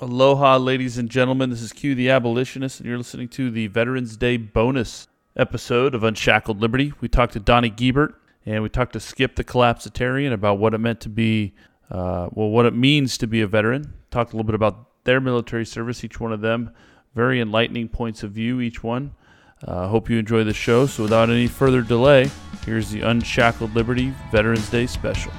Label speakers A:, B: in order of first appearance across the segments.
A: Aloha, ladies and gentlemen. This is Q the Abolitionist, and you're listening to the Veterans Day bonus episode of Unshackled Liberty. We talked to Donnie Giebert and we talked to Skip the Collapsitarian about what it meant to be, uh, well, what it means to be a veteran. Talked a little bit about their military service, each one of them. Very enlightening points of view, each one. I uh, hope you enjoy the show. So, without any further delay, here's the Unshackled Liberty Veterans Day special.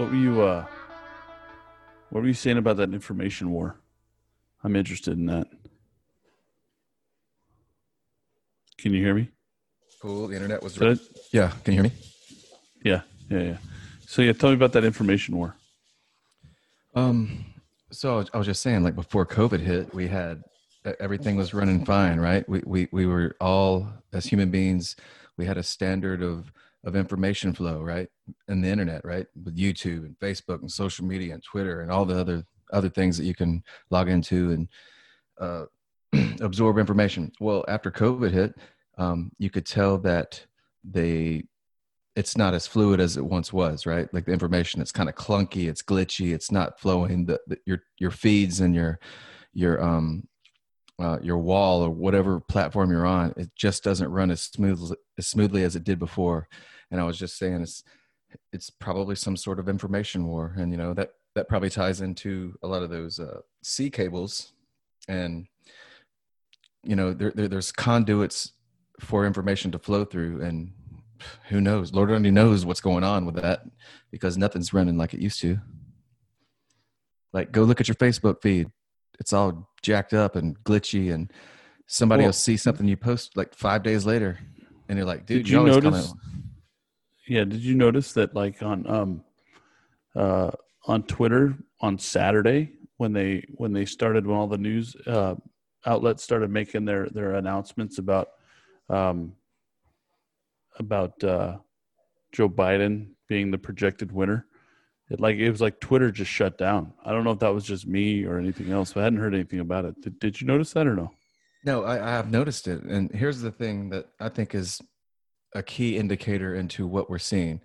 A: What are you what were you uh what were you saying about that information war? I'm interested in that. Can you hear me?
B: Cool. The internet was.
A: I-
B: yeah. Can you hear me?
A: yeah, yeah, yeah. So yeah, tell me about that information war.
B: Um. So I was just saying, like before COVID hit, we had everything was running fine, right? We we we were all as human beings, we had a standard of of information flow, right? And the internet, right? With YouTube and Facebook and social media and Twitter and all the other other things that you can log into and uh, absorb information. Well, after COVID hit, um, you could tell that they it's not as fluid as it once was, right? Like the information, it's kind of clunky, it's glitchy, it's not flowing. The, the your your feeds and your your um uh, your wall or whatever platform you're on, it just doesn't run as smooth as smoothly as it did before. And I was just saying, it's it's probably some sort of information war, and you know that that probably ties into a lot of those uh, sea cables, and you know there, there there's conduits for information to flow through, and who knows? Lord only knows what's going on with that because nothing's running like it used to. Like, go look at your Facebook feed. It's all jacked up and glitchy, and somebody
A: Well-
B: will see something you post like five days later, and you're like, dude,
A: Did
B: you
A: you notice? Yeah, did you notice that like on um uh on Twitter on Saturday when they when they started when all the news uh outlets started making their their announcements about um about uh Joe Biden being the projected winner. It like it was like Twitter just shut down. I don't know if that was just me or anything else, but I hadn't heard anything about it. Did, did you notice that or no?
B: No, I, I have noticed it. And here's the thing that I think is a key indicator into what we're seeing.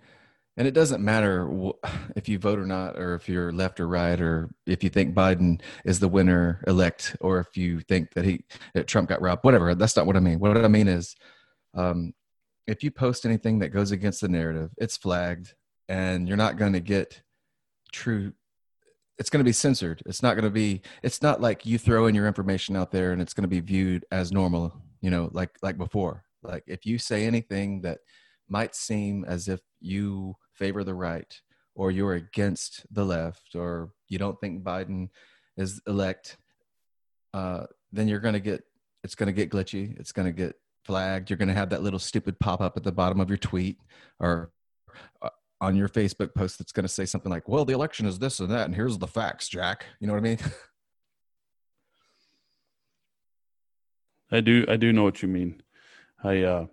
B: And it doesn't matter if you vote or not, or if you're left or right, or if you think Biden is the winner elect, or if you think that he that Trump got robbed. Whatever. That's not what I mean. What I mean is, um, if you post anything that goes against the narrative, it's flagged, and you're not going to get true it's going to be censored. It's not going to be. It's not like you throw in your information out there and it's going to be viewed as normal. You know, like like before. Like if you say anything that might seem as if you favor the right or you're against the left or you don't think Biden is elect, uh, then you're going to get. It's going to get glitchy. It's going to get flagged. You're going to have that little stupid pop up at the bottom of your tweet or on your Facebook post that's going to say something like, "Well, the election is this and that, and here's the facts, Jack." You know what I mean?
A: I do I do know what you mean. I uh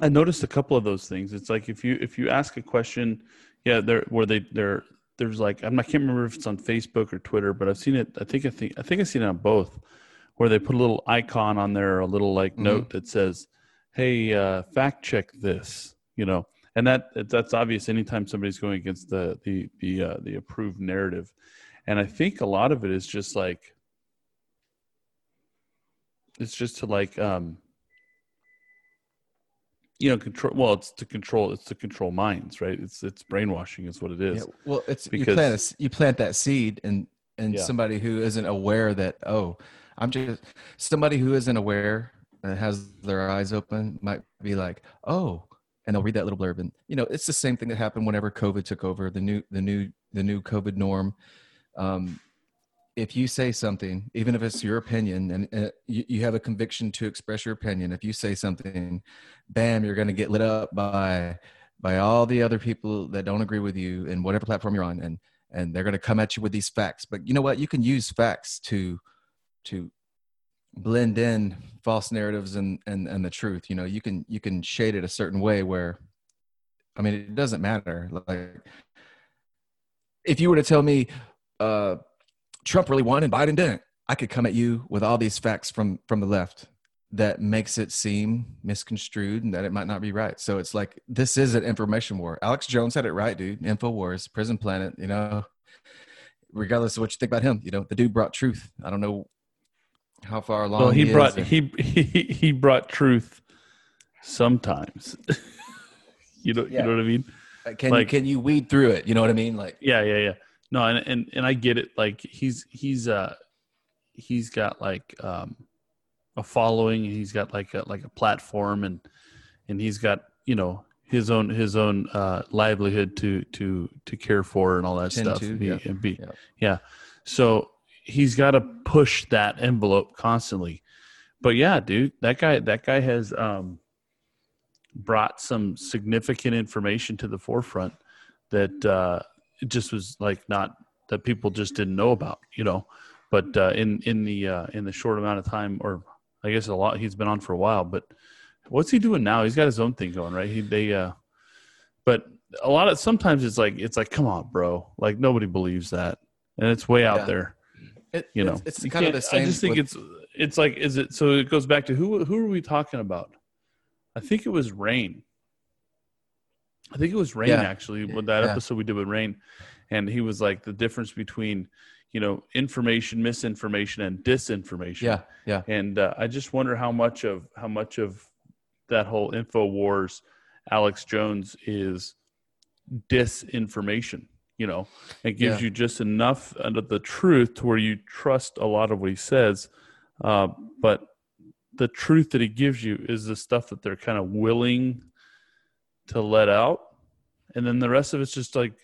A: I noticed a couple of those things. It's like if you if you ask a question, yeah, there where they there there's like I'm I can't remember if it's on Facebook or Twitter, but I've seen it. I think I think I think I've seen it on both, where they put a little icon on there, a little like
B: Mhm.
A: note that says, "Hey, uh, fact check this," you know, and that that's obvious anytime somebody's going against the the the uh, the approved narrative, and I think a lot of it is just like it's just to like um you know control well it's to control it's to control minds right? It's it's brainwashing is what it is.
B: Yeah, well, it's
A: Because-
B: you plant a you plant that seed, and and
A: Yeah.
B: somebody who isn't aware that oh, I'm just somebody who isn't aware and has their eyes open might be like, oh, and they'll read that little blurb and you know it's the same thing that happened whenever covid took over the new the new the new covid norm. Um, if you say something even if it's your opinion and uh, you, you have a conviction to express your opinion if you say something bam you're going to get lit up by by all the other people that don't agree with you in whatever platform you're on and and they're going to come at you with these facts. But you know what? You can use facts to to blend in false narratives and and and the truth you know you can you can shade it a certain way where i mean it doesn't matter. Like if you were to tell me uh trump really won and biden didn't i could come at you with all these facts from from the left that makes it seem misconstrued and that it might not be right. So it's like this is an information war. Alex jones had it right dude. Info wars prison planet you know regardless of what you think about him you know the dude brought truth. I don't know how far along
A: Well, he,
B: he
A: brought
B: is.
A: he, he he brought truth sometimes. you know,
B: Yeah.
A: you know what I mean?
B: Uh, can
A: like-
B: you can you weed through it you know what i mean like
A: Yeah, yeah, yeah. No, and and and I get it. Like he's he's uh he's got like um a following. and He's got like a like a platform, and and he's got you know his own his own uh livelihood to to to care for and all that stuff.
B: to,
A: and be,
B: yeah.
A: and be
B: Yeah.
A: yeah. So he's got to push that envelope constantly. But yeah, dude, that guy that guy has um brought some significant information to the forefront that uh just was like not that people just didn't know about, you know. But uh, in in the uh, in the short amount of time, or I guess a lot, he's been on for a while. But what's he doing now? He's got his own thing going, right? He they, uh, but a lot of sometimes it's like it's like, come on, bro, like nobody believes that, and it's way out
B: Yeah.
A: there,
B: it,
A: you know.
B: it's, it's kind of the same
A: I just think
B: with-
A: it's it's like is it so? It goes back to who who are we talking about? I think it was Rain. I think it was Rain
B: Yeah.
A: actually with that
B: Yeah.
A: episode we did with Rain, and he was like the difference between you know information, misinformation, and disinformation.
B: yeah yeah
A: and uh, I just wonder how much of how much of that whole info wars, Alex Jones is disinformation. You know, it gives
B: Yeah.
A: you just enough of the truth to where you trust a lot of what he says, uh, but the truth that he gives you is the stuff that they're kind of willing to let out. And then the rest of it's just like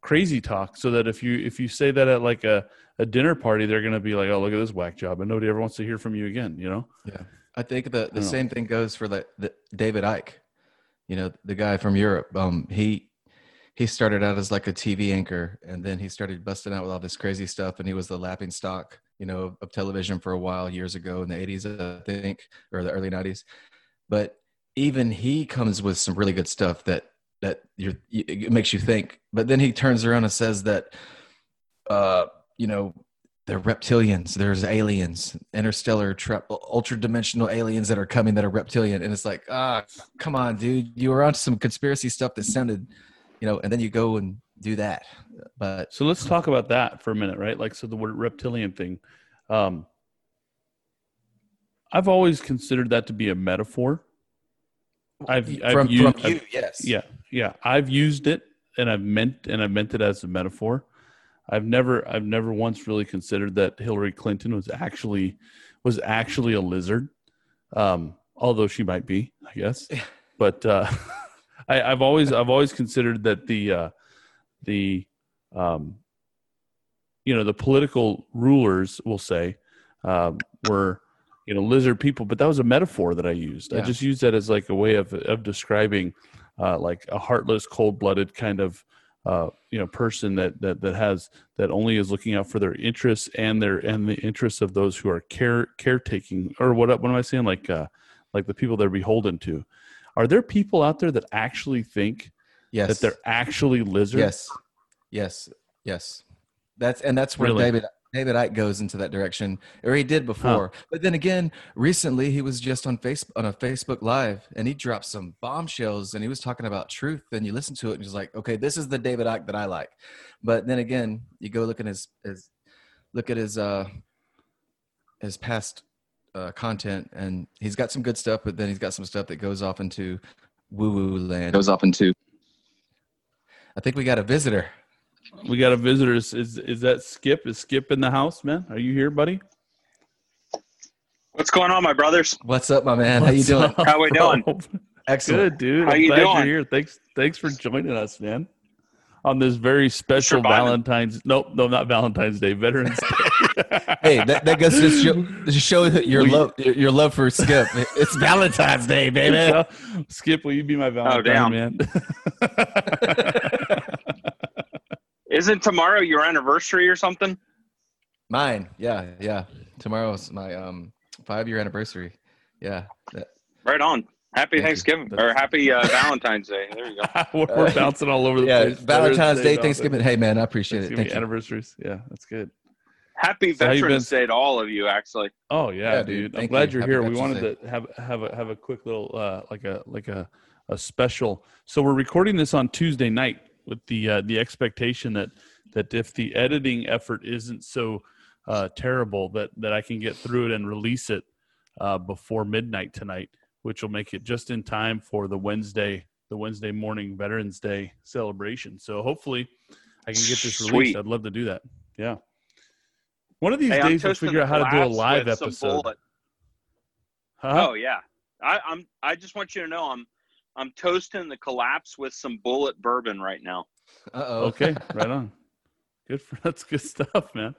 A: crazy talk. So that if you if you say that at like a, a dinner party they're going to be like oh look at this whack job and nobody ever wants to hear from you again you know?
B: Yeah. I think the the
A: know.
B: same thing goes for the, the david icke you know the guy from europe um he he started out as like a tv anchor and then he started busting out with all this crazy stuff and he was the laughing stock you know of television for a while years ago in the 80s i think or the early 90s but even he comes with some really good stuff that that you're, it makes you think. But then he turns around and says that uh you know they're reptilians there's aliens interstellar tra- ultra dimensional aliens that are coming that are reptilian. And it's like ah come on dude you were on some conspiracy stuff that sounded you know and then you go and do that but
A: so let's talk about that for a minute right like so the word reptilian thing um i've always considered that to be a metaphor I've, I've
B: from,
A: used,
B: from you
A: I've-
B: yes
A: Yeah, yeah. I've used it and I've meant and I've meant it as a metaphor. I've never I've never once really considered that Hillary Clinton was actually was actually a lizard. Um, although she might be, I guess. But uh I, I've always I've always considered that the uh the um you know the political rulers will say um, were you know lizard people but that was a metaphor that i used. I just used that as like a way of of describing uh, like a heartless cold-blooded kind of uh, you know person that that that has that only is looking out for their interests and their and the interests of those who are care caretaking or what what am i saying? Like uh like the people they're beholden to are there people out there that actually think
B: yes.
A: that they're actually lizards?
B: Yes. Yes. Yes. That's and that's where
A: Really?
B: david david icke goes into that direction or he did before. But then again recently he was just on face on a facebook live and he dropped some bombshells and he was talking about truth and you listen to it and he's like okay this is the david icke that i like. But then again you go look at his his look at his uh his past uh, content and he's got some good stuff but then he's got some stuff that goes off into woo woo land goes off into i think we got a visitor
A: We got a visitor. Is, is is that Skip? Is Skip in the house, man? Are you here, buddy?
C: What's going on, my brothers?
B: What's up, my man? How you doing?
A: up,
C: How we
A: bro?
C: doing?
B: Excellent.
A: Good, dude.
C: How
A: I'm
C: you
A: glad
C: doing?
A: you're here. Thanks, thanks for joining us, man. On this very special
C: Surviving.
A: Valentine's. Nope, no, not Valentine's Day. Veterans Day.
B: Hey, that, that goes to show, to show your
A: We-
B: love your, your love for Skip. It's Valentine's Day, baby.
A: Skip, will you be my Valentine,
C: damn.
A: man?
C: Isn't tomorrow your anniversary or something?
B: Mine, yeah, yeah. Tomorrow's my um five year anniversary. Yeah,
C: Right on. Happy
B: Thank you.
C: Thanksgiving or happy uh, Valentine's Day. There you go.
A: we're, we're bouncing all over the
B: yeah.
A: place.
B: Valentine's
A: Veterans
B: Day, Thanksgiving. Hey, man, I appreciate it. Thank you.
A: anniversaries. Yeah, that's good.
C: Happy
A: So how you
C: Veterans? Day to all of you. Actually,
A: Oh yeah,
B: Yeah,
A: dude.
B: dude.
A: I'm glad
B: you.
A: you're
B: Happy
A: here. We
B: Veterans
A: wanted to have have a have a quick little uh like a like a a special. So we're recording this on Tuesday night with the uh the expectation that that if the editing effort isn't so uh terrible that that I can get through it and release it uh before midnight tonight, which will make it just in time for the Wednesday the Wednesday morning Veterans Day celebration. So hopefully I can get this released. I'd love to do that. Yeah. One of these
C: hey,
A: days we'll figure out how to do a live episode. Huh?
C: Oh yeah, I, I'm. I just want you to know I'm. I'm toasting the collapse with some Bulleit bourbon right now.
B: Uh oh.
A: Okay, right on. Good for that's good stuff, man.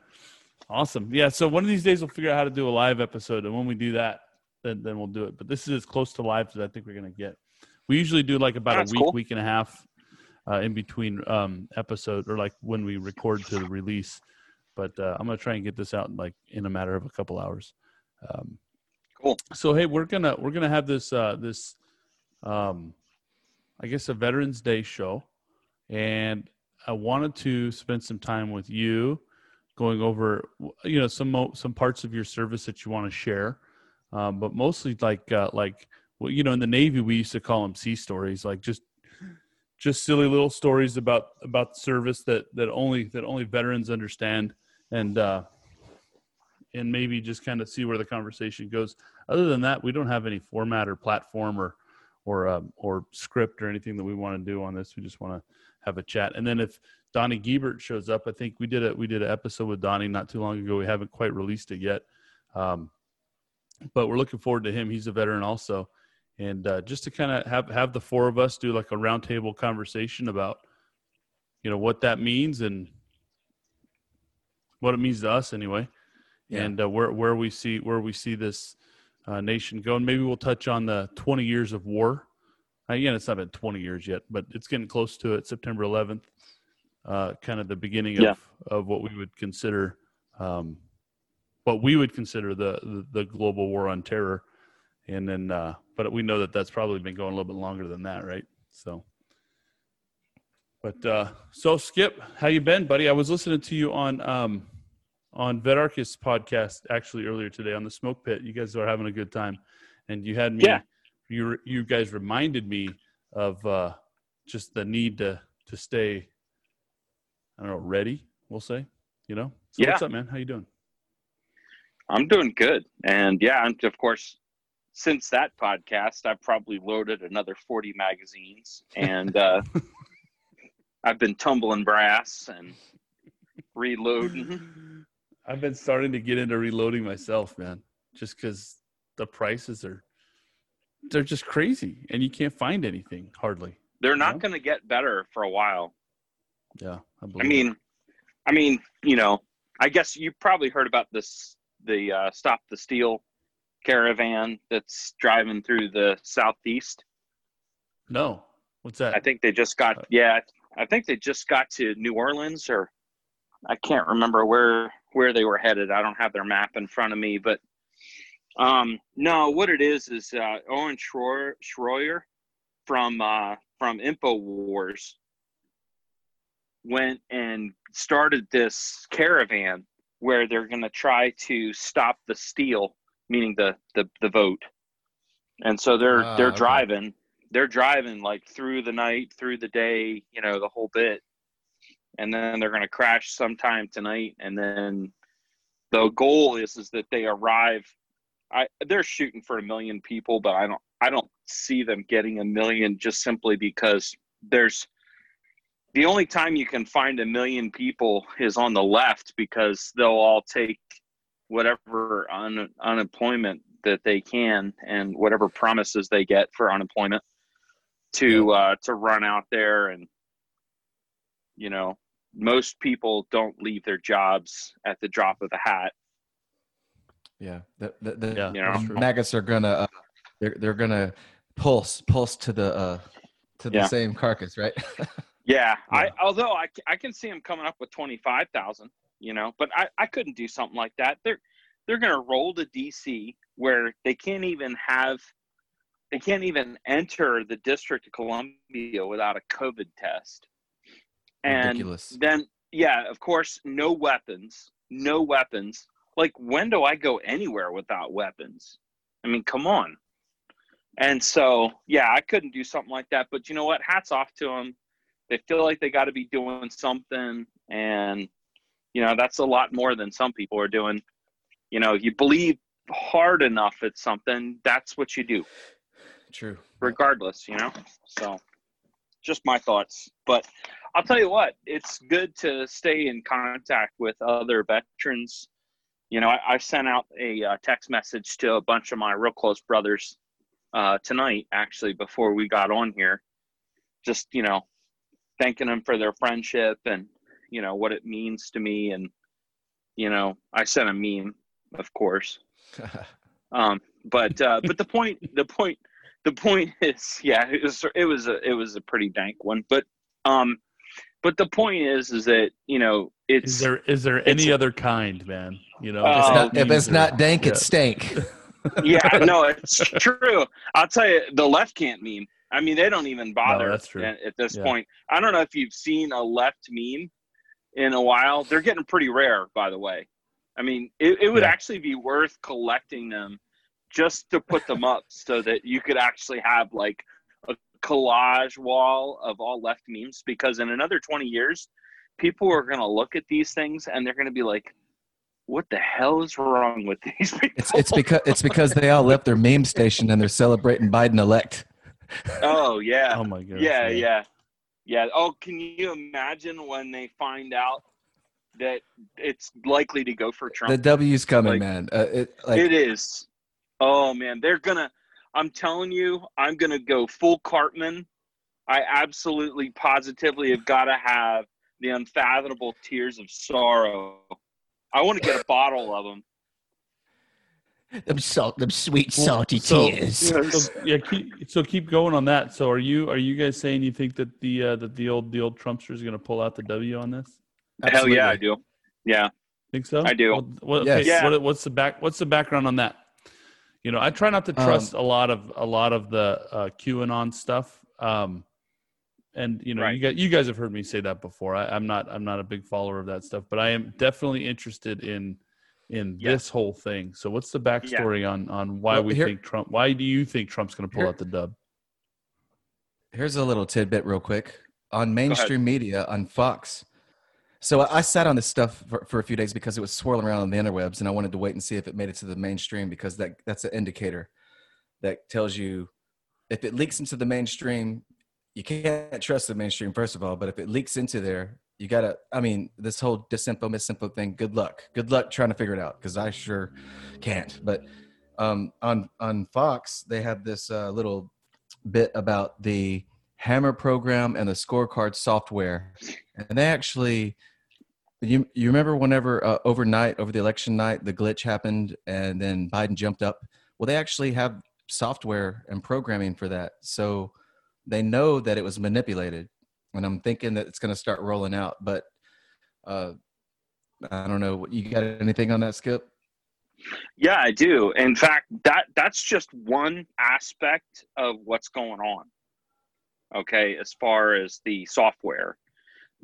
A: Awesome. Yeah. So one of these days we'll figure out how to do a live episode, and when we do that, then then we'll do it. But this is as close to live as I think we're gonna get. We usually do like about
C: That's
A: a week,
C: cool.
A: week and a half uh, in between um, episode, or like when we record to the release. But uh, I'm gonna try and get this out in like in a matter of a couple hours. Um,
C: Cool.
A: so hey, we're gonna we're gonna have this uh, this um, I guess a Veterans Day show, and I wanted to spend some time with you, going over you know some mo- some parts of your service that you want to share, um, but mostly like uh, like well you know in the Navy we used to call them sea stories, like just just silly little stories about about service that that only that only veterans understand, and uh, and maybe just kind of see where the conversation goes. Other than that, we don't have any format or platform or or um, or script or anything that we want to do on this. We just want to have a chat. And then if Donnie Giebert shows up, I think we did a we did an episode with Donnie not too long ago. We haven't quite released it yet, um, but we're looking forward to him. He's a veteran also, and uh, just to kind of have have the four of us do like a roundtable conversation about you know what that means and what it means to us anyway
B: Yeah.
A: and uh, where where we see where we see this uh, nation go. And maybe we'll touch on the 20 years of war. Again, it's not been 20 years yet, but it's getting close to it. September 11th, uh, kind of the beginning
C: Yeah.
A: of of what we would consider, um, what we would consider the, the the global war on terror. And then, uh, but we know that that's probably been going a little bit longer than that, right? So. But uh, so Skip, how you been, buddy? I was listening to you on um, on Vedarkis podcast actually earlier today on the Smoke Pit. You guys are having a good time, and you had me.
C: Yeah.
A: You you guys reminded me of uh, just the need to to stay. I don't know, ready. We'll say, you know. So
C: Yeah.
A: what's up, man? How you doing?
C: I'm doing good, and yeah, and of course, since that podcast, I've probably loaded another 40 magazines, and uh, I've been tumbling brass and reloading.
A: I've been starting to get into reloading myself, man. Just because the prices are, they're just crazy, and you can't find anything hardly.
C: They're not
A: Yeah.
C: going to get better for a while.
A: Yeah, I,
C: I
A: it.
C: mean, I mean, you know, I guess you probably heard about this the uh, Stop the Steal caravan that's driving through the southeast.
A: no. What's that?
C: I think they just
A: Uh,
C: got yeah, I think they just got to New Orleans or I can't remember where where they were headed. I don't have their map in front of me, but um no, what it is is uh Owen Schroyer, from uh from Info Wars went and started this caravan where they're going to try to stop the steal, meaning the the the vote. And so they're
B: Ah,
C: they're
B: okay.
C: driving they're driving like through the night, through the day, you know, the whole bit. And then they're going to crash sometime tonight and then the goal is is that they arrive. I they're shooting for a million people, but I don't I don't see them getting a million just simply because there's the only time you can find a million people is on the left because they'll all take whatever un, unemployment that they can and whatever promises they get for unemployment to uh, to run out there and you know most people don't leave their jobs at the drop of a hat.
B: Yeah, the the, the,
A: Yeah,
C: You know?
B: the maggots are gonna uh, they're they're gonna pulse pulse to the uh to the
C: Yeah.
B: same carcass, right?
C: Yeah, I
A: Yeah.
C: although I, c- I can see them coming up with twenty five thousand, you know, but I, I couldn't do something like that. They're they're gonna roll to DC where they can't even have they can't even enter the District of Columbia without a COVID test. And
B: Ridiculous.
C: then yeah, of course, no weapons, no weapons. Like when do I go anywhere without weapons? I mean, come on. And so, yeah, I couldn't do something like that. But you know what? Hats off to them. They feel like they got to be doing something, and you know that's a lot more than some people are doing. You know, you believe hard enough at something, that's what you do
B: True.
C: regardless, you know? So just my thoughts. But I'll tell you what, it's good to stay in contact with other veterans. You know, I, I sent out a uh, text message to a bunch of my real close brothers uh, tonight, actually, before we got on here. Just, you know, thanking them for their friendship and, you know, what it means to me. And, you know, I sent a meme, of course. Um, but uh, but the point the point the point is yeah it was it was a it was a pretty dank one but um but the point is is that you know it's
A: Is there is there any other kind, man? You know,
C: Oh,
B: It's not, if it's not dank,
A: yeah.
B: it's stank.
C: yeah no it's true I'll tell you the left can't meme I mean they don't even bother
A: that's true.
C: At, at this
A: Yeah.
C: point I don't know if you've seen a left meme in a while they're getting pretty rare by the way I mean it, it would
A: Yeah.
C: actually be worth collecting them just to put them up so that you could actually have like a collage wall of all left memes because in another 20 years people are going to look at these things and they're going to be like what the hell is wrong with these people
B: It's it's because it's because they all left their meme station and they're celebrating Biden elect.
C: oh yeah
A: Oh my god.
C: yeah yeah yeah oh can you imagine when they find out that it's likely to go for trump
B: The W's coming,
C: Like-
B: man. Uh, it, like
C: it is. Oh man, they're gonna. I'm telling you, I'm gonna go full Cartman. I absolutely, positively have got to have the unfathomable tears of sorrow. I want to get a bottle of them.
D: Them salt, them sweet
A: Well,
D: salty
A: so-
D: tears.
A: So, yeah, keep, so keep going on that. So are you are you guys saying you think that the uh, that the old the old Trumpster is going to pull out the W on this?
C: Hell yeah, I do. Yeah,
A: Think so?
C: I do.
A: What, what,
B: Yes.
A: okay,
C: Yeah.
A: what- what's the back? What's the background on that? You know, I try not to
B: Um,
A: trust a lot of a lot of the uh, QAnon stuff. Um, and you know, you guys, you guys have heard me say that before. I, I'm not I'm not a big follower of that stuff, but I am definitely interested in in
C: Yeah.
A: this whole thing. So, what's the backstory on on why
B: Well,
A: we
B: here-
A: think Trump? Why do you think Trump's going to pull
B: Here-
A: out the dub?
B: Here's a little tidbit, real quick. On mainstream media, on Fox. So I sat on this stuff for, for a few days because it was swirling around on the interwebs, and I wanted to wait and see if it made it to the mainstream because that that's an indicator that tells you if it leaks into the mainstream, you can't trust the mainstream first of all. But if it leaks into there, you gotta. I mean, this whole disinfo misinfo thing. Good luck. Good luck trying to figure it out because I sure can't. But um, on on Fox, they had this uh, little bit about the Hammer program and the scorecard software, and they actually. You you remember whenever uh, overnight over the election night the glitch happened and then Biden jumped up? Well, they actually have software and programming for that, so they know that it was manipulated. And I'm thinking that it's going to start rolling out, but uh, I don't know. You got anything on that, Skip?
C: yeah, I do. In fact, that that's just one aspect of what's going on. Okay, as far as the software,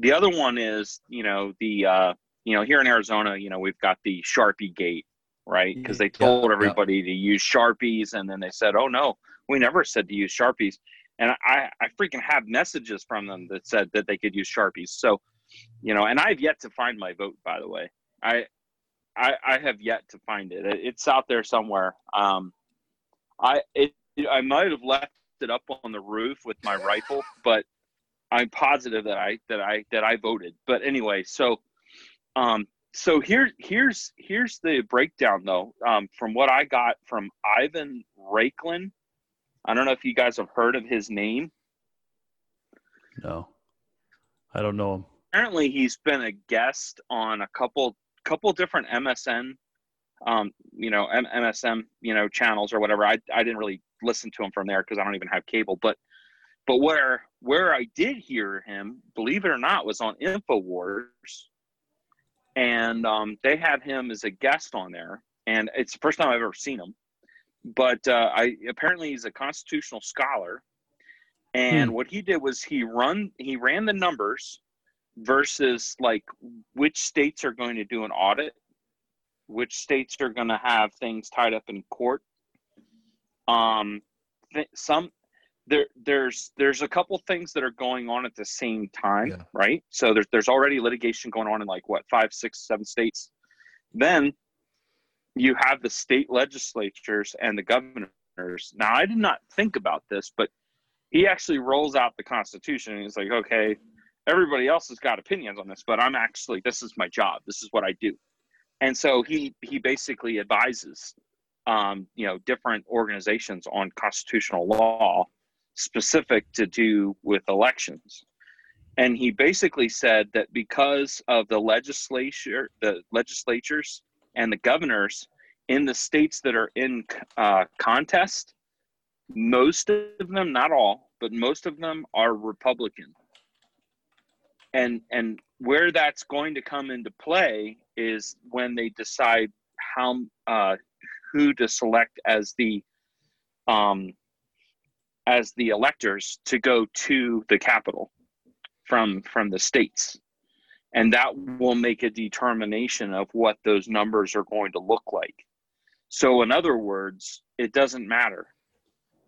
C: the other one is you know the uh, you know here in Arizona, you know we've got the Sharpie Gate, right? Because they told
B: yeah.
C: everybody to use Sharpies, and then they said, "Oh no, we never said to use Sharpies." And I I freaking have messages from them that said that they could use Sharpies. So, you know, and I've yet to find my vote. By the way, I I, I have yet to find it. It- It's out there somewhere. Um, I it I might have left it up on the roof with my rifle, but I'm positive that I that I that I voted. But anyway, so um, so here here's here's the breakdown though. Um, from what I got from Ivan Raiklin, I don't know if you guys have heard of his name.
A: No, I don't know him.
C: Apparently, he's been a guest on a couple couple different MSN, um, you know, M- MSM, you know, channels or whatever. I I didn't really listen to him from there because I don't even have cable. But but where where I did hear him, believe it or not, was on Infowars, and um, they had him as a guest on there, and it's the first time I've ever seen him. But uh, I apparently he's a constitutional scholar, and
A: Hmm.
C: what he did was he run he ran the numbers versus like which states are going to do an audit, which states are going to have things tied up in court. Um, th- some there there's there's a couple things that are going on at the same time,
B: Yeah.
C: right? So there's there's already litigation going on in like what five, six, seven states. Then you have the state legislatures and the governors. Now I did not think about this, but he actually rolls out the Constitution and he's like, okay, everybody else has got opinions on this, but I'm actually this is my job. This is what I do. And so he he basically advises um, you know different organizations on constitutional law specific to do with elections. And he basically said that because of the legislature, the legislatures and the governors in the states that are in uh, contest, most of them, not all, but most of them are Republican. And and where that's going to come into play is when they decide how uh, who to select as the um, as the electors to go to the capital from from the states. And that will make a determination of what those numbers are going to look like. So in other words it doesn't matter.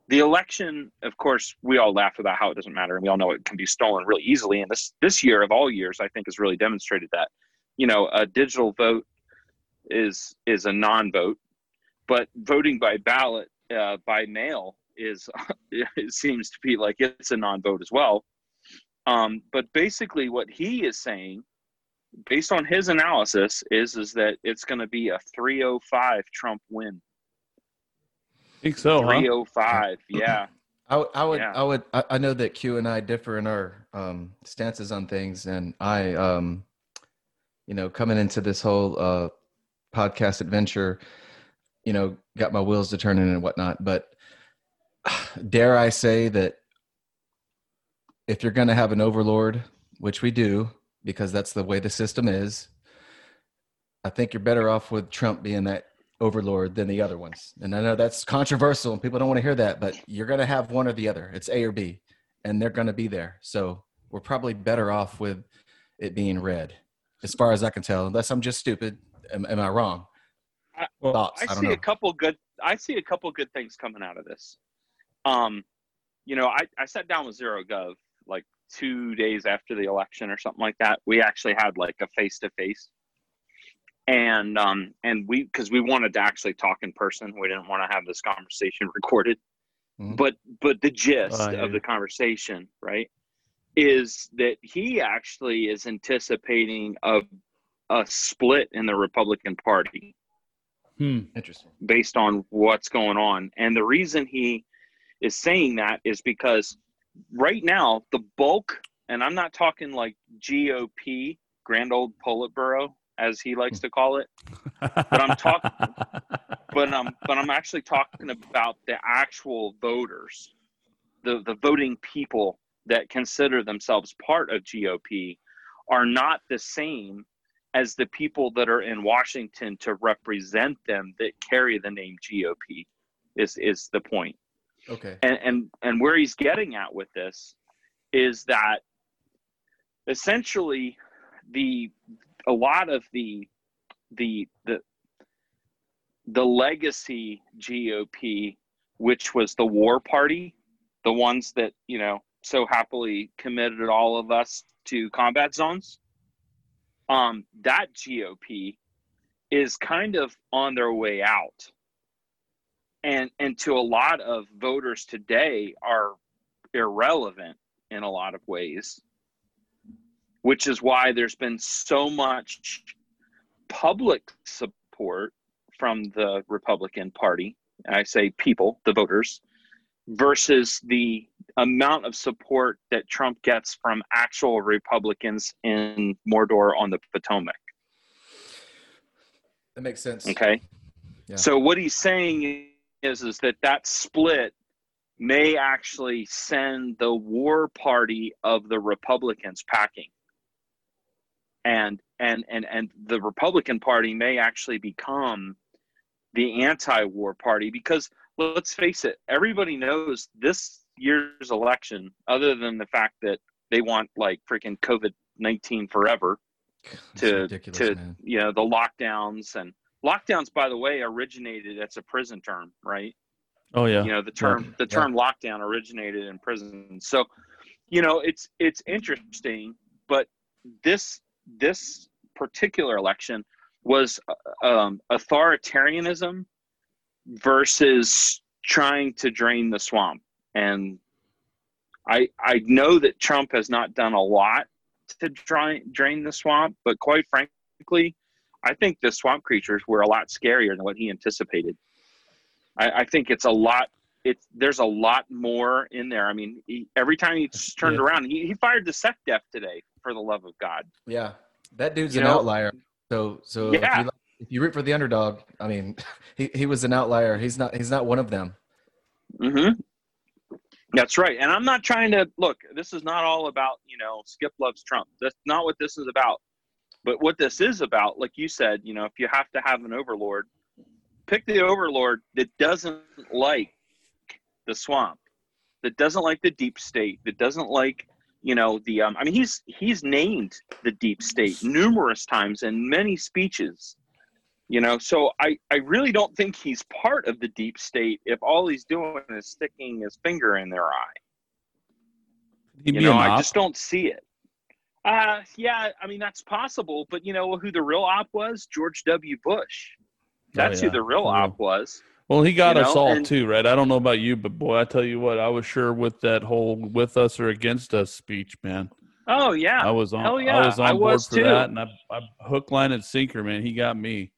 C: The election of course we all laugh about how it doesn't matter and we all know it can be stolen really easily. And this this year of all years i think has really demonstrated that. You know a digital vote is is a non-vote but voting by ballot uh, by mail is it seems to be like it's a non-vote as well um, but basically what he is saying based on his analysis is is that it's going to be a 305 trump win
A: think so, huh?
C: 305 yeah
B: I, would- I would,
C: Yeah.
B: I would, I, I know that Q and I differ in our um, stances on things, and I, um, you know, coming into this whole uh, podcast adventure, you know, got my wheels to turning and whatnot. But dare I say that if you're going to have an overlord, which we do, because that's the way the system is, I think you're better off with Trump being that overlord than the other ones. And I know that's controversial and people don't want to hear that, but you're going to have one or the other. It's A or B, and they're going to be there. So we're probably better off with it being red, as far as I can tell, unless I'm just stupid. Am, am I wrong?
A: Well,
B: Thoughts?
C: I,
B: I,
C: see
B: know.
C: a couple good I see a couple good things coming out of this. Um, you know, I, I sat down with Zero Gov like two days after the election or something like that. We actually had like a face to face. And um and we because we wanted to actually talk in person. We didn't want to have this conversation recorded.
B: Mhm.
C: But but the gist
A: I hear
C: of the conversation, right, is that he actually is anticipating a a split in the Republican Party
A: Hmm.
B: Interesting.
C: based on what's going on. And the reason he is saying that is because right now, the bulk, and I'm not talking like GOP, Grand Old Politburo, as he likes to call it,
A: but
C: I'm talking- but I'm but I'm actually talking about the actual voters, the the voting people that consider themselves part of GOP are not the same as the people that are in Washington to represent them that carry the name GOP is is the point.
B: Okay.
C: And and and where he's getting at with this is that essentially the a lot of the the the the legacy GOP, which was the war party, the ones that, you know, so happily committed all of us to combat zones, um, that GOP is kind of on their way out. And and to a lot of voters today are irrelevant in a lot of ways. Which is why there's been so much public support from the Republican Party. I say people, the voters, versus the amount of support that Trump gets from actual Republicans in Mordor on the Potomac.
B: That makes sense.
C: Okay.
B: Yeah.
C: So what he's saying is is that that split may actually send the war party of the Republicans packing. And and and and the Republican Party may actually become the anti-war party because let's face it, everybody knows this year's election, other than the fact that they want like freaking COVID nineteen forever, to to
B: man.
C: you know the lockdowns and lockdowns by the way originated as a prison term right
A: Oh yeah.
C: you know the term the
B: Yeah.
C: term lockdown originated in prison so you know it's it's interesting but this this particular election was uh, um, authoritarianism versus trying to drain the swamp and i i know that trump has not done a lot to drain drain the swamp but quite frankly i think the swamp creatures were a lot scarier than what he anticipated i, I think it's a lot it's there's a lot more in there i mean he, every time he turned
A: Yeah.
C: around he, he fired the SecDef today for the love of god
B: Yeah, that dude's
C: You
B: an
C: know-
B: outlier. So, so if,
C: Yeah.
B: you, if you root for the underdog, I mean, he, he was an outlier. He's not he's not one of them.
C: Mm-hmm. That's right. And I'm not trying to look, this is not all about, you know, Skip loves Trump. That's not what this is about. But what this is about, like you said, you know, if you have to have an overlord, pick the overlord that doesn't like the swamp, that doesn't like the deep state, that doesn't like, you know, the um I mean he's he's named the deep state numerous times in many speeches. You know, so I, I really don't think he's part of the deep state if all he's doing is sticking his finger in their eye.
A: He'd
C: You know, I
A: op.
C: just don't see it. Uh yeah, I mean that's possible, but you know who the real op was? George W. Bush. That's
A: Oh, yeah.
C: who the real op was.
A: Well, he got
C: you
A: us
C: know,
A: all
C: and-
A: too, right? I don't know about you, but boy, I tell you what, I was sure with that whole "with us or against us" speech, man.
C: Oh yeah.
A: I was on. I
C: yeah,
A: was on
C: I
A: board
C: was
A: for
C: too.
A: that, and I, I hook, line, and sinker, man. He got me.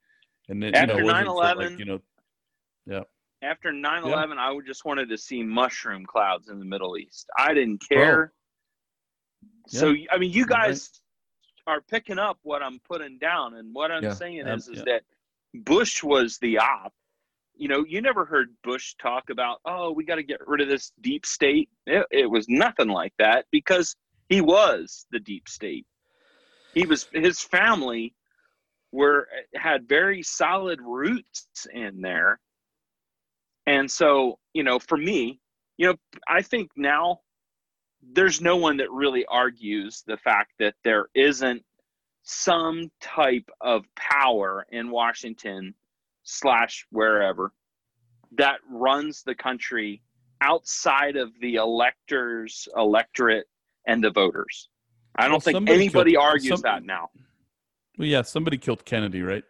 A: And then,
C: After
A: you know, it wasn't for,
C: 9/11,
A: like, you know, yeah.
C: After 9/11, I would just wanted to see mushroom clouds in the Middle East. I didn't
A: Oh.
C: So I mean, you
B: You're right.
C: guys are picking up what I'm putting down, and what I'm
B: Yeah.
C: saying is, is that Bush was the op. You know, you never heard Bush talk about, oh, we got to get rid of this deep state. It, it was nothing like that because he was the deep state. He was his family were had very solid roots in there, and so you know, for me, you know, I think now there's no one that really argues the fact that there isn't some type of power in Washington slash wherever that runs the country outside of the electors, electorate, and the voters. I don't
A: Well,
C: think anybody
A: killed-
C: argues
A: some-
C: that now.
A: well, yeah, somebody killed Kennedy, right?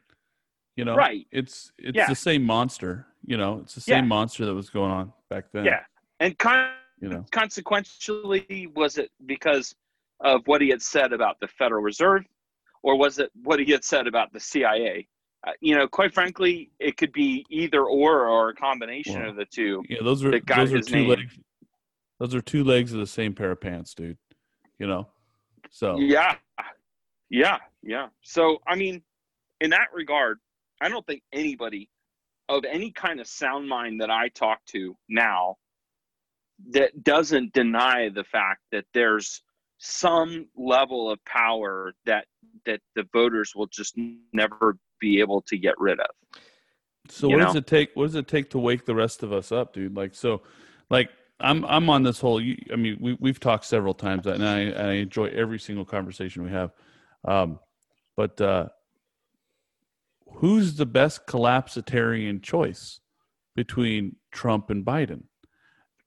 A: You know,
C: Right.
A: It's it's
C: Yeah.
A: the same monster. You know, it's the same
C: Yeah.
A: monster that was going on back then.
C: Yeah. And con-
A: You know,
C: consequentially, was it because of what he had said about the Federal Reserve, or was it what he had said about the CIA? Uh, you know, quite frankly, it could be either or or a combination
A: Well,
C: of the two.
A: yeah, those are those are two
C: name.
A: legs. Those are two legs of the same pair of pants, dude. You know, so
C: Yeah, yeah, yeah. So, I mean, in that regard, I don't think anybody of any kind of sound mind that I talk to now that doesn't deny the fact that there's some level of power that that the voters will just never be able to get rid of.
A: So what does it take? What does it take to wake the rest of us up, dude? Like so, like I'm I'm on this whole. I mean, we we've talked several times, and I I enjoy every single conversation we have. Um, but uh, who's the best collapsitarian choice between Trump and Biden?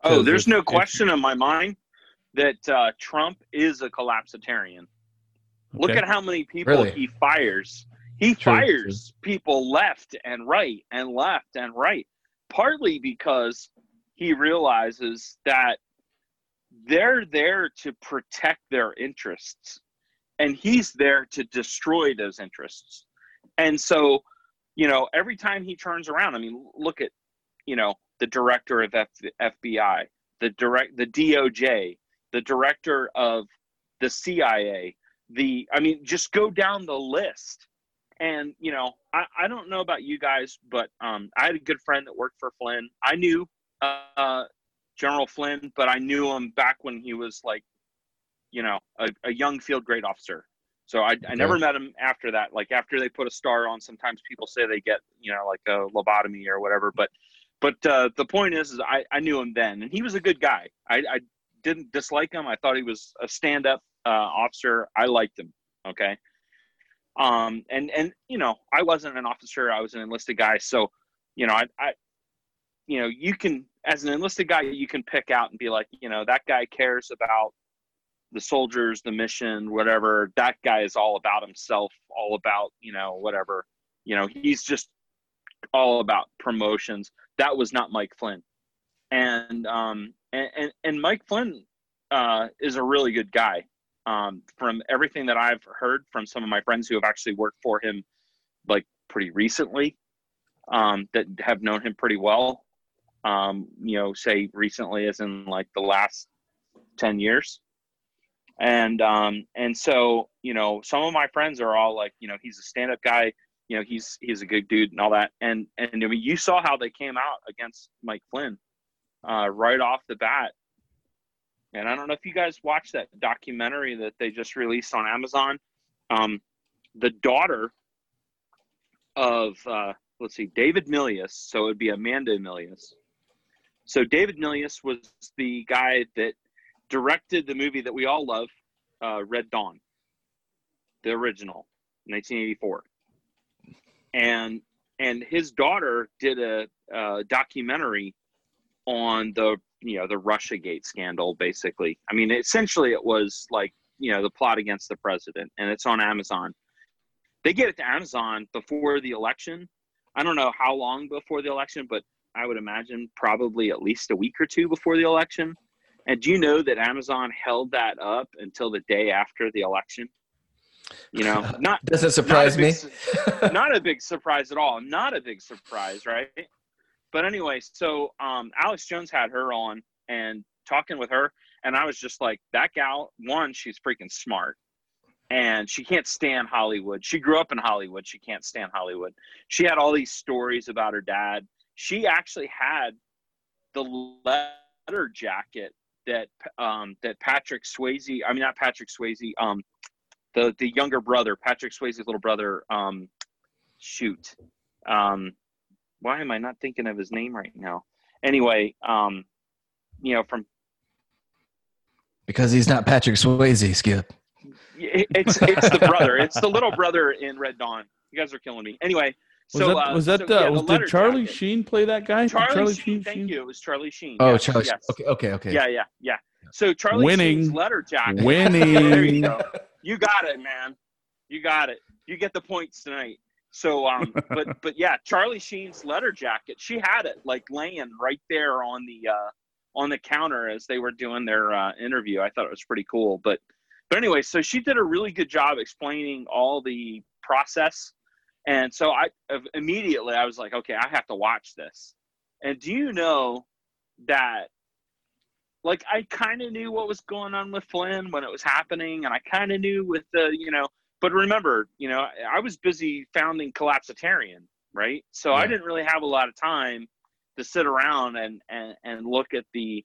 C: Oh, there's no question in my mind that uh, Trump is a collapsitarian. Look at how many people
B: Really?
C: he fires. He
A: True,
C: fires people left and right and left and right, partly because he realizes that they're there to protect their interests and he's there to destroy those interests. And so, you know, every time he turns around, I mean, look at, you know, the director of F- FBI, the direct the DOJ, the director of the CIA, the I mean, just go down the list. And you know, I, I don't know about you guys, but um, I had a good friend that worked for Flynn. I knew uh, General Flynn, but I knew him back when he was like, you know, a, a young field grade officer. So I, I never met him after that. Like after they put a star on, sometimes people say they get, you know, like a lobotomy or whatever. But, but uh, the point is, is I, I knew him then, and he was a good guy. I, I didn't dislike him. I thought he was a stand-up uh, officer. I liked him. Okay. Um, and and you know, I wasn't an officer. I was an enlisted guy. So, you know, I, I, you know, you can as an enlisted guy, you can pick out and be like, you know, that guy cares about the soldiers, the mission, whatever. That guy is all about himself, all about, you know, whatever. You know, he's just all about promotions. That was not Mike Flynn. And um and and, and Mike Flynn uh is a really good guy. Um from everything that I've heard from some of my friends who have actually worked for him like pretty recently, um, that have known him pretty well. Um, you know, say recently as in like the last 10 years and um and so you know some of my friends are all like you know he's a stand-up guy you know he's he's a good dude and all that. And and I mean you saw how they came out against Mike Flynn uh right off the bat. And I don't know if you guys watched that documentary that they just released on Amazon. Um the daughter of uh let's see David Milius. So it'd be Amanda Milius. So David Milius was the guy that directed the movie that we all love, uh, Red Dawn, the original, 1984. And and his daughter did a, a documentary on the you know the RussiaGate scandal. Basically, I mean, essentially, it was like you know the plot against the president, and it's on Amazon. They get it to Amazon before the election. I don't know how long before the election, but I would imagine probably at least a week or two before the election and do you know that Amazon held that up until the day after the election? You know, not
B: doesn't surprise
C: not
B: me.
C: Not a big surprise at all. Not a big surprise, right? But anyway, so um, Alex Jones had her on and talking with her, and I was just like, that gal. One, she's freaking smart, and she can't stand Hollywood. She grew up in Hollywood. She can't stand Hollywood. She had all these stories about her dad. She actually had the letter jacket that um, that Patrick Swayze, I mean not Patrick Swayze, um, the the younger brother, Patrick Swayze's little brother, um, shoot, um, why am I not thinking of his name right now? Anyway, um, you know from
B: because he's not Patrick Swayze, Skip.
C: It's it's the brother. It's the little brother in Red Dawn. You guys are killing me. Anyway,
A: was
C: so,
A: that,
C: uh,
A: was that
C: so,
A: the,
C: yeah,
A: was,
C: the
A: did Charlie
C: jacket.
A: Sheen play that guy?
C: Charlie,
A: Charlie
C: Sheen, thank you. It was Charlie Sheen.
B: Oh,
C: yes,
B: Charlie.
C: yes.
B: Okay, okay, okay.
C: Yeah, yeah, yeah. So Charlie
A: Winning.
C: Sheen's letter jacket. there you
A: Winning.
C: go. You got it, man. You got it. You get the points tonight. So, um, but but yeah, Charlie Sheen's letter jacket. She had it like laying right there on the uh, on the counter as they were doing their uh, interview. I thought it was pretty cool. But but anyway, so she did a really good job explaining all the process. And so I immediately I was like, okay, I have to watch this. And do you know that like I kind of knew what was going on with Flynn when it was happening, and I kind of knew with the you know. But remember, you know, I was busy founding Collapsitarian, right? So I didn't really have a lot of time to sit around and and and look at the,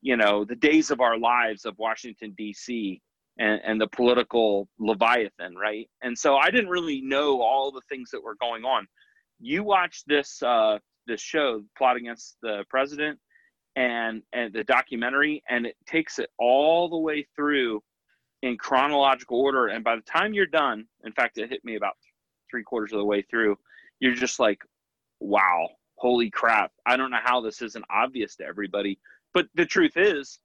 C: you know, the days of our lives of Washington D.C. And, and the political leviathan, right? And so I didn't really know all the things that were going on. You watch this uh, this show, Plot Against the President, and and the documentary and it takes it all the way through in chronological order. And by the time you're done in fact it hit me about three quarters of the way through you're just like wow holy crap. I don't know how this isn't obvious to everybody. But the truth is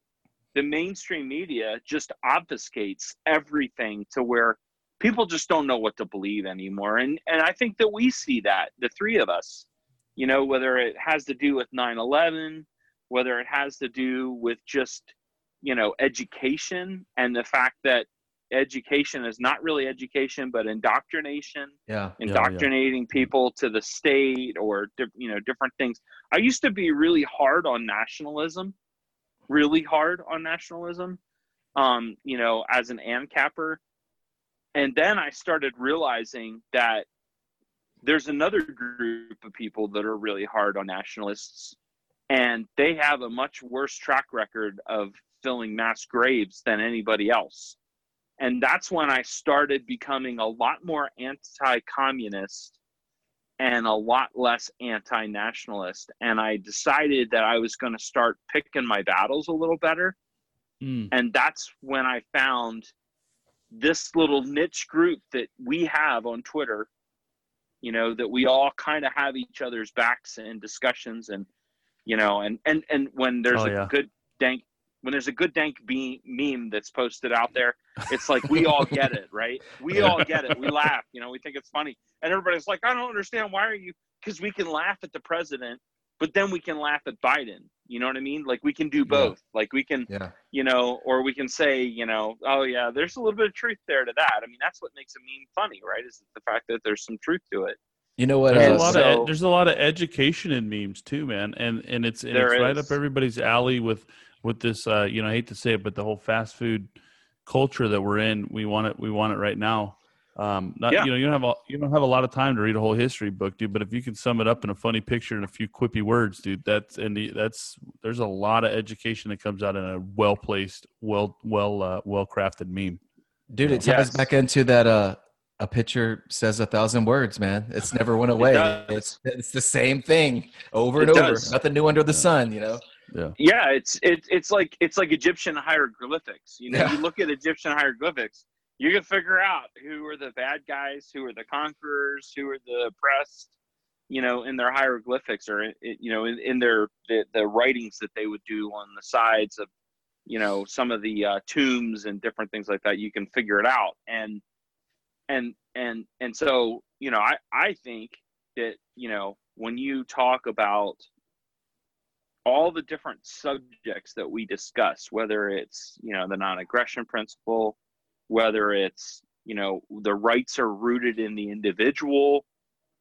C: the mainstream media just obfuscates everything to where people just don't know what to believe anymore. And and i think that we see that the three of us you know whether it has to do with 9-11 whether it has to do with just you know education and the fact that education is not really education, but indoctrination,
B: Yeah.
A: yeah.
C: indoctrinating people to the state or you know different things. I used to be really hard on nationalism, really hard on nationalism. Um, you know, as an ANCAPper, and then I started realizing that there's another group of people that are really hard on nationalists, and they have a much worse track record of filling mass graves than anybody else. And that's when I started becoming a lot more anti communist and a lot less anti nationalist. And I decided that I was going to start picking my battles a little better.
A: Mm.
C: And that's when I found this little niche group that we have on Twitter, you know, that we all kind of have each other's backs in discussions and, you know, and, and, and when there's
A: Oh,
C: a
A: yeah.
C: good dank, when there's a good dank be- meme that's posted out there, it's like we all get it, right? We all get it. We laugh, you know, we think it's funny. And everybody's like, I don't understand. Why are you? Because we can laugh at the president, but then we can laugh at Biden. You know what I mean? Like we can do both. Like we can,
B: Yeah.
C: you know, or we can say, you know, oh yeah, there's a little bit of truth there to that. I mean, that's what makes a meme funny, right? Is the fact that there's some truth to it.
B: You know what?
A: There's
C: And
A: a lot
C: so-
A: of there's a lot of education in memes too, man, and and it's and
C: There
A: it's right
C: is.
A: up everybody's alley with with this. Uh, you know, I hate to say it, but the whole fast food culture that we're in, we want it. We want it right now. Um, not
C: Yeah.
A: you know, you don't have a, you don't have a lot of time to read a whole history book, dude. But if you can sum it up in a funny picture and a few quippy words, dude, that's and the, that's there's a lot of education that comes out in a well placed, well well uh, well crafted meme.
B: Dude, it ties
C: Yes.
B: back into that uh a picture says a thousand words, man. It's never went away.
C: does.
B: it's it's the same thing over and
C: It
B: over.
C: does.
B: Nothing new under the sun, you know.
C: Yeah, it's it, it's like it's like Egyptian hieroglyphics. You know,
B: Yeah.
C: you look at Egyptian hieroglyphics, you can figure out who are the bad guys, who are the conquerors, who are the oppressed. You know, in their hieroglyphics or in, you know in, in their the, the writings that they would do on the sides of you know some of the uh, tombs and different things like that. You can figure it out and and and and so you know I I think that you know when you talk about all the different subjects that we discuss, whether it's you know the non-aggression principle, whether it's you know the rights are rooted in the individual,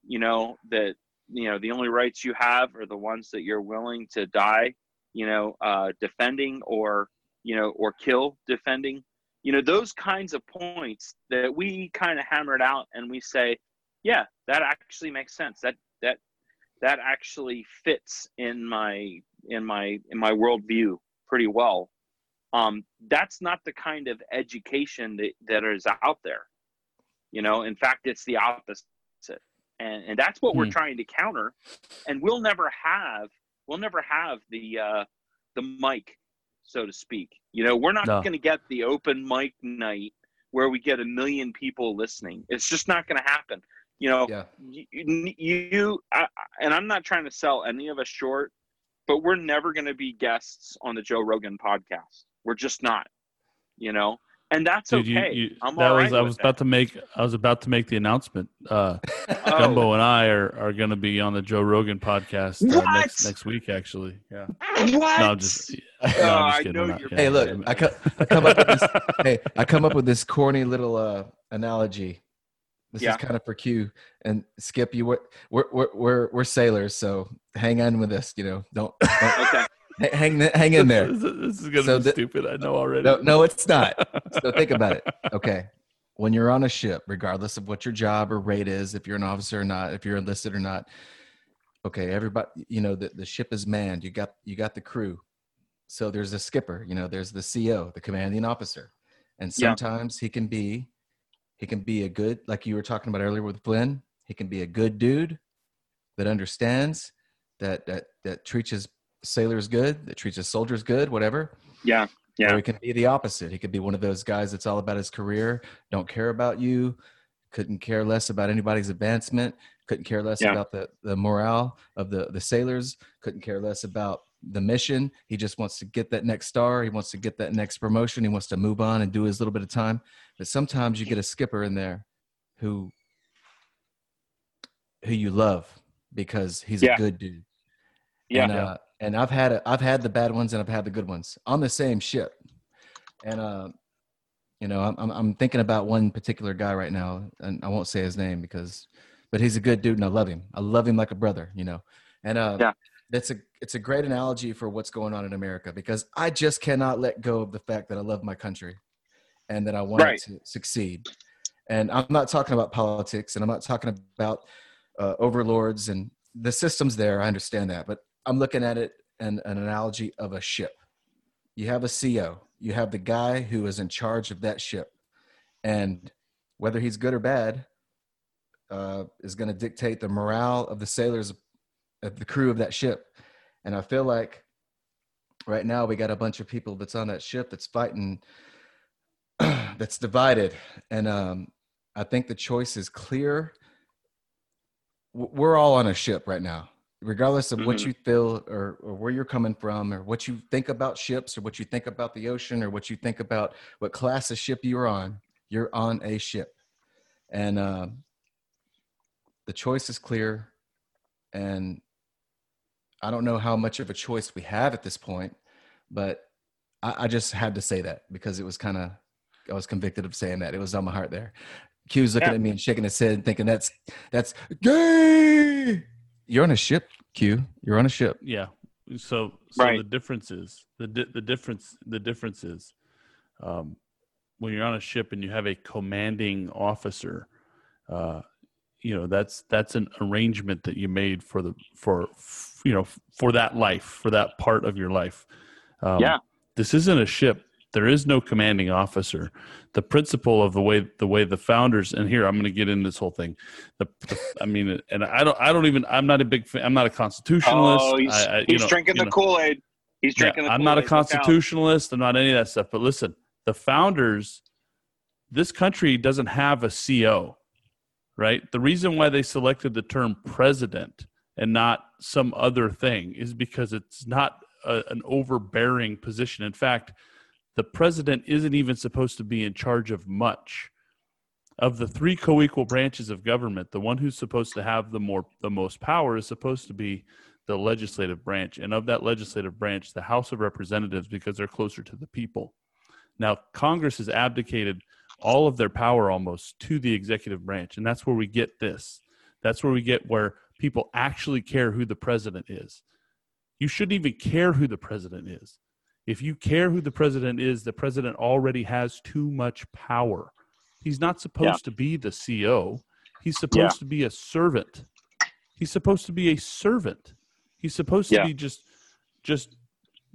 C: you know that you know the only rights you have are the ones that you're willing to die, you know, uh, defending or you know or kill defending, you know those kinds of points that we kind of hammered out and we say, yeah, that actually makes sense. That that that actually fits in my in my in my worldview pretty well. Um, that's not the kind of education that, that is out there. You know, in fact, it's the opposite, and and that's what we're
A: Hmm.
C: trying to counter. And we'll never have we'll never have the uh, the mic, so to speak. You know, we're not
A: No.
C: going to get the open mic night where we get a million people listening. It's just not going to happen. You know,
B: Yeah.
C: you, you I, and I'm not trying to sell any of us short, but we're never going to be guests on the Joe Rogan podcast. We're just not, you know, and that's
A: Dude,
C: okay.
A: you-
C: I'm
A: that
C: all
A: was
C: right
A: I
C: with
A: was
C: that.
A: about to make I was about to make the announcement. Uh,
C: Oh.
A: Gumbo and I are, are going to be on the Joe Rogan podcast uh, next next week. Actually, yeah.
C: What?
A: No, I'm just. No,
C: Oh,
A: I'm just kidding.
C: know
A: We're not- yeah,
B: Hey, look. I, co- I come up with this. hey, I come up with this corny little uh, analogy. This
C: Yeah.
B: is kind of for Q and Skip. You were we're, we're we're we're sailors, so hang on with this. You know, don't, don't
C: Okay.
B: Hang hang hang in there.
A: This, is- this is gonna
B: So
A: be
B: the-
A: stupid. I know already.
B: No, no, it's not. So think about it. Okay. When you're on a ship, regardless of what your job or rate is, if you're an officer or not, if you're enlisted or not, okay, everybody, you know, the, the ship is manned. You got you got the crew. So there's a skipper, you know, there's the CO, the commanding officer. And
C: Yeah.
B: sometimes he can be he can be a good, like you were talking about earlier with Flynn, he can be a good dude that understands that that that treats his sailors good, that treats his soldiers good, whatever.
C: Yeah. Yeah.
B: Or he can be the opposite. He could be one of those guys that's all about his career, don't care about you, couldn't care less about anybody's advancement, couldn't care less
C: Yeah.
B: about the, the morale of the, the sailors, couldn't care less about the mission. He just wants to get that next star. He wants to get that next promotion. He wants to move on and do his little bit of time. But sometimes you get a skipper in there who who you love because he's
C: Yeah.
B: a good dude.
C: Yeah.
B: And, uh, and I've had a, I've had the bad ones and I've had the good ones on the same ship. And uh, You know, I'm I'm- I'm thinking about one particular guy right now, and I won't say his name because, but he's a good dude, and I love him. I love him like a brother. You know, and uh,
C: Yeah.
B: that's a it's a great analogy for what's going on in America because I just cannot let go of the fact that I love my country, and that I want
C: Right.
B: it to succeed. And I'm not talking about politics, and I'm not talking about uh, overlords and the systems there. I understand that, but I'm looking at it and an analogy of a ship. You have a CO. You have the guy who is in charge of that ship, and whether he's good or bad, uh, is going to dictate the morale of the sailors, of the crew of that ship. And I feel like right now we got a bunch of people that's on that ship that's fighting, that's divided, and um, I think the choice is clear. We're all on a ship right now, regardless of what
C: Mhm.
B: you feel or, or where you're coming from, or what you think about ships, or what you think about the ocean, or what you think about what class of ship you're on. You're on a ship, and um, the choice is clear. And I don't know how much of a choice we have at this point, but I, I just had to say that because it was kind of I was convicted of saying that. It was on my heart there. Q's looking
C: Yeah.
B: at me and shaking his head, thinking that's that's gay. You're on a ship, Q. You're on a ship.
A: Yeah. So, so
C: Right.
A: the difference is the di- the difference the difference is um, when you're on a ship and you have a commanding officer, uh, you know that's that's an arrangement that you made for the for f- you know for that life for that part of your life. Um,
C: Yeah.
A: This isn't a ship. There is no commanding officer. The principle of the way the way the founders and here I'm going to get into this whole thing. The, the I mean, and I don't I don't even I'm not a big fan. I'm not a constitutionalist.
C: Oh, he's,
A: I, I,
C: he's
A: know-
C: drinking the
A: know.
C: Kool Aid. He's
A: Yeah,
C: drinking the
A: I'm not a
C: Kool-Aid.
A: Constitutionalist. I'm not any of that stuff. But listen, the founders, this country doesn't have a CO, right? The reason why they selected the term president and not some other thing is because it's not a, an overbearing position. In fact, the president isn't even supposed to be in charge of much. Of the three co-equal branches of government, the one who's supposed to have the more the most power is supposed to be the legislative branch. And of that legislative branch, the House of Representatives, because they're closer to the people. Now, Congress has abdicated all of their power almost to the executive branch. And that's where we get this. That's where we get where people actually care who the president is. You shouldn't even care who the president is. If you care who the president is, the president already has too much power. He's not supposed to be the CEO. He's supposed to be a servant. He's supposed to be a servant. He's supposed to be just just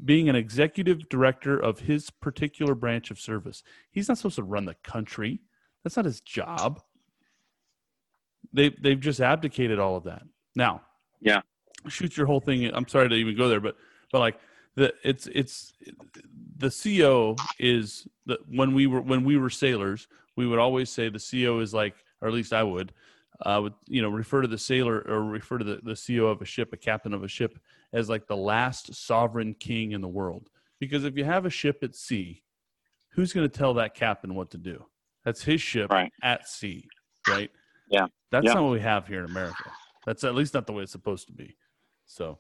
A: being an executive director of his particular branch of service. He's not supposed to run the country. That's not his job. They they've just abdicated all of that. Now,
C: Yeah.
A: shoot your whole thing. I'm sorry to even go there, but but like the it's it's the CO is the when we were when we were sailors, we would always say the CO is like, or at least I would, uh, would you know refer to the sailor or refer to the, the CO of a ship, a captain of a ship, as like the last sovereign king in the world. Because if you have a ship at sea, who's going to tell that captain what to do? That's his ship
C: Right.
A: at sea, right?
C: Yeah.
A: That's
C: Yeah.
A: not what we have here in America. That's at least not the way it's supposed to be. So,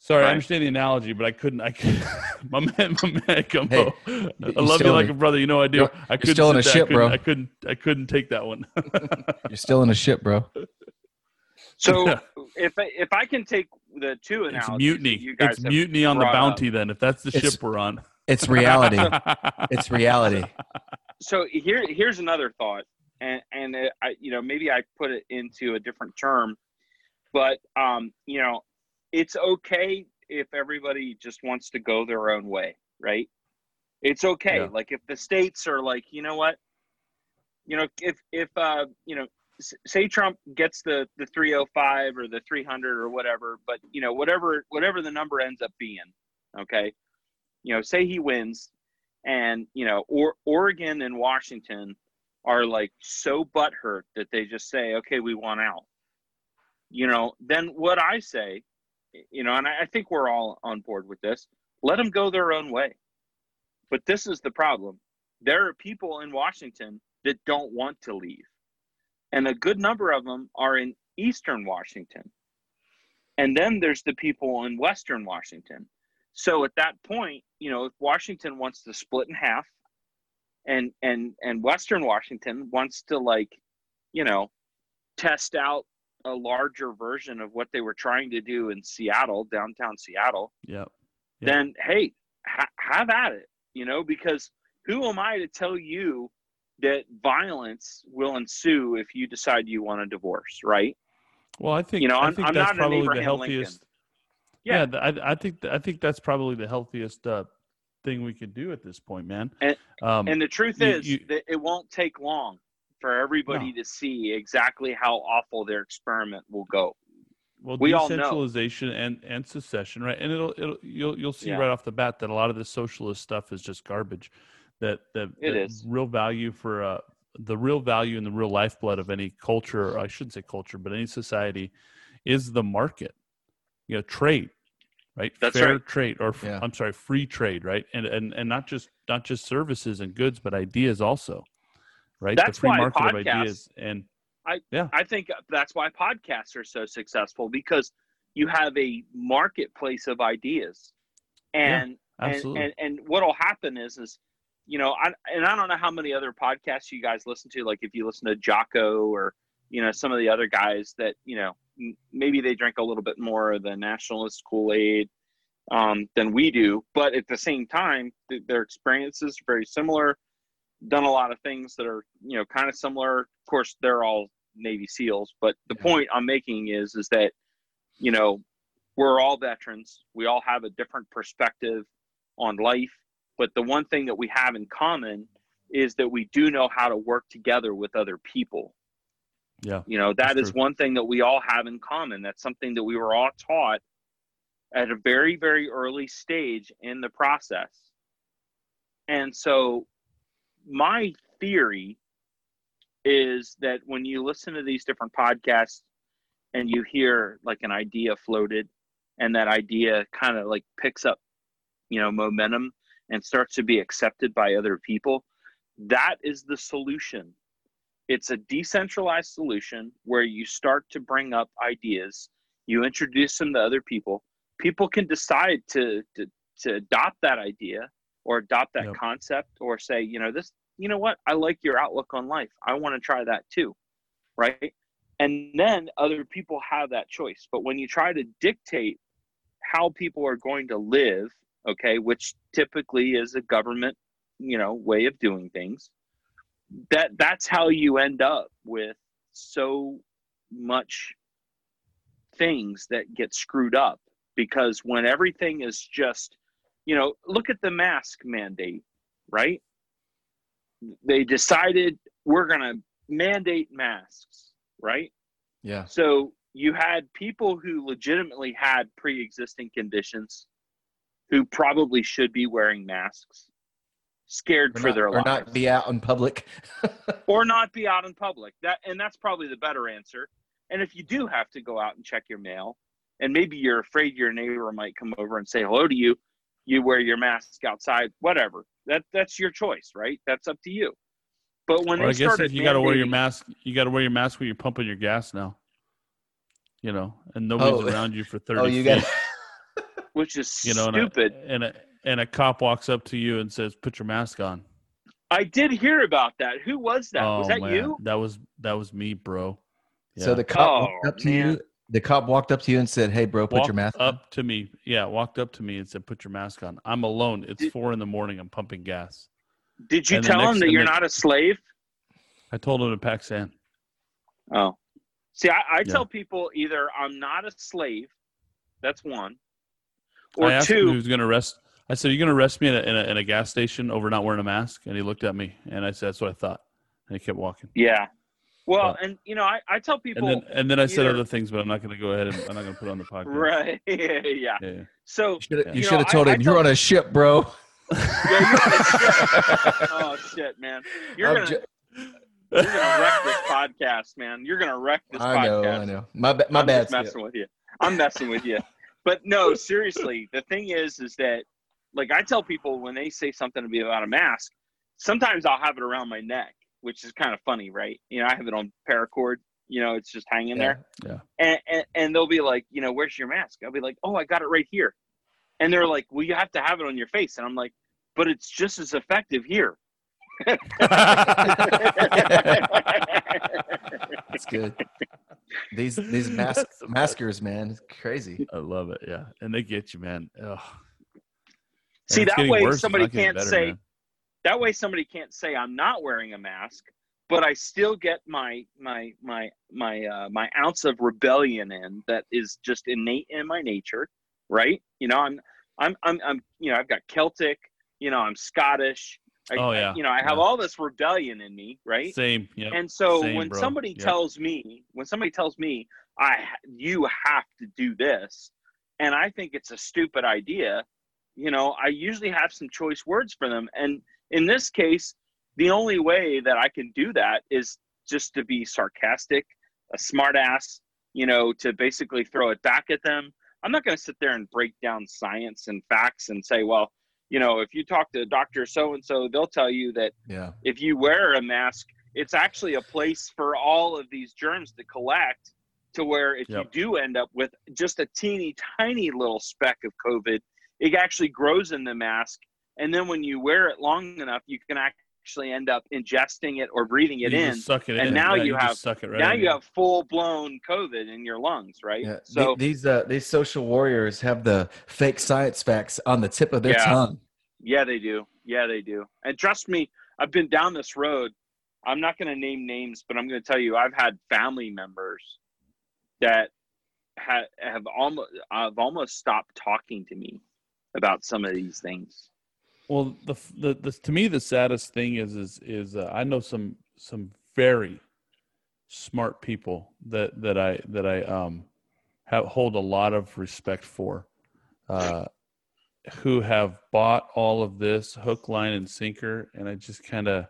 A: sorry, I understand the analogy, but I couldn't. I could, my man, my man, Gumbo.
B: Hey,
A: I love you like a
B: a-
A: brother. You know I do.
B: you're-
A: I couldn't
B: still in a ship.
A: I couldn't,
B: bro.
A: I couldn't. I couldn't take that one.
B: You're still in a ship, bro.
C: So
A: Yeah.
C: if I, if I can take the two
A: it's mutiny.
C: that you guys
A: It's
C: have
A: mutiny on the
C: brought up.
A: bounty. Then, if that's the
B: It's-
A: ship we're on,
B: It's reality. it's reality.
C: so here here's another thought and and it, I you know maybe I put it into a different term but um you know it's okay if everybody just wants to go their own way right? It's okay.
A: Yeah.
C: like if the states are like you know what? You know if if uh you know s- say Trump gets the the 305 or the 300 or whatever but you know whatever whatever the number ends up being okay? You know say he wins and you know or oregon and washington are like so butthurt that they just say okay we want out. You know then what i say you know and i I think we're all on board with this. Let them go their own way. But this is the problem. There are people in washington that don't want to leave. And a good number of them are in eastern washington. And then there's the people in western washington. So at that point, you know, if Washington wants to split in half, and and and Western Washington wants to like, you know, test out a larger version of what they were trying to do in Seattle, downtown Seattle,
A: Yep. Yeah.
C: then hey, ha- have at it, you know, because who am I to tell you that violence will ensue if you decide you want a divorce, right?
A: Well, I think
C: You know,
A: I
C: I'm-
A: think
C: I'm
A: that's probably the healthiest.
C: Yeah.
A: Yeah, I, I think I think that's probably the healthiest uh, thing we could do at this point, man.
C: And-
A: um,
C: And the truth
A: you-
C: is
A: you-
C: that it won't take long for everybody to see exactly how awful their experiment will go.
A: well,
C: we all know.
A: decentralization and and secession, right? And it'll it'll you'll you'll see
C: Yeah.
A: right off the bat that a lot of the socialist stuff is just garbage. That that,
C: It
A: that
C: is.
A: real value for uh, the real value and the real lifeblood of any culture, or I shouldn't say culture, but any society, is the market. You know, trade, right?
C: That's
A: Fair
C: right.
A: trade, or
B: Yeah.
A: I'm sorry, free trade, right? And and and not just not just services and goods, but ideas also, right?
C: That's
A: the free
C: why
A: market of
C: podcasts-
A: ideas and
C: I I think that's why podcasts are so successful because you have a marketplace of ideas. And and,
A: absolutely.
C: and and what'll happen is is you know I, and i don't know how many other podcasts you guys listen to like if you listen to jocko or you know some of the other guys that you know m- maybe they drink a little bit more of the nationalist kool-aid um, than we do but at the same time th- their experiences are very similar done a lot of things that are you know kind of similar. Of course they're all navy seals but the
B: Yeah.
C: point i'm making is is that you know we're all veterans. We all have a different perspective on life. But the one thing that we have in common is that we do know how to work together with other people.
A: Yeah,
C: you know
A: That's true.
C: one thing that we all have in common. That's something that we were all taught at a very very early stage in the process. And so my theory is that when you listen to these different podcasts and you hear like an idea floated and that idea kind of like picks up you know momentum and starts to be accepted by other people that is the solution. It's a decentralized solution where you start to bring up ideas you introduce them to other people people can decide to to, to adopt that idea or adopt that
A: Yep.
C: concept or say you know this you know what? I like your outlook on life. I want to try that too right? And then other people have that choice. But when you try to dictate how people are going to live okay which typically is a government you know way of doing things that that's how you end up with so much things that get screwed up because when everything is just you know look at the mask mandate right they decided we're going to mandate masks right
B: Yeah.
C: so you had people who legitimately had pre-existing conditions who probably should be wearing masks scared
B: Or
C: for
B: not,
C: their
B: or
C: lives
B: not be out in public.
C: or not be out in public. That and that's probably the better answer. And if you do have to go out and check your mail, and maybe you're afraid your neighbor might come over and say hello to you, you wear your mask outside. Whatever. That that's your choice, right? That's up to you. But when
A: Or
C: they
A: I guess
C: started
A: if you got to wear your mask, you got to wear your mask when you're pumping your gas now. You know, and nobody's
B: Oh.
A: around you for oh, thirty
B: oh, you
A: feet.
B: got.
C: which is
A: you know, and
C: stupid.
A: A, and a and a cop walks up to you and says, "Put your mask on."
C: I did hear about that. Who was that?
A: oh
C: was that
A: man,
C: you?
A: that was that was me, bro. Yeah.
B: So the cop
C: Oh,
B: walked up to
C: man.
B: you. The cop walked up to you and said, "Hey, bro, put
A: walked
B: your mask on."
A: up to me. Yeah, walked up to me and said, "Put your mask on." I'm alone. It's
C: Did-
A: four in the morning. I'm pumping gas.
C: Did you
A: and
C: tell
A: next-
C: him that you're
A: the-
C: not a slave?
A: I told him to pack sand.
C: Oh, see, I, I
A: Yeah.
C: tell people either I'm not a slave. That's one.
A: I
C: Or
A: asked him if he
C: two,
A: was going to arrest. I said, "Are you going to arrest me in a, in a in a gas station over not wearing a mask?" And he looked at me, and I said, "That's what I thought." And he kept walking.
C: yeah. Well,
A: But-
C: and you know, I, I tell people,
A: And then and then I said
C: either-
A: other things, but I'm not going to go ahead and I'm not going to put on the podcast.
C: right? yeah.
A: Yeah, yeah.
C: So
B: You should have,
A: Yeah.
B: you
C: You
B: should
C: know,
B: have told
C: I- I
B: him you're on a ship, bro.
C: yeah, you're gonna, oh shit, man, you're
B: I'm
C: gonna
B: ju-
C: you're gonna wreck this podcast, man. You're gonna wreck this
B: I know,
C: podcast.
B: I know. My ba- my
C: I'm
B: bad.
C: just messing with you. I'm messing with you. But no, seriously, the thing is, is that like I tell people when they say something to me about a mask, sometimes I'll have it around my neck, which is kind of funny, right? You know, I have it on paracord. You know, it's just hanging there, Yeah. and, and and they'll be like, you know, where's your mask? I'll be like, oh, I got it right here, and they're like, well, you have to have it on your face, and I'm like, but it's just as effective here.
B: That's good. These these mask, maskers, man, it's crazy.
A: I love it. Yeah, and they get you, man. Ugh.
C: See,
A: And
C: that way
A: worse,
C: somebody can't
A: better,
C: say
A: man.
C: That way somebody can't say I'm not wearing a mask, but I still get my my my my uh, my ounce of rebellion in that is just innate in my nature, right? You know, I'm I'm I'm, I'm you know I've got Celtic, you know, I'm Scottish. I,
A: Oh,
C: I-
A: yeah,
C: you know, I have
A: yeah.
C: all this rebellion in me, right?
A: Same. Yeah.
C: And so
A: Same,
C: when
A: bro.
C: somebody
A: Yep.
C: tells me, when somebody tells me, I you have to do this, and I think it's a stupid idea, you know, I usually have some choice words for them. And in this case, the only way that I can do that is just to be sarcastic, a smartass, you know, to basically throw it back at them. I'm not going to sit there and break down science and facts and say, well, you know, if you talk to Doctor So and So, they'll tell you that
B: Yeah.
C: if you wear a mask, it's actually a place for all of these germs to collect to where if
A: Yep.
C: you do end up with just a teeny tiny little speck of COVID, it actually grows in the mask. And then when you wear it long enough, you can actually end up ingesting it or breathing it
A: You
C: in.
A: suck it
C: and
A: in.
C: now
A: Yeah,
C: you
A: just
C: have-
A: suck it right
C: now
A: in,
C: you have full blown COVID in your lungs, right?
B: Yeah.
C: So
B: The- these uh these social warriors have the fake science facts on the tip of their
C: Yeah.
B: tongue.
C: Yeah, they do. Yeah, they do. And trust me, I've been down this road. I'm not going to name names, but I'm going to tell you, I've had family members that ha- have almost, have almost stopped talking to me about some of these things.
A: Well, the, the the to me the saddest thing is is is uh, I know some some very smart people that that I that I um have, hold a lot of respect for, uh, who have bought all of this hook, line, and sinker, and I just kind of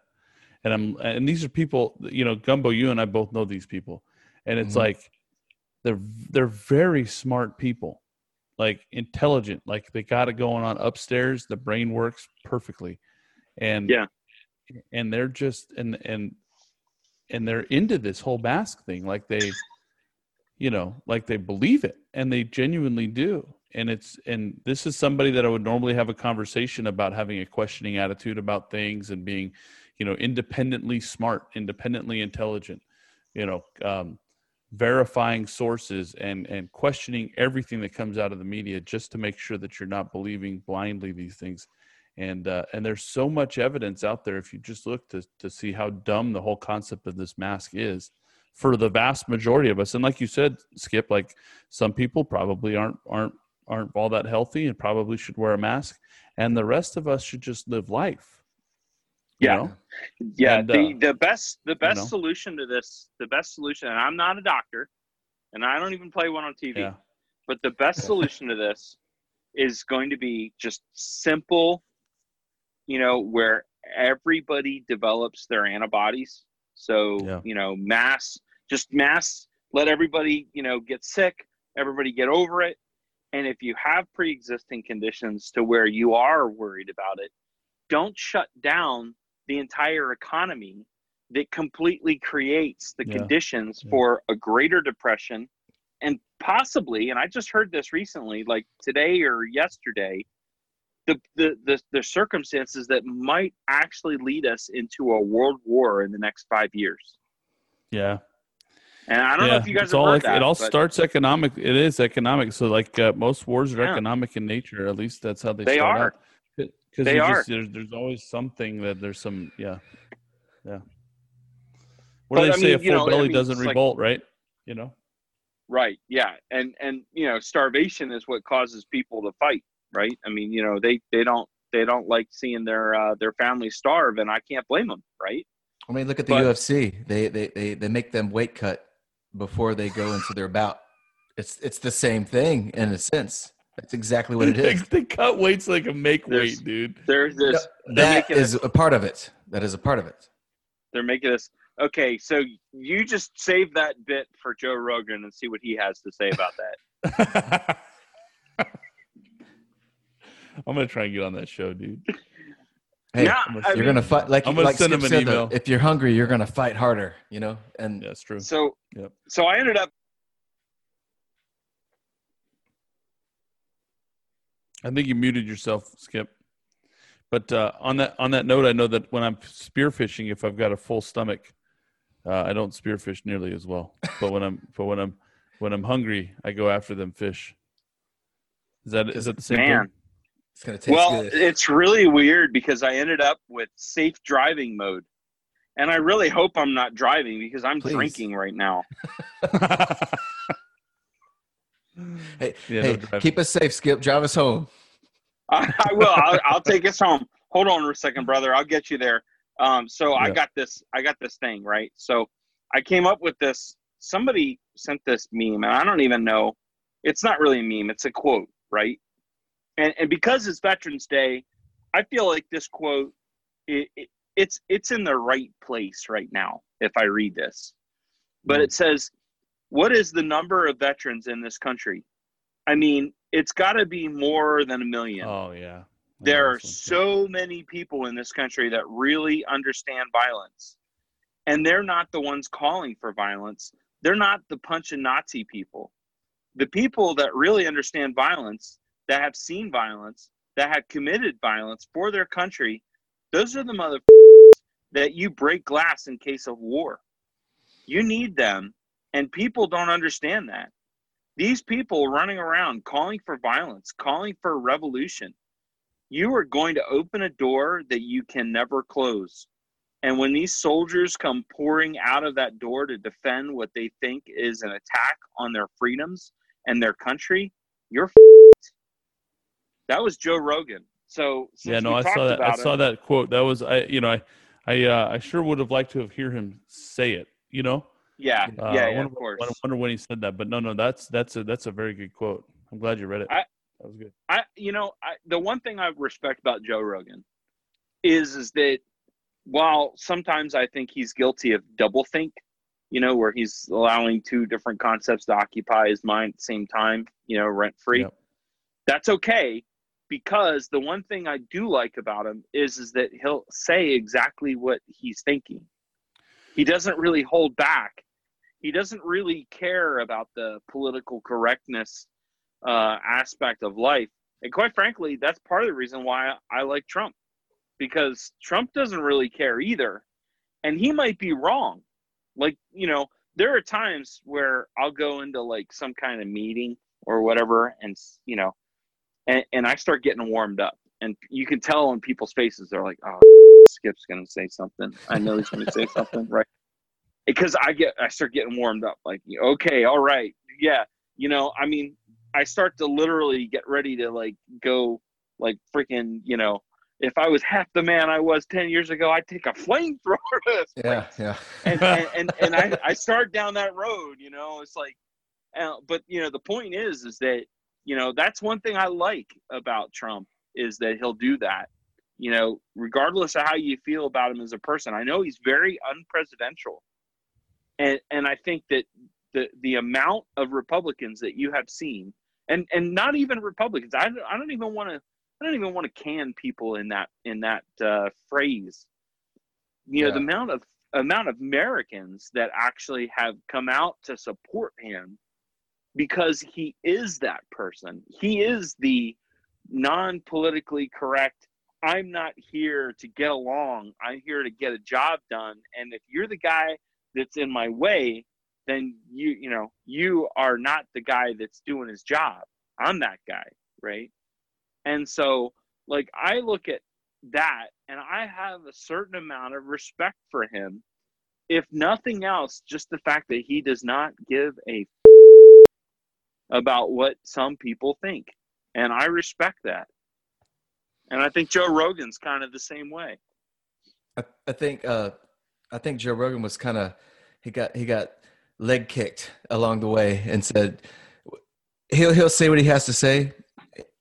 A: and I'm and these are people you know Gumbo, you and I both know these people, and it's
B: Mhm.
A: like they're they're very smart people like intelligent like they got it going on upstairs the brain works perfectly and
C: Yeah.
A: and they're just and and and they're into this whole mask thing like they you know like they believe it and they genuinely do and it's and this is somebody that i would normally have a conversation about having a questioning attitude about things and being you know independently smart independently intelligent you know um, verifying sources and and questioning everything that comes out of the media just to make sure that you're not believing blindly these things. And uh, and there's so much evidence out there if you just look to to see how dumb the whole concept of this mask is for the vast majority of us. And like you said skip like some people probably aren't aren't aren't all that healthy and probably should wear a mask. And the rest of us should just live life
C: Yeah.
A: know?
C: Yeah,
A: And,
C: the,
A: uh,
C: the best the best
A: know.
C: solution to this, the best solution, and I'm not a doctor, and I don't even play one on TV.
A: yeah
C: But the best solution to this is going to be just simple, you know, where everybody develops their antibodies. So,
A: Yeah.
C: you know, mass, just mass, let everybody, you know, get sick, everybody get over it. And if you have pre existing conditions to where you are worried about it, don't shut down the entire economy that completely creates the
A: Yeah.
C: conditions
A: Yeah.
C: for a greater depression and possibly and i just heard this recently like today or yesterday the, the the the circumstances that might actually lead us into a world war in the next five years
A: yeah
C: and i don't know if you guys
A: it's all
C: heard
A: like,
C: that
A: it all
C: but
A: starts economic. It is economic. So like uh, most wars are
C: Yeah.
A: economic in nature. At least that's how they,
C: They
A: start
C: are.
A: out. Because
C: They are.
A: there's, there's always something that there's some yeah yeah. What
C: But,
A: do they
C: I
A: say?
C: mean,
A: a
C: you
A: full
C: know, I
A: belly
C: mean,
A: doesn't
C: it's like-
A: revolt, right? You know.
C: right yeah and and you know starvation is what causes people to fight right i mean you know they they don't they don't like seeing their uh, their family starve and i can't blame them right
B: I mean, look at the
C: But-
B: UFC. They, they they they make them weight cut before they go into their bout. It's it's the same thing in a sense. That's exactly what it is.
A: they cut weights like a make
C: There's-
A: weight, dude.
C: there's this they're
B: that
C: making
B: is a part of it. That is a part of it.
C: they're making us okay so you just save that bit for joe rogan and see what he has to say about that
A: I'm gonna try and get on that show, dude.
B: Hey,
C: Yeah,
A: I'm
C: I
B: you're
C: mean,
B: gonna fight like
A: I'm gonna
B: like
A: send
B: Skip
A: him an
B: said, though,
A: email.
B: If you're hungry, you're gonna fight harder. You know, and
A: Yeah, that's true.
C: so
A: Yep.
C: so i ended up
A: I think you muted yourself, Skip. But uh, on that on that note, I know that when I'm spearfishing, if I've got a full stomach, uh, I don't spearfish nearly as well. But when I'm but when I'm when I'm hungry, I go after them fish. Is that is that the same
C: Man.
A: thing?
B: It's gonna taste
C: well,
B: good.
C: it's really weird because I ended up with safe driving mode. And I really hope I'm not driving because I'm
B: Please.
C: drinking right now.
B: hey,
A: Yeah,
B: hey,
A: no
B: keep us safe, Skip. Drive us home.
C: I, I will. I'll, I'll take us home. Hold on for a second, brother. I'll get you there. Um, so I got this. I got this thing right. So I came up with this. Somebody sent this meme, and I don't even know. It's not really a meme. It's a quote, right? And and because it's Veterans Day, I feel like this quote, it, it, it's it's in the right place right now. If I read this, but it says, "What is the number of veterans in this country?" I mean, it's got to be more than a million.
A: Oh yeah.
C: there are so many people in this country that really understand violence and they're not the ones calling for violence. They're not the punching nazi people. The people that really understand violence that have seen violence that have committed violence for their country those are the mother that you break glass in case of war. You need them and people don't understand that these people running around calling for violence calling for revolution you are going to open a door that you can never close. And when these soldiers come pouring out of that door to defend what they think is an attack on their freedoms and their country, you're f***ed. That was Joe Rogan. So since
A: yeah, no, I saw that. I
C: about
A: saw that quote. That was I. You know, I, I, uh, I sure would have liked to have hear him say it. You know,
C: Yeah,
A: Uh,
C: yeah,
A: wonder,
C: of course.
A: I wonder when he said that. But no, no, that's that's a that's a very good quote. I'm glad you read it.
C: I-
A: that was good.
C: I, you know, I, the one thing I respect about Joe Rogan is is that while sometimes I think he's guilty of doublethink, you know, where he's allowing two different concepts to occupy his mind at the same time, you know, rent free.
A: Yep.
C: That's okay because the one thing I do like about him is is that he'll say exactly what he's thinking. He doesn't really hold back. He doesn't really care about the political correctness uh, aspect of life. And quite frankly, that's part of the reason why I like Trump because Trump doesn't really care either. And he might be wrong. Like, you know, there are times where I'll go into like some kind of meeting or whatever and, you know, and, and I start getting warmed up. And you can tell on people's faces, they're like, oh, Skip's going to say something. I know he's going to say something, right? Because I get, I start getting warmed up. Like, okay, all right, yeah, you know, I mean, I start to literally get ready to like go like freaking, you know, if I was half the man I was 10 years ago, I'd take a flamethrower
B: Yeah, yeah.
C: and, and, and, and I, I start down that road, you know, it's like, uh, but you know, the point is, is that, you know, that's one thing I like about Trump is that he'll do that, you know, regardless of how you feel about him as a person. I know he's very unpresidential. And, and I think that the, the amount of Republicans that you have seen and, and not even Republicans, I don't, I don't even want to, I don't even want to can people in that, in that uh, phrase, you know,
B: Yeah.
C: the amount of amount of Americans that actually have come out to support him because he is that person. He is the non politically correct. I'm not here to get along. I'm here to get a job done. And if you're the guy that's in my way, then you you know you are not the guy that's doing his job. I'm that guy, right? And so like I look at that and I have a certain amount of respect for him. If nothing else, just the fact that he does not give a about what some people think. And I respect that. And I think Joe Rogan's kind of the same way.
B: I, I think uh, I think Joe Rogan was kind of he got he got leg kicked along the way and said he'll he'll say what he has to say.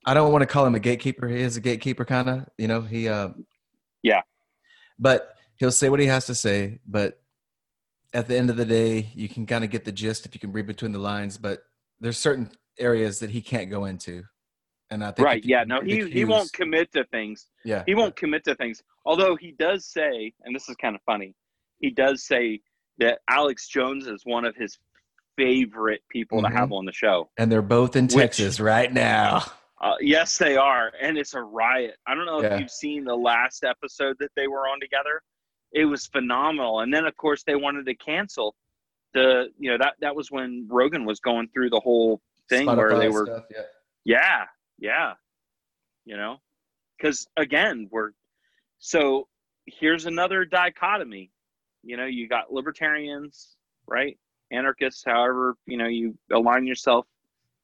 B: I don't want to call him a gatekeeper. He is a gatekeeper, kind of. You know, he. Uh,
C: Yeah.
B: But he'll say what he has to say. But at the end of the day, you can kind of get the gist if you can read between the lines. But there's certain areas that he can't go into, and I think
C: Right. Yeah. No, he, he won't commit to things.
B: Yeah.
C: He won't commit to things. Although he does say, and this is kind of funny, he does say that Alex Jones is one of his favorite people
B: Mhm.
C: to have on the show.
B: And they're both in
C: Which-
B: Texas right now.
C: Uh, yes, they are, and it's a riot. I don't know
B: Yeah.
C: if you've seen the last episode that they were on together. It was phenomenal, and then of course they wanted to cancel the. You know that that was when Rogan was going through the whole thing where they were
B: stuff, yeah.
C: yeah, yeah. You know, because again, we're so here's another dichotomy. You know, you got libertarians, right? Anarchists, however, you know, you align yourself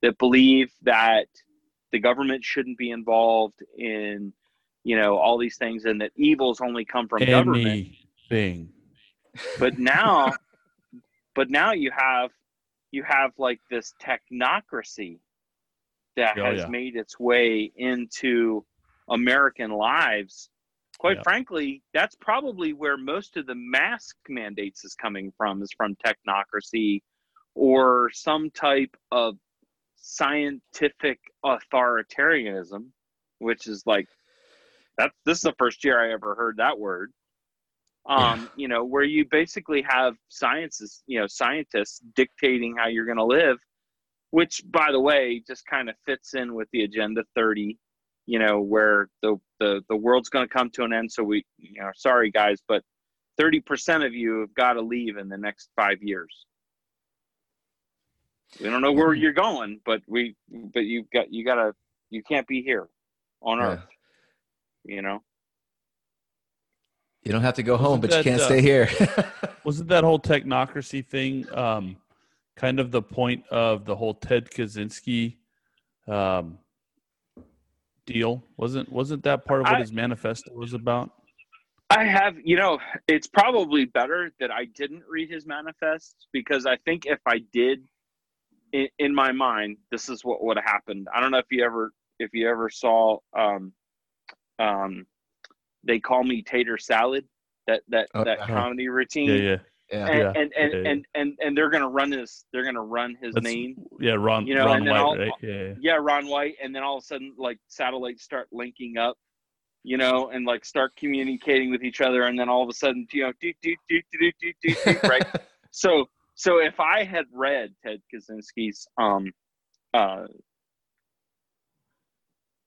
C: that believe that the government shouldn't be involved in, you know, all these things and that evils only come from government
A: Anything.
C: but now but now you have you have like this technocracy that
A: Oh,
C: has
A: yeah.
C: made its way into american lives quite
A: Yeah.
C: frankly that's probably where most of the mask mandates is coming from is from technocracy or some type of scientific authoritarianism which is like that this is the first year i ever heard that word um, you know, where you basically have sciences, you know, scientists dictating how you're going to live, which, by the way, just kind of fits in with the Agenda 30, you know, where the the the world's going to come to an end. So we, you know, sorry guys, but 30% of you have got to leave in the next five years. We don't know where you're going, but we, but you've got you got to you can't be here on
B: Yeah.
C: Earth, you know.
B: You don't have to go home,
A: Wasn't
B: but you can't
A: uh,
B: stay here.
A: Wasn't that whole technocracy thing um, kind of the point of the whole Ted Kaczynski um, deal? Wasn't wasn't that part of what
C: I-
A: his manifesto was about?
C: I have, you know, it's probably better that I didn't read his manifest because I think if I did, in, in my mind, this is what would have happened. I don't know if you ever, if you ever saw, um, um, they call me Tater Salad, that that
B: Oh,
C: that
B: uh-huh.
C: comedy routine,
A: Yeah, yeah,
B: yeah.
C: and,
A: Yeah,
C: and, and,
A: yeah, yeah.
C: and and and they're gonna run his, they're gonna run his
A: That's-
C: name,
A: yeah. Ron,
C: You know,
A: Ron
C: and then
A: White,
C: I'll-
A: Yeah, yeah.
C: yeah, Ron White, and then all of a sudden, like satellites start linking up, you know, and like start communicating with each other, and then all of a sudden, you know, do do do do do do do, right? so, so if I had read Ted Kaczynski's, um, uh,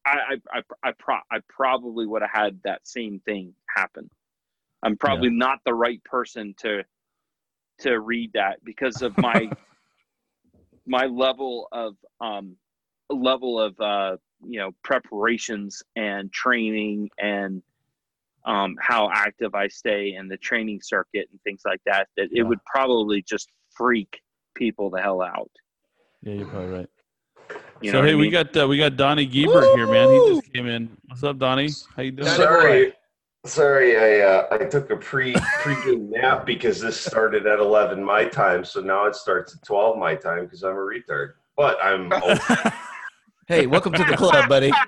C: I I I I, pro- I probably would have had that same thing happen. I'm probably not the right person to to read that because of my my level of um level of uh you know preparations and training and um how active I stay in the training circuit and things like that that
A: Yeah.
C: it would probably just freak people the hell out
A: Yeah, you're probably right.
C: you
A: so hey,
C: what I
A: we got uh, we got Donnie Giebert here, man. He just came in. What's up, Donnie? How you doing?
B: Donnie
E: Sorry, sorry. I uh, I took a pre pre-game nap because this started at eleven my time, so now it starts at twelve my time because I'm a retard. But I'm
B: hey, welcome to the club, buddy.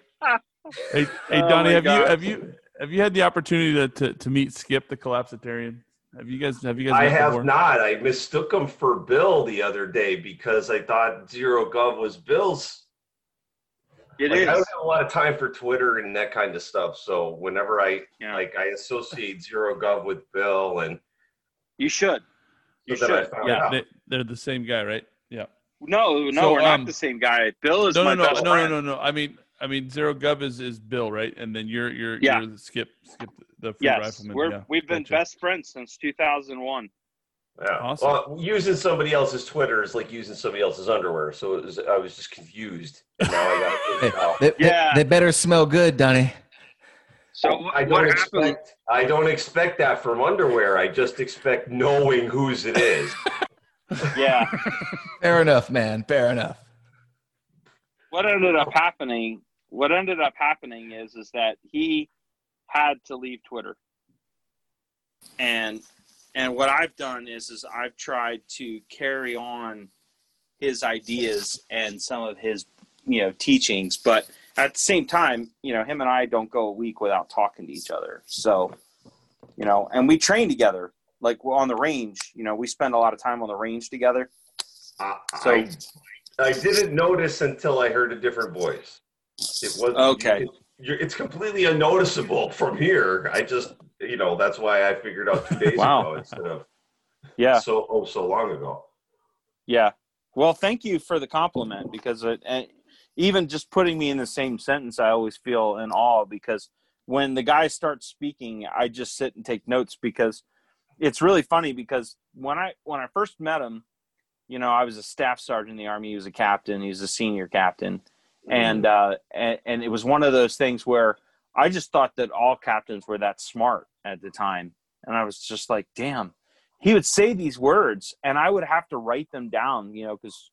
A: Hey, hey
C: Oh
A: Donnie,
C: my
A: have you have you have you had the opportunity to, to, to meet Skip the collapsitarian? Have you guys have you guys
E: I have
A: before?
E: not. I mistook him for Bill the other day because I thought Zero Gov was Bill's.
C: It
E: Like,
C: is.
E: I don't have a lot of time for Twitter and that kind of stuff. So whenever I
C: Yeah.
E: like, I associate Zero Gov with Bill, and
C: you should you
E: so
C: should
A: Yeah, they, they're the same guy, right? Yeah.
C: no no
A: So,
C: we're
A: um,
C: not the same guy Bill is
A: No,
C: my
A: no, no,
C: best
A: no, no,
C: friend
A: no, no. I mean, I mean, Zero Gov is, is Bill, right? And then you're you're
C: Yeah.
A: you're the Skip Skip the free
C: yes
A: rifleman.
C: we're
A: yeah,
C: we've been
A: gotcha.
C: best friends since 2001
E: Yeah.
A: Awesome.
E: Well, using somebody else's Twitter is like using somebody else's underwear. So it was, I was just confused. And now I got it out.
B: they, they-
C: Yeah.
B: they better smell good, Donnie.
C: so what,
E: I don't
C: happened
E: expect. I don't expect that from underwear. I just expect knowing whose it is.
C: yeah
B: Fair enough, man. Fair enough.
C: what ended up happening what ended up happening is is that he had to leave twitter and and what i've done is is i've tried to carry on his ideas and some of his you know teachings but at the same time you know him and i don't go a week without talking to each other so you know and we train together like we're on the range you know we spend a lot of time on the range together
E: I,
C: So-
E: I, I didn't notice until I heard a different voice. It was
C: Okay.
E: It, you're, it's completely unnoticeable from here. I just, you know, that's why I figured out two days
C: Wow.
E: ago instead of
C: yeah
E: so oh so long ago.
C: Yeah. Well, thank you for the compliment because it, even just putting me in the same sentence, I always feel in awe because when the guy starts speaking, I just sit and take notes because it's really funny because when I when I first met him, you know, I was a staff sergeant in the army. He was a captain. He was a senior captain, and uh, and, and it was one of those things where I just thought that all captains were that smart at the time, and I was just like, damn. He would say these words, and I would have to write them down, you know, because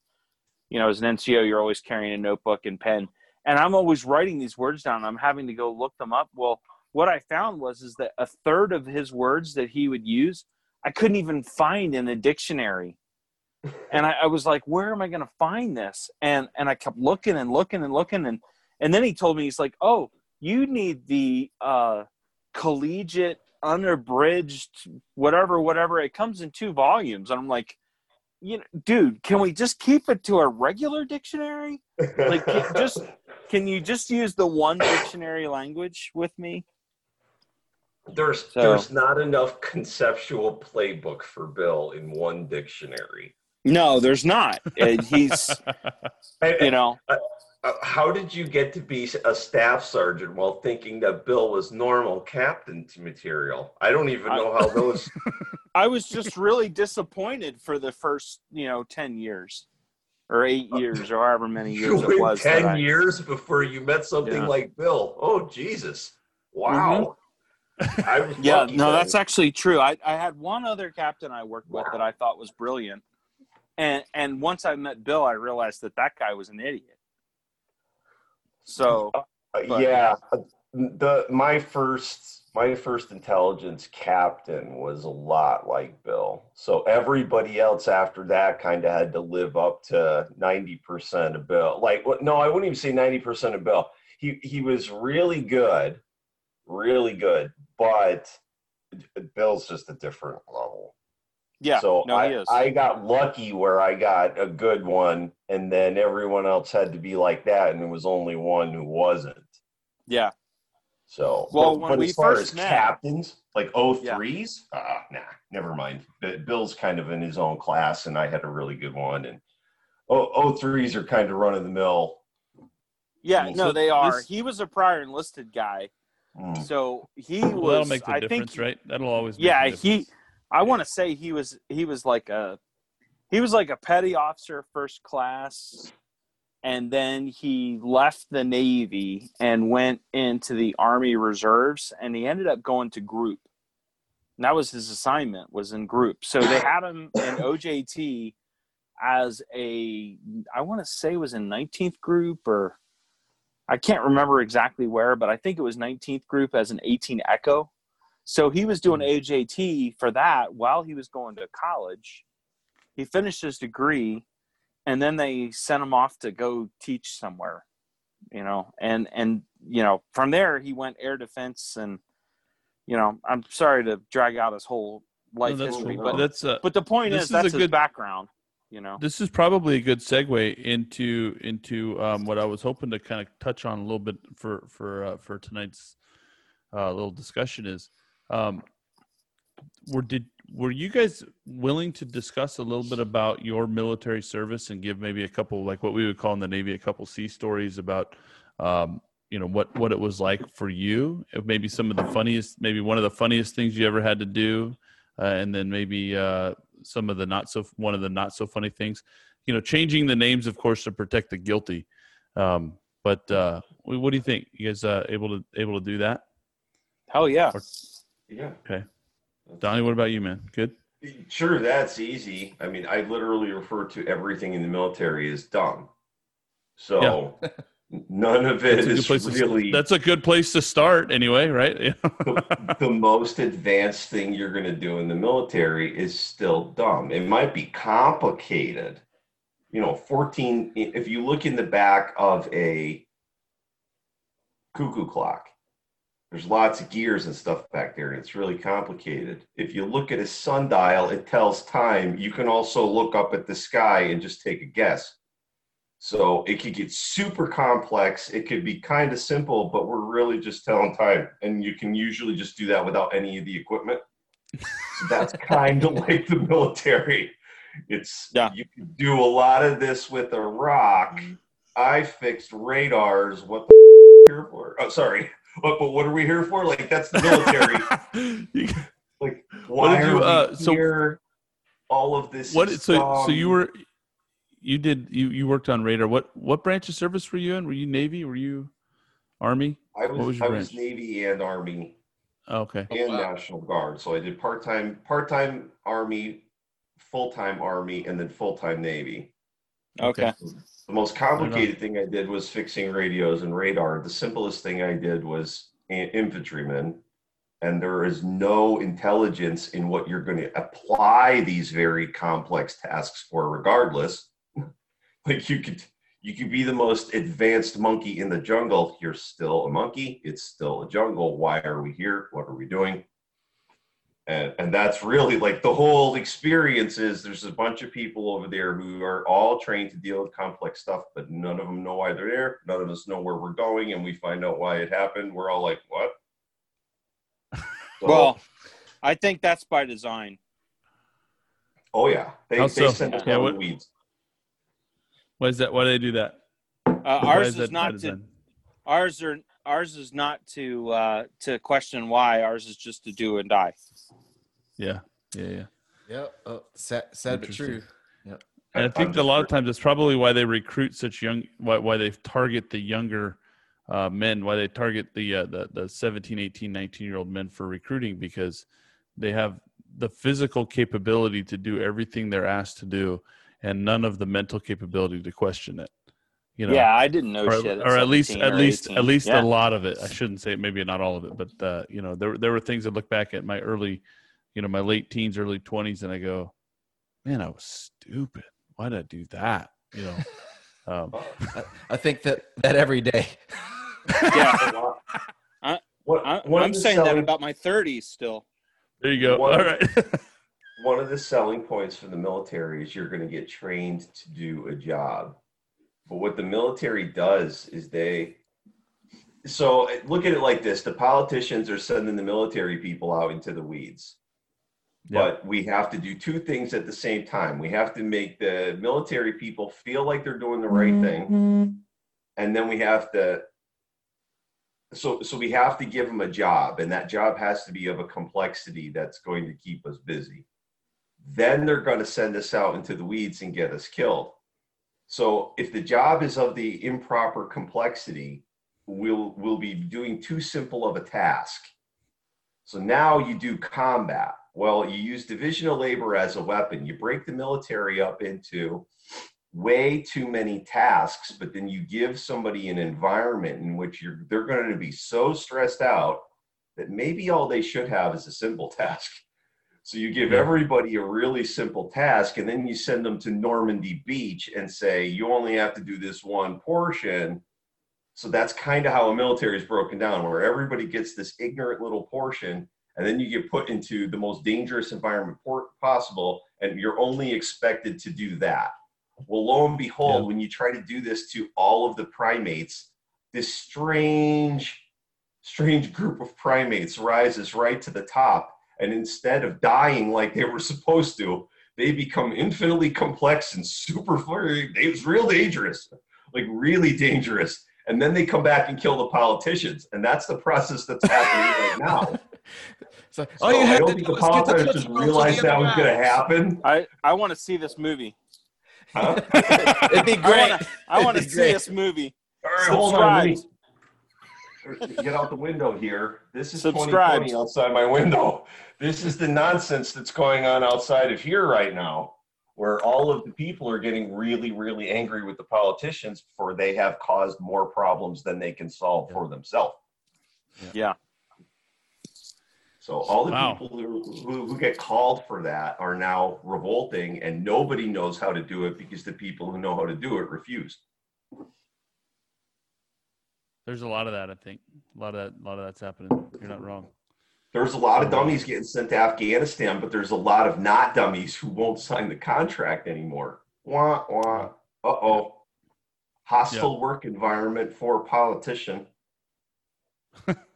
C: you know, as an NCO, you're always carrying a notebook and pen, and I'm always writing these words down. I'm having to go look them up. Well, what I found was is that a third of his words that he would use, I couldn't even find in the dictionary. And I, I was like, where am I going to find this? And and I kept looking and looking and looking and and then he told me he's like, oh, you need the uh, collegiate unabridged whatever whatever. It comes in two volumes, and I'm like, you know, dude, can we just keep it to a regular dictionary? Like, can, just can you just use the one dictionary language with me?
E: There's
C: So-
E: there's not enough conceptual playbook for Bill in one dictionary.
C: No, there's not. And he's, you know,
E: uh, Uh, how did you get to be a staff sergeant while thinking that Bill was normal captain material? I don't even know how those.
C: I was just really disappointed for the first, you know, 10 years or eight uh, years or however many
E: You
C: years it was.
E: ten
C: I-
E: years before you met something
C: Yeah.
E: like Bill. Oh Jesus! Mm-hmm. Wow. I was
C: Yeah, no,
E: then.
C: that's actually true. I, I had one other captain I worked with that I thought was brilliant. And and once I met Bill, I realized that that guy was an idiot. So,
E: Uh,
C: But-
E: yeah, the my first my first intelligence captain was a lot like Bill. So everybody else after that kind of had to live up to ninety percent of Bill. Like, no, I wouldn't even say ninety percent of Bill. He he was really good, really good, but Bill's just a different level.
C: Yeah,
E: so
C: no,
E: I,
C: he is.
E: I got lucky where I got a good one, and then everyone else had to be like that, and there was only one who wasn't.
C: yeah.
E: So,
C: Well,
E: but,
C: when
E: but
C: we
E: as far
C: first
E: as
C: met-
E: captains, like 03s, ah, nah, never mind. But Bill's kind of in his own class, and I had a really good one. And oh, 03s are kind of run of the mill.
C: Yeah,
E: So
C: no, they are.
A: this-
C: He was a prior enlisted guy.
E: Mm.
C: So he
A: well,
C: was
A: that'll make the
C: I
A: difference,
C: think
A: right? That'll always. Make
C: yeah
A: the
C: he
A: difference.
C: I want to say he was he was like a he was like a petty officer first class and then he left the navy and went into the army reserves and he ended up going to group. And that was his assignment was in group. So they had him in ojt as a i want to say it was in 19th group or i can't remember exactly where but i think it was 19th group as an 18 echo so he was doing OJT for that while he was going to college. He finished his degree, and then they sent him off to go teach somewhere, you know. And and you know from there he went air defense, and you know I'm sorry to drag out his whole life
A: No,
C: history,
E: cool.
C: but
A: that's uh,
C: but the point is
A: is
C: that's
A: a good-
C: background, you know.
A: this is probably a good segue into into um, what I was hoping to kind of touch on a little bit for for uh, for tonight's uh, little discussion is um, were did were you guys willing to discuss a little bit about your military service and give maybe a couple like what we would call in the Navy a couple sea stories about um, you know what what it was like for you? Maybe some of the funniest maybe one of the funniest things you ever had to do uh, and then maybe uh, some of the not so one of the not so funny things. You know changing the names of course to protect the guilty. Um, but uh, what do you think? You guys uh, able to able to do that?
C: Hell yeah.
E: Yeah. Okay.
A: Donnie what about you man good
E: Sure, that's easy. I mean, I literally refer to everything in the military as dumb. So none of it
A: that's
E: is
A: to,
E: really
A: that's a good place to start anyway right
E: the, the most advanced thing you're going to do in the military is still dumb. It might be complicated. You know, 14, if you look in the back of a cuckoo clock, there's lots of gears and stuff back there, and it's really complicated. If you look at a sundial, it tells time. You can also look up at the sky and just take a guess. So it could get super complex. It could be kind of simple, but we're really just telling time. And you can usually just do that without any of the equipment. So that's kind of like the military. It's
C: Yeah.
E: you can do a lot of this with a rock. Mm-hmm. I fixed radars. What the here for? Oh, sorry. But, but what are we here for? Like that's the military.
A: You-
E: like
A: What
E: why
A: did you,
E: are we
A: uh, so-
E: here? All of this.
A: what?
E: is
A: So so you were you did you you worked on radar. What what branch of service were you in? Were you Navy? Were you Army?
E: I was,
A: was your
E: I was? Navy and Army
A: Oh, okay.
E: and
B: wow.
E: National Guard. So I did part time part time Army, full time Army, and then full time Navy.
C: Okay.
E: The most complicated thing I did was fixing radios and radar. The simplest thing I did was an infantryman. And there is no intelligence in what you're going to apply these very complex tasks for, regardless. like you could you could be the most advanced monkey in the jungle. You're still a monkey. It's still a jungle. Why are we here? What are we doing? And, and that's really like the whole experience is there's a bunch of people over there who are all trained to deal with complex stuff, but none of them know why they're there. None of us know where we're going, and we find out why it happened. We're all like, what? So-
C: Well, I think that's by design.
E: oh yeah, they,
A: How
E: they
A: so?
E: send us
A: Yeah,
E: down
A: what-
E: the weeds.
A: Why is that? Why do they do that?
C: Uh, ours is,
A: by
C: not to ours are ours is not to uh, to question why. Ours is just to do and die.
A: Yeah, yeah, yeah.
B: Yep. Oh, sad, sad but
A: Interesting.
B: true.
A: And I think a lot of times it's probably why they recruit such young, why, why they target the younger uh, men, why they target the, uh, the the 17, 18, 19 year old men for recruiting because they have the physical capability to do everything they're asked to do, and none of the mental capability to question it. You know,
C: yeah, I didn't know
A: or,
C: shit.
A: or at least
C: 17
A: at least
C: 18.
A: at least
C: Yeah.
A: a lot of it. I shouldn't say maybe not all of it, but uh, you know there there were things I look back at my early, you know, my late teens, early twenties, and I go, man, I was stupid. Why did I do that? You know. Um,
B: I, I think that that every day.
C: Yeah. I-
E: What-
C: I,
E: one of
C: I'm
E: the
C: saying that about my 30s still.
A: there you go.
E: One-
A: All right.
E: one of the selling points for the military is you're going to get trained to do a job. But what the military does is they so look at it like this the politicians are sending the military people out into the weeds.
A: Yeah.
E: But we have to do two things at the same time. We have to make the military people feel like they're doing the right thing. Mm-hmm. And then we have to so so we have to give them a job and that job has to be of a complexity that's going to keep us busy then they're going to send us out into the weeds and get us killed so if the job is of the improper complexity we'll we'll be doing too simple of a task so now you do combat well you use division of labor as a weapon you break the military up into way too many tasks, but then you give somebody an environment in which you're they're going to be so stressed out that maybe all they should have is a simple task. So you give everybody a really simple task, and then you send them to Normandy Beach and say you only have to do this one portion. So that's kind of how a military is broken down, where everybody gets this ignorant little portion, and then you get put into the most dangerous environment possible, and you're only expected to do that. Well, lo and behold,
A: Yeah.
E: when you try to do this to all of the primates, this strange, strange group of primates rises right to the top. And instead of dying like they were supposed to, they become infinitely complex and super, very- it's real dangerous, like really dangerous. And then they come back and kill the politicians. And that's the process that's happening right now.
B: So,
E: So
B: all you
E: I
B: had
E: don't
B: to
E: think
B: do
E: the
B: was get the
E: politicians
B: Tootsie Rolls
E: realized that was going to happen.
C: I, I want to see this movie.
E: Huh?
B: It'd be great.
C: I want to see
B: great.
C: this movie.
E: All right, hold on. Let me, get out the window here. This is
C: Subscribe.
E: 2020 outside my window. This is the nonsense that's going on outside of here right now, where all of the people are getting really, really angry with the politicians for they have caused more problems than they can solve for themselves.
C: Yeah.
E: So all the
A: Wow.
E: people who, who, who get called for that are now revolting, and nobody knows how to do it because the people who know how to do it refuse.
A: There's a lot of that. I think a lot of that. A lot of that's happening. You're not wrong.
E: There's a lot of dummies getting sent to Afghanistan, but there's a lot of not dummies who won't sign the contract anymore. Wah, wah. Uh oh. Hostile work environment for a politician.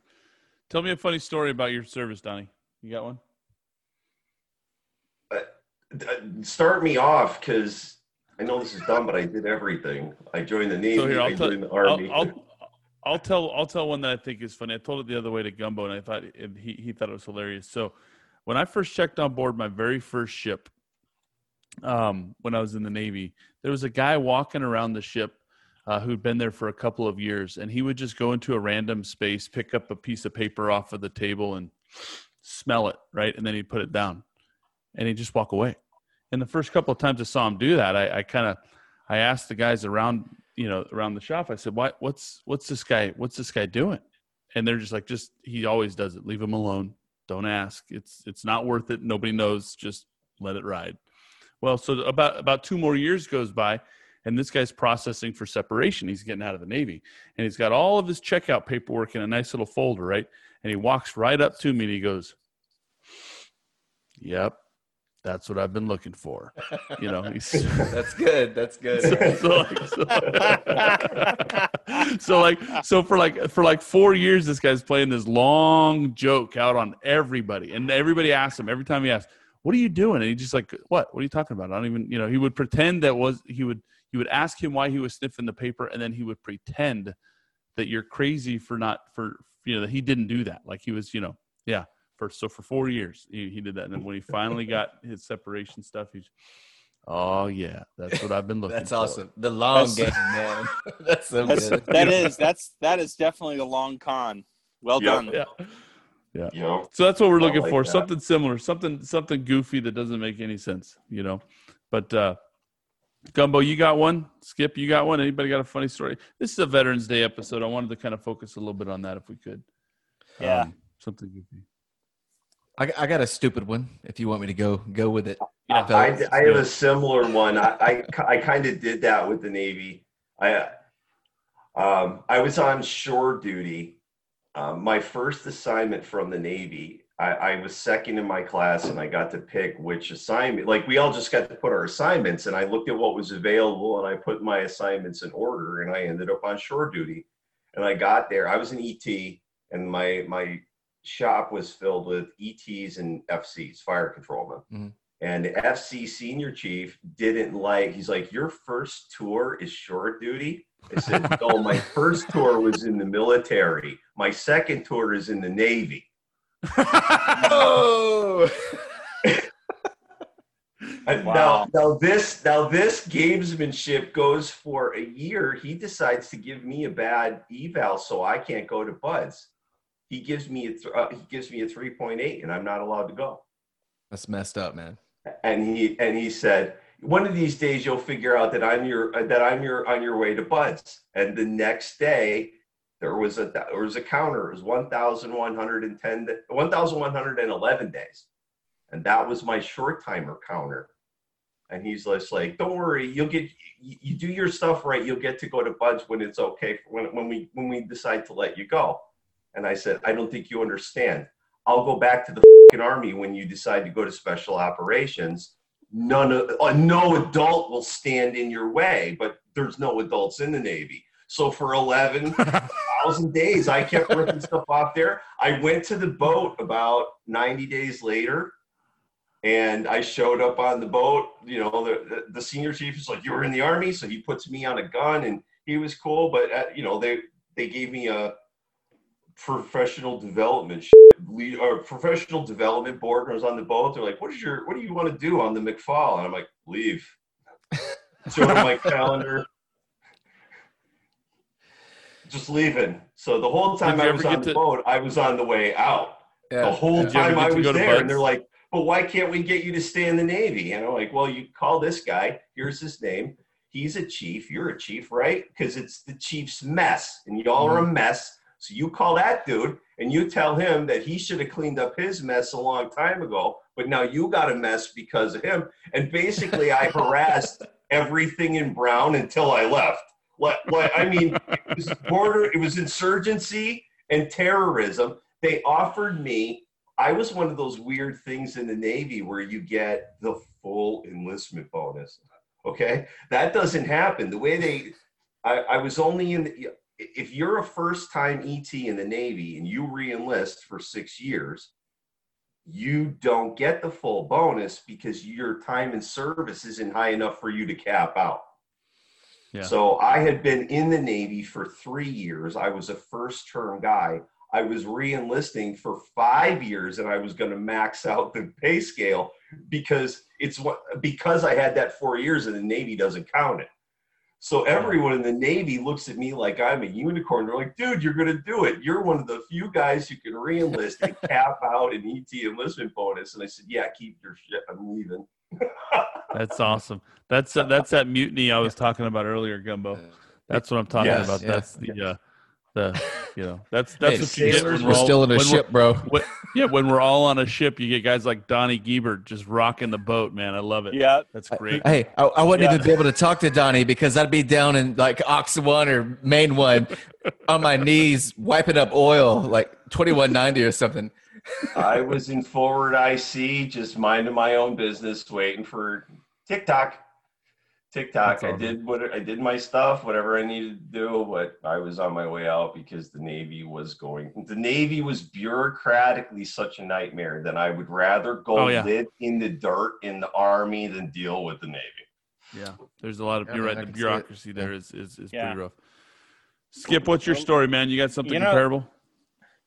A: Tell me a funny story about your service, Donnie. You got one?
E: D- Start me off because I know this is dumb, but I did everything. I joined the Navy.
A: So here,
E: I
A: I'll tell,
E: joined the
A: I'll,
E: Army.
A: I'll, I'll tell, I'll tell one that I think is funny. I told it the other way to Gumbo, and I thought it, he he thought it was hilarious. So, when I first checked on board my very first ship, um, when I was in the Navy, there was a guy walking around the ship uh, who'd been there for a couple of years, and he would just go into a random space, pick up a piece of paper off of the table, and smell it, right, and then he'd put it down, and he'd just walk away. And the first couple of times I saw him do that, I, I kind of, I asked the guys around, you know, around the shop. I said, "What? What's what's this guy? What's this guy doing?" And they're just like, "Just he always does it. Leave him alone. Don't ask. It's it's not worth it. Nobody knows. Just let it ride." Well, so about about two more years goes by, and this guy's processing for separation. He's getting out of the Navy, and he's got all of his checkout paperwork in a nice little folder, right? And he walks right up to me and he goes, "Yep, that's what I've been looking for." You know, he's
B: That's good. That's good.
A: so, like, so, so like so for like for like four years this guy's playing this long joke out on everybody and everybody asks him every time he asks what are you doing and he just like what what are you talking about i don't even you know he would pretend that was he would he would ask him why he was sniffing the paper and then he would pretend that you're crazy for not for you know that he didn't do that like he was you know yeah for so for four years he, he did that and then when he finally got his separation stuff he's oh yeah that's what i've been looking for.
B: That's
A: for
B: awesome. The long
F: That's-
B: game, man. That's so
F: That's,
B: good.
F: that is that's that is definitely a long con. Well
E: Yep.
F: done.
A: yeah
E: you know,
A: So that's what we're
E: I
A: looking
E: like
A: for.
E: that.
A: Something similar, something something goofy that doesn't make any sense, you know. But uh Gumbo, you got one? Skip, you got one? Anybody got a funny story? This is a Veterans Day episode. I wanted to kind of focus a little bit on that if we could.
F: Yeah.
A: Um, something goofy.
B: I, I got a stupid one. If you want me to go, go with it.
A: Yeah.
E: I, I have a similar one. I, I, I kind of did that with the Navy. I, um, I was on shore duty. Um, my first assignment from the Navy, I, I was second in my class and I got to pick which assignment. Like we all just got to put our assignments and I looked at what was available and I put my assignments in order and I ended up on shore duty. And I got there, I was an ET and my, my shop was filled with ETs and FCs, fire controlmen. Mm-hmm. And the FC senior chief didn't like, he's like, Your first tour is shore duty? I said, No, my first tour was in the military. My second tour is in the Navy.
B: Oh,
F: Wow.
E: Now, now this now this gamesmanship goes for a year. He decides to give me a bad eval, so I can't go to BUD/S. He gives me a th- uh, he gives me a three point eight, and I'm not allowed to go.
B: that's messed up, man.
E: and he and he said one of these days you'll figure out that i'm your uh, that i'm your on your way to BUD/S and the next day there was a there was a counter. It was 1110 1111 days. And that was my short timer counter. And he's just like don't worry you'll get you, you do your stuff right you'll get to go to BUD/S when it's okay when, when we when we decide to let you go. And i said i don't think you understand. I'll go back to the army when you decide to go to special operations. None of uh, no adult will stand in your way but there's no adults in the navy. So for 11,000 days i kept ripping stuff off there i went to the boat about 90 days later and i showed up on the boat you know the, the, the senior chief is like you were in the army so he puts me on a gun and he was cool but uh, you know they they gave me a professional development lead, or professional development board and I was on the boat. They're like, what is your, what do you want to do on the McFaul? And I'm like, leave. Show them my calendar. Just leaving. So the whole time I was on the
A: to-
E: boat, I was on the way out.
B: Yeah.
E: the whole.
A: Did
E: time I was there, and they're like, "But why can't we get you to stay in the Navy?" And I'm like, "Well, you call this guy. Here's his name. He's a chief. You're a chief, right? Because it's the chief's mess, and y'all are a mess. So you call that dude, and you tell him that he should have cleaned up his mess a long time ago. But now you got a mess because of him. And basically, I harassed everything in Brown until I left. Like, like I mean, it was border, it was insurgency and terrorism. They offered me. I was one of those weird things in the Navy where you get the full enlistment bonus. Okay, that doesn't happen. The way they, I, I was only in. The, if you're a first time ET in the Navy and you re-enlist for six years, you don't get the full bonus because your time in service isn't high enough for you to cap out.
A: Yeah.
E: So I had been in the Navy for three years. I was a first term guy. I was re-enlisting for five years and I was going to max out the pay scale because it's what because I had that four years and the Navy doesn't count it. So everyone in the Navy looks at me like I'm a unicorn. They're like, dude, you're gonna do it. You're one of the few guys who can re-enlist and cap out an ET enlistment bonus. And I said, Yeah, keep your shit. I'm leaving.
A: That's awesome. That's uh, that's that mutiny I was talking about earlier, Gumbo. That's what I'm talking
E: Yes,
A: about.
B: yeah.
A: That's the uh, the you know that's that's
B: Hey,
A: what you get
E: sailors
A: when
B: We're
A: all-
B: still in a ship, bro.
A: when- yeah, when we're all on a ship, you get guys like Donnie Giebert just rocking the boat, man. I love it.
C: Yeah.
A: That's great.
B: Hey, I, I wouldn't
C: Yeah.
B: even be able to talk to Donnie because I'd be down in like Aux One or Main One on my knees wiping up oil like 2190 or something.
E: I was in forward IC, just minding my own business, waiting for TikTok. TikTok.
A: That's
E: I did what I did my stuff, whatever I needed to do, but I was on my way out because the Navy was going. The Navy was bureaucratically such a nightmare that I would rather go
A: Oh, yeah.
E: live in the dirt in the Army than deal with the Navy.
A: Yeah, there's a lot of
B: Yeah,
A: you're right. The
B: can see it.
A: bureaucracy there is is, is
C: Yeah.
A: pretty rough. Skip, what's your story, man? You got something
C: You know-
A: comparable?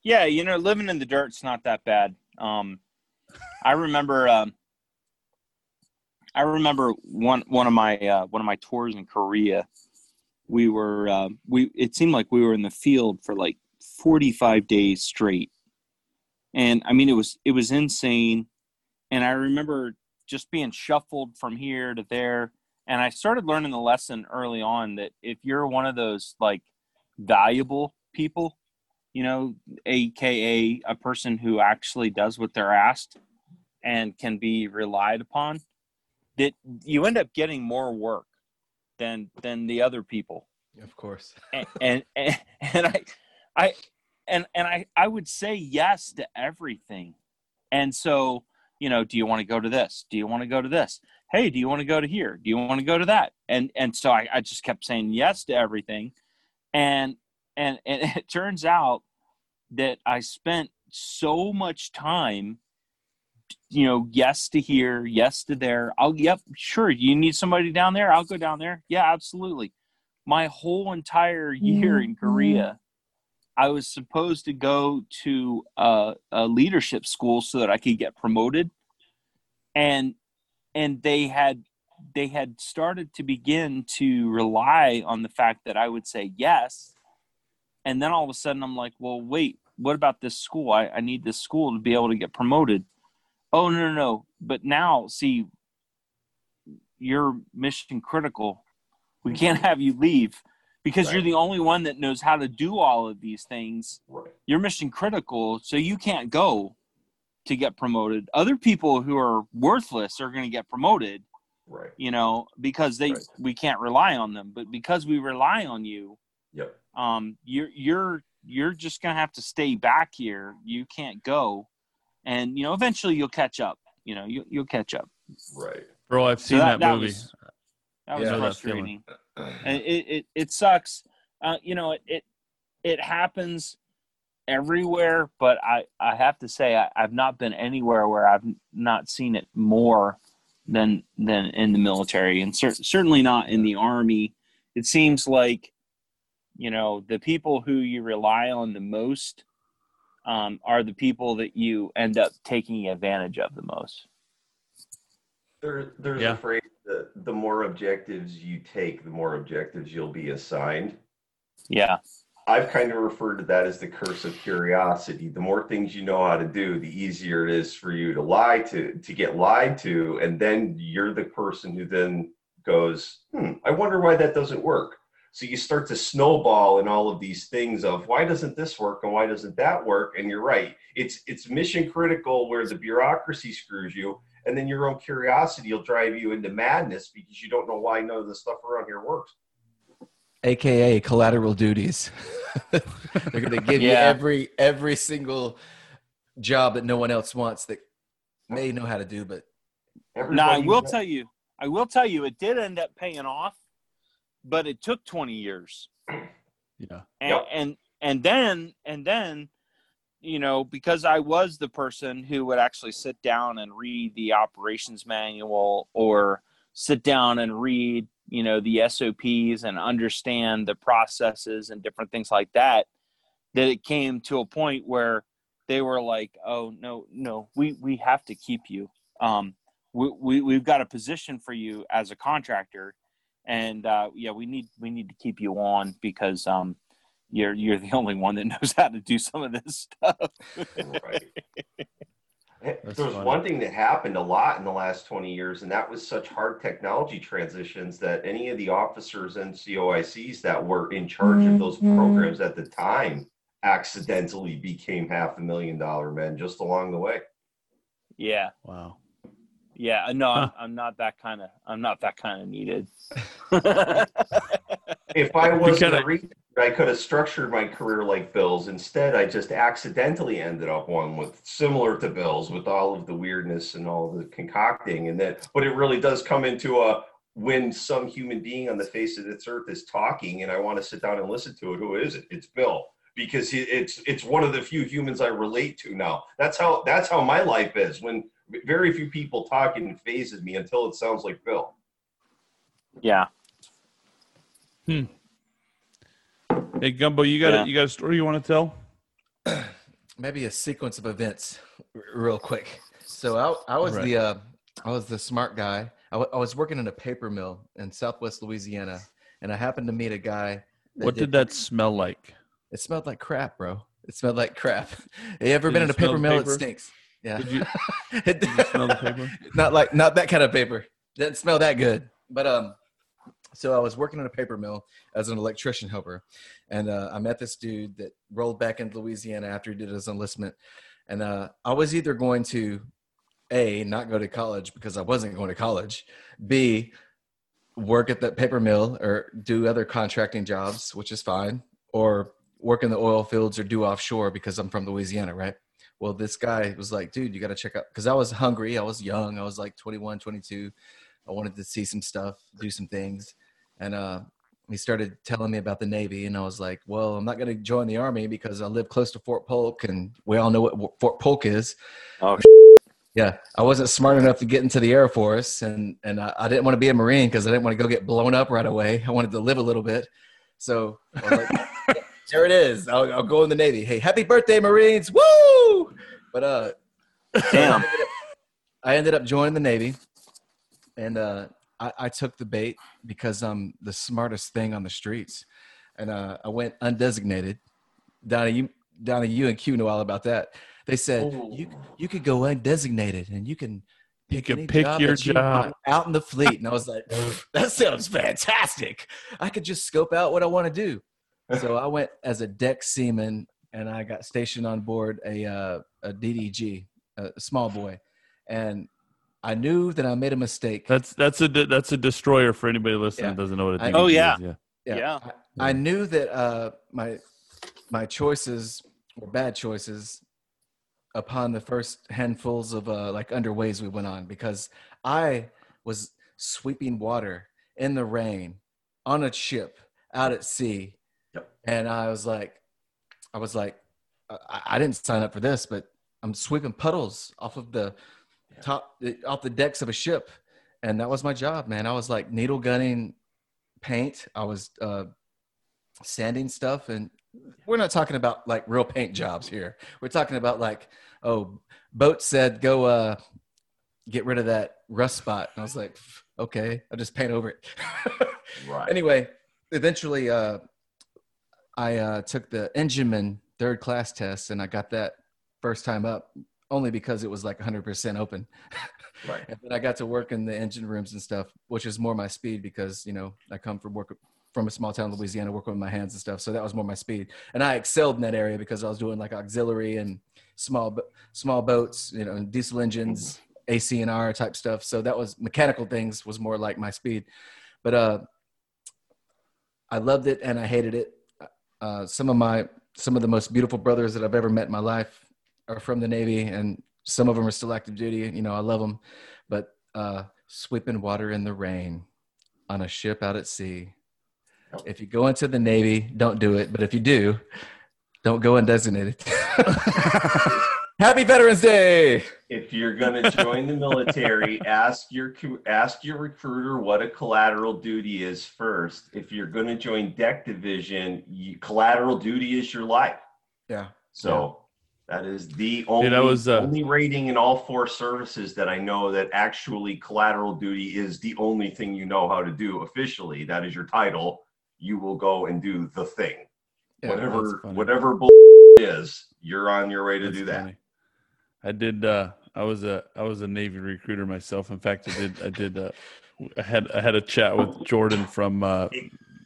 C: Yeah, you know, living in the dirt's not that bad. Um, I remember, um, I remember one one of my uh, one of my tours in Korea. We were uh, we it seemed like we were in the field for like forty five days straight, and I mean it was it was insane. And I remember just being shuffled from here to there, and I started learning the lesson early on that if you're one of those like valuable people, you know, aka a person who actually does what they're asked and can be relied upon that you end up getting more work than than the other people.
B: Of course.
C: and and, and, and i i and and i i would say yes to everything. And so you know do you want to go to this? Do you want to go to this? Hey do you want to go to here? Do you want to go to that? And and so i, I just kept saying yes to everything. And and and it turns out that i spent so much time you know yes to here yes to there. I'll yep sure you need somebody down there i'll go down there. Yeah absolutely. My whole entire year in mm-hmm. korea i was supposed to go to a, a leadership school so that i could get promoted. And and they had they had started to begin to rely on the fact that i would say yes and then all of a sudden i'm like well wait what about this school i, I need this school to be able to get promoted oh no no no but now see you're mission critical we can't have you leave because you're the only one that knows how to do all of these things
E: Right.
C: you're mission critical so you can't go to get promoted other people who are worthless are going to get promoted
E: Right.
C: you know because they
E: Right.
C: we can't rely on them but because we rely on you
E: Yep.
C: Um you're you're you're just gonna have to stay back here. You can't go. And you know eventually you'll catch up you know you, you'll catch up.
E: Right.
A: Bro, I've
C: So
A: seen that, movie.
C: was that was
B: Yeah. I
A: know that
C: and it, it it sucks. Uh you know it, it it happens everywhere but i i have to say I, i've not been anywhere where i've not seen it more than than in the military and cer- certainly not in the army. It seems like you know the people who you rely on the most um, are the people that you end up taking advantage of the most
E: There, there's
A: Yeah.
E: a phrase that the more objectives you take, the more objectives you'll be assigned.
C: yeah
E: I've kind of referred to that as the curse of curiosity. The more things you know how to do, the easier it is for you to lie to, to get lied to, and then you're the person who then goes, "Hmm, I wonder why that doesn't work." So you start to snowball in all of these things of why doesn't this work and why doesn't that work? And you're right, it's it's mission critical where the bureaucracy screws you, and then your own curiosity will drive you into madness because you don't know why none of the stuff around here works.
B: AKA collateral duties. They're going to give you every every single job that no one else wants that may know how to do, but
C: Now I
E: Everybody-
C: will tell you, I will tell you, it did end up paying off, but it took 20 years.
A: Yeah.
C: And
E: Yep.
C: and and then and then
F: you know, because I was the person who would actually sit down and read the operations manual or sit down and read, you know, the SOPs and understand the processes and different things like that, that it came to a point where they were like, "Oh no, no, we we have to keep you. Um, we, we we've got a position for you as a contractor, and uh, yeah, we need we need to keep you on because um, you're you're the only one that knows how to do some of this stuff.
E: Right. Hey,
A: That's
E: There was
A: funny.
E: one thing that happened a lot in the last 20 years, and that was such hard technology transitions that any of the officers and COICs that were in charge of those programs at the time accidentally became half a million dollar men just along the way.
F: yeah,
A: Wow.
F: Yeah. Uh, no, I'm, I'm not that kind of. I'm not that kind of needed.
E: If I wasn't
A: kinda-
E: a reader, I could have structured my career like Bill's. Instead, I just accidentally ended up one with similar to Bill's with all of the weirdness and all the concocting. And that. but it really does come into a when some human being on the face of this earth is talking and I want to sit down and listen to it. Who is it? It's Bill because he, it's it's one of the few humans I relate to now. That's how that's how my life is. When very few people talking fazes me until it sounds like Bill.
F: yeah. Hmm.
A: Hey Gumbo, you got
F: Yeah.
A: a, you got a story you want to tell?
B: maybe a sequence of events r- real quick so i, I was
A: Right.
B: the uh, i was the smart guy I was working in a paper mill in southwest louisiana and i happened to meet a guy
A: What did that smell like?
B: it smelled like crap bro it smelled like crap you ever
A: Did
B: been in a paper mill
A: paper?
B: it stinks yeah.
A: Did you, did you smell the paper?
B: not like not that kind of paper. Didn't smell that good. But um so i was working in a paper mill as an electrician helper. And uh, i met this dude that rolled back into louisiana after he did his enlistment. And uh, i was either going to a not go to college because i wasn't going to college b work at that paper mill or do other contracting jobs which is fine or work in the oil fields or do offshore because i'm from louisiana right well this guy was like dude you got to check out because i was hungry i was young i was like 21 22 i wanted to see some stuff do some things. And uh he started telling me about the navy and i was like well i'm not going to join the army because i live close to fort polk and we all know what fort polk is.
F: Oh,
B: yeah i wasn't smart enough to get into the air force and and i, I didn't want to be a marine because i didn't want to go get blown up right away. I wanted to live a little bit. So like, there it is. I'll, I'll go in the navy. Hey happy birthday marines. Woo but uh
F: Damn.
B: I ended up joining the Navy, and uh, I, I took the bait because I'm the smartest thing on the streets, and uh, I went undesignated. Donnie, you, Donnie, you and Q know all about that. They said you you could go undesignated and you can
A: You
B: pick
A: can pick your
B: that you
A: job.
B: out in the fleet, and I was like, that sounds fantastic. I could just scope out what I want to do. So I went as a deck seaman, and I got stationed on board a uh, a DDG, a small boy, and I knew that I made a mistake.
A: That's that's a that's a destroyer for anybody listening
B: Yeah.
A: that doesn't know what a
B: I-
A: DVD
F: Oh, yeah.
A: is. Yeah.
F: Yeah.
B: I, I knew that uh, my my choices were bad choices upon the first handfuls of uh, like underways we went on because I was sweeping water in the rain on a ship out at sea,
E: Yep.
B: and I was like, I was like, I, I didn't sign up for this, but I'm sweeping puddles off of the top off the decks of a ship, and that was my job, man. I was like needle gunning paint. I was uh, sanding stuff, and we're not talking about like real paint jobs here. We're talking about like, oh, boat said go uh, get rid of that rust spot, and I was like, okay, I'll just paint over it.
E: Right.
B: anyway, eventually, uh, I uh, took the engineman third class test, and I got that first time up only because it was like 100% open.
E: Right.
B: And then I got to work in the engine rooms and stuff, which is more my speed because, you know, I come from work from a small town, in Louisiana, working with my hands and stuff. So that was more my speed. And I excelled in that area because I was doing like auxiliary and small, small boats, you know, diesel engines, ACNR type stuff. So that was mechanical things was more like my speed. But, uh, I loved it and I hated it. Uh, some of my, some of the most beautiful brothers that I've ever met in my life are from the Navy and some of them are still active duty. You know, I love them, but uh, sweeping water in the rain on a ship out at sea. If you go into the Navy, don't do it. But if you do, don't go undesignated. Happy Veterans Day.
E: if you're going to join the military, ask your ask your recruiter what a collateral duty is first. If you're going to join deck division, you, collateral duty is your life.
B: Yeah.
E: So that is the only
A: Dude, was, uh,
E: only rating in all four services that I know that actually collateral duty is the only thing you know how to do officially. That is your title. You will go and do the thing.
B: Yeah,
E: whatever whatever bull is, you're on your way to
A: That's
E: do that.
A: funny. I did. Uh, I was a I was a Navy recruiter myself. In fact, I did. I did. Uh, I had I had a chat with Jordan from. Uh,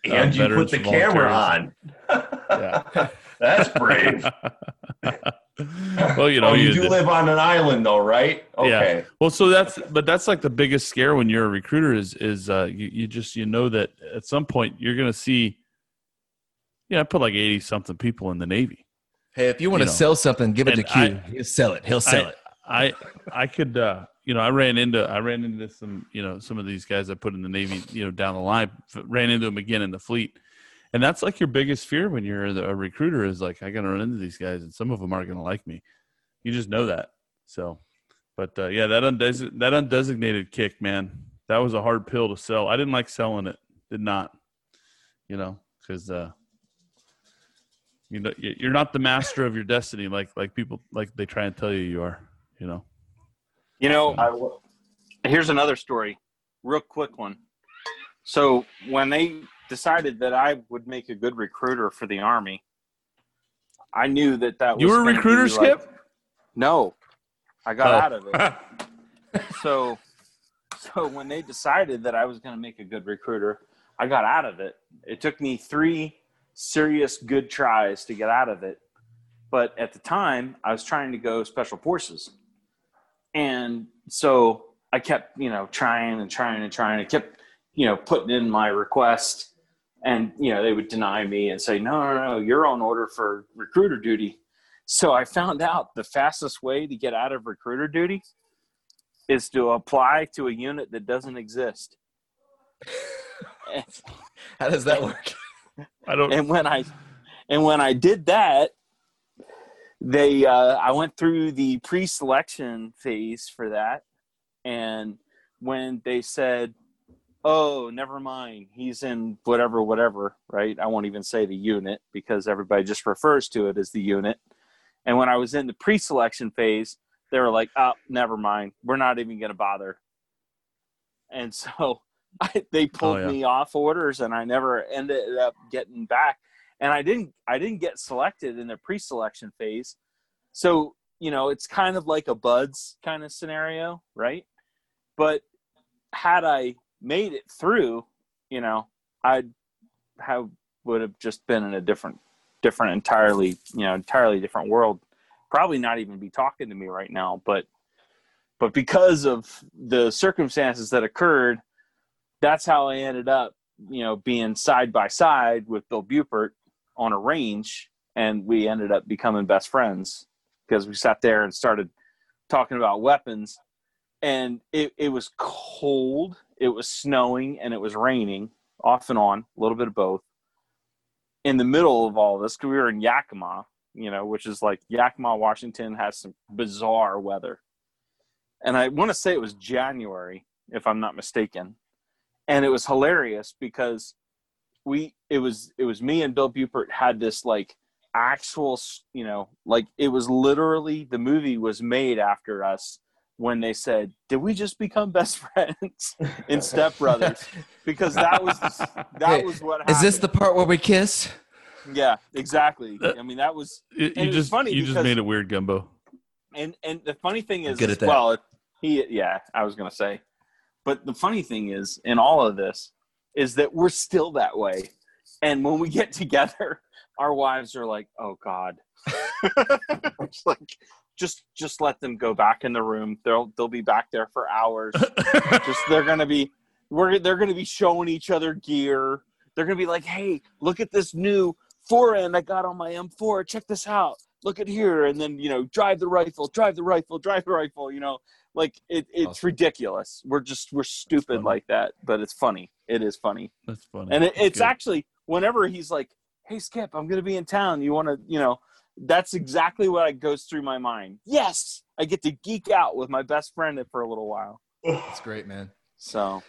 E: And you put the camera on.
A: yeah.
E: That's brave.
A: well, you know,
E: oh, you
A: you
E: do live on an island though, right?
A: Yeah.
E: Okay.
A: Well, so that's but that's like the biggest scare when you're a recruiter is is uh, you you just you know that at some point you're gonna see. Yeah, I put like eighty something people in the Navy.
B: Hey, if you want
A: You
B: to
A: know.
B: sell something, give it to Q. He'll sell it. He'll sell
A: I-
B: it.
A: I I could uh you know I ran into I ran into some you know some of these guys I put in the Navy you know down the line ran into them again in the fleet, and that's like your biggest fear when you're the- a recruiter is like I gotta run into these guys and some of them aren't gonna like me, you just know that. So, but uh, yeah, that undes- that undesignated kick, man, that was a hard pill to sell. I didn't like selling it, did not, you know, because uh, you know you- you're not the master of your destiny like like people like they try and tell you you are. You know.
C: You know,
E: I
C: here's another story, real quick one. So when they decided that I would make a good recruiter for the army, I knew that that was
A: You were a recruiter,
C: like-
A: Skip?
C: no, I got
A: Oh.
C: out of it. so, so when they decided that I was going to make a good recruiter, I got out of it. It took me three serious good tries to get out of it. But at the time, I was trying to go special forces. And so I kept, you know, trying and trying and trying. I kept, you know, putting in my request and, you know, they would deny me and say, no, no, no, you're on order for recruiter duty. So I found out the fastest way to get out of recruiter duty is to apply to a unit that doesn't exist.
B: How does that work?
A: I don't.
C: and when I and when I did that, they uh, I went through the pre-selection phase for that, and when they said, "Oh, never mind, he's in whatever, whatever," right? I won't even say the unit because everybody just refers to it as the unit. And when I was in the pre-selection phase, they were like, "Oh, never mind, we're not even going to bother." And so I, they oh, pulled
A: yeah.
C: me off orders, and I never ended up getting back. And I didn't, I didn't get selected in the pre-selection phase. So you know, it's kind of like a BUD/S kind of scenario, right? But had I made it through, you know, I'd have would have just been in a different, different, entirely, you know, entirely different world. Probably not even be talking to me right now, but but because of the circumstances that occurred, that's how I ended up, you know, being side by side with Bill Buppert on a range, and we ended up becoming best friends because we sat there and started talking about weapons. And it, it was cold, it was snowing, and it was raining off and on, a little bit of both. In the middle of all this, because we were in Yakima, you know, which is like Yakima, Washington has some bizarre weather. And I want to say it was January, if I'm not mistaken. And it was hilarious because we it was it was me and Bill Buppert had this like actual you know like it was literally the movie was made after us when they said did we just become best friends in Step Brothers because that was that
B: Hey,
C: was what happened.
B: Is this the part where we kiss?
C: yeah exactly I mean that was
A: You, you
C: it was
A: just
C: funny
A: you just made it weird, Gumbo.
C: and and the funny thing is,
B: good
C: as well, he yeah, I was gonna say, but the funny thing is, in all of this, is that we're still that way, and when we get together, our wives are like, "Oh God," it's like just just let them go back in the room. They'll they'll be back there for hours. just they're gonna be we're they're gonna be showing each other gear. They're gonna be like, "Hey, look at this new forend I got on my M4. Check this out. Look at here." And then you know, drive the rifle, drive the rifle, drive the rifle. You know, like it, it's
B: Awesome.
C: ridiculous. We're just we're stupid like that, but it's funny. It is funny,
A: That's funny.
C: and it,
A: That's
C: it's
A: good.
C: actually whenever he's like, "Hey, Skip, I'm gonna be in town. You want to, you know."
F: that's exactly what goes through my mind. Yes, I get to geek out with my best friend for a little while.
B: That's great, man.
F: So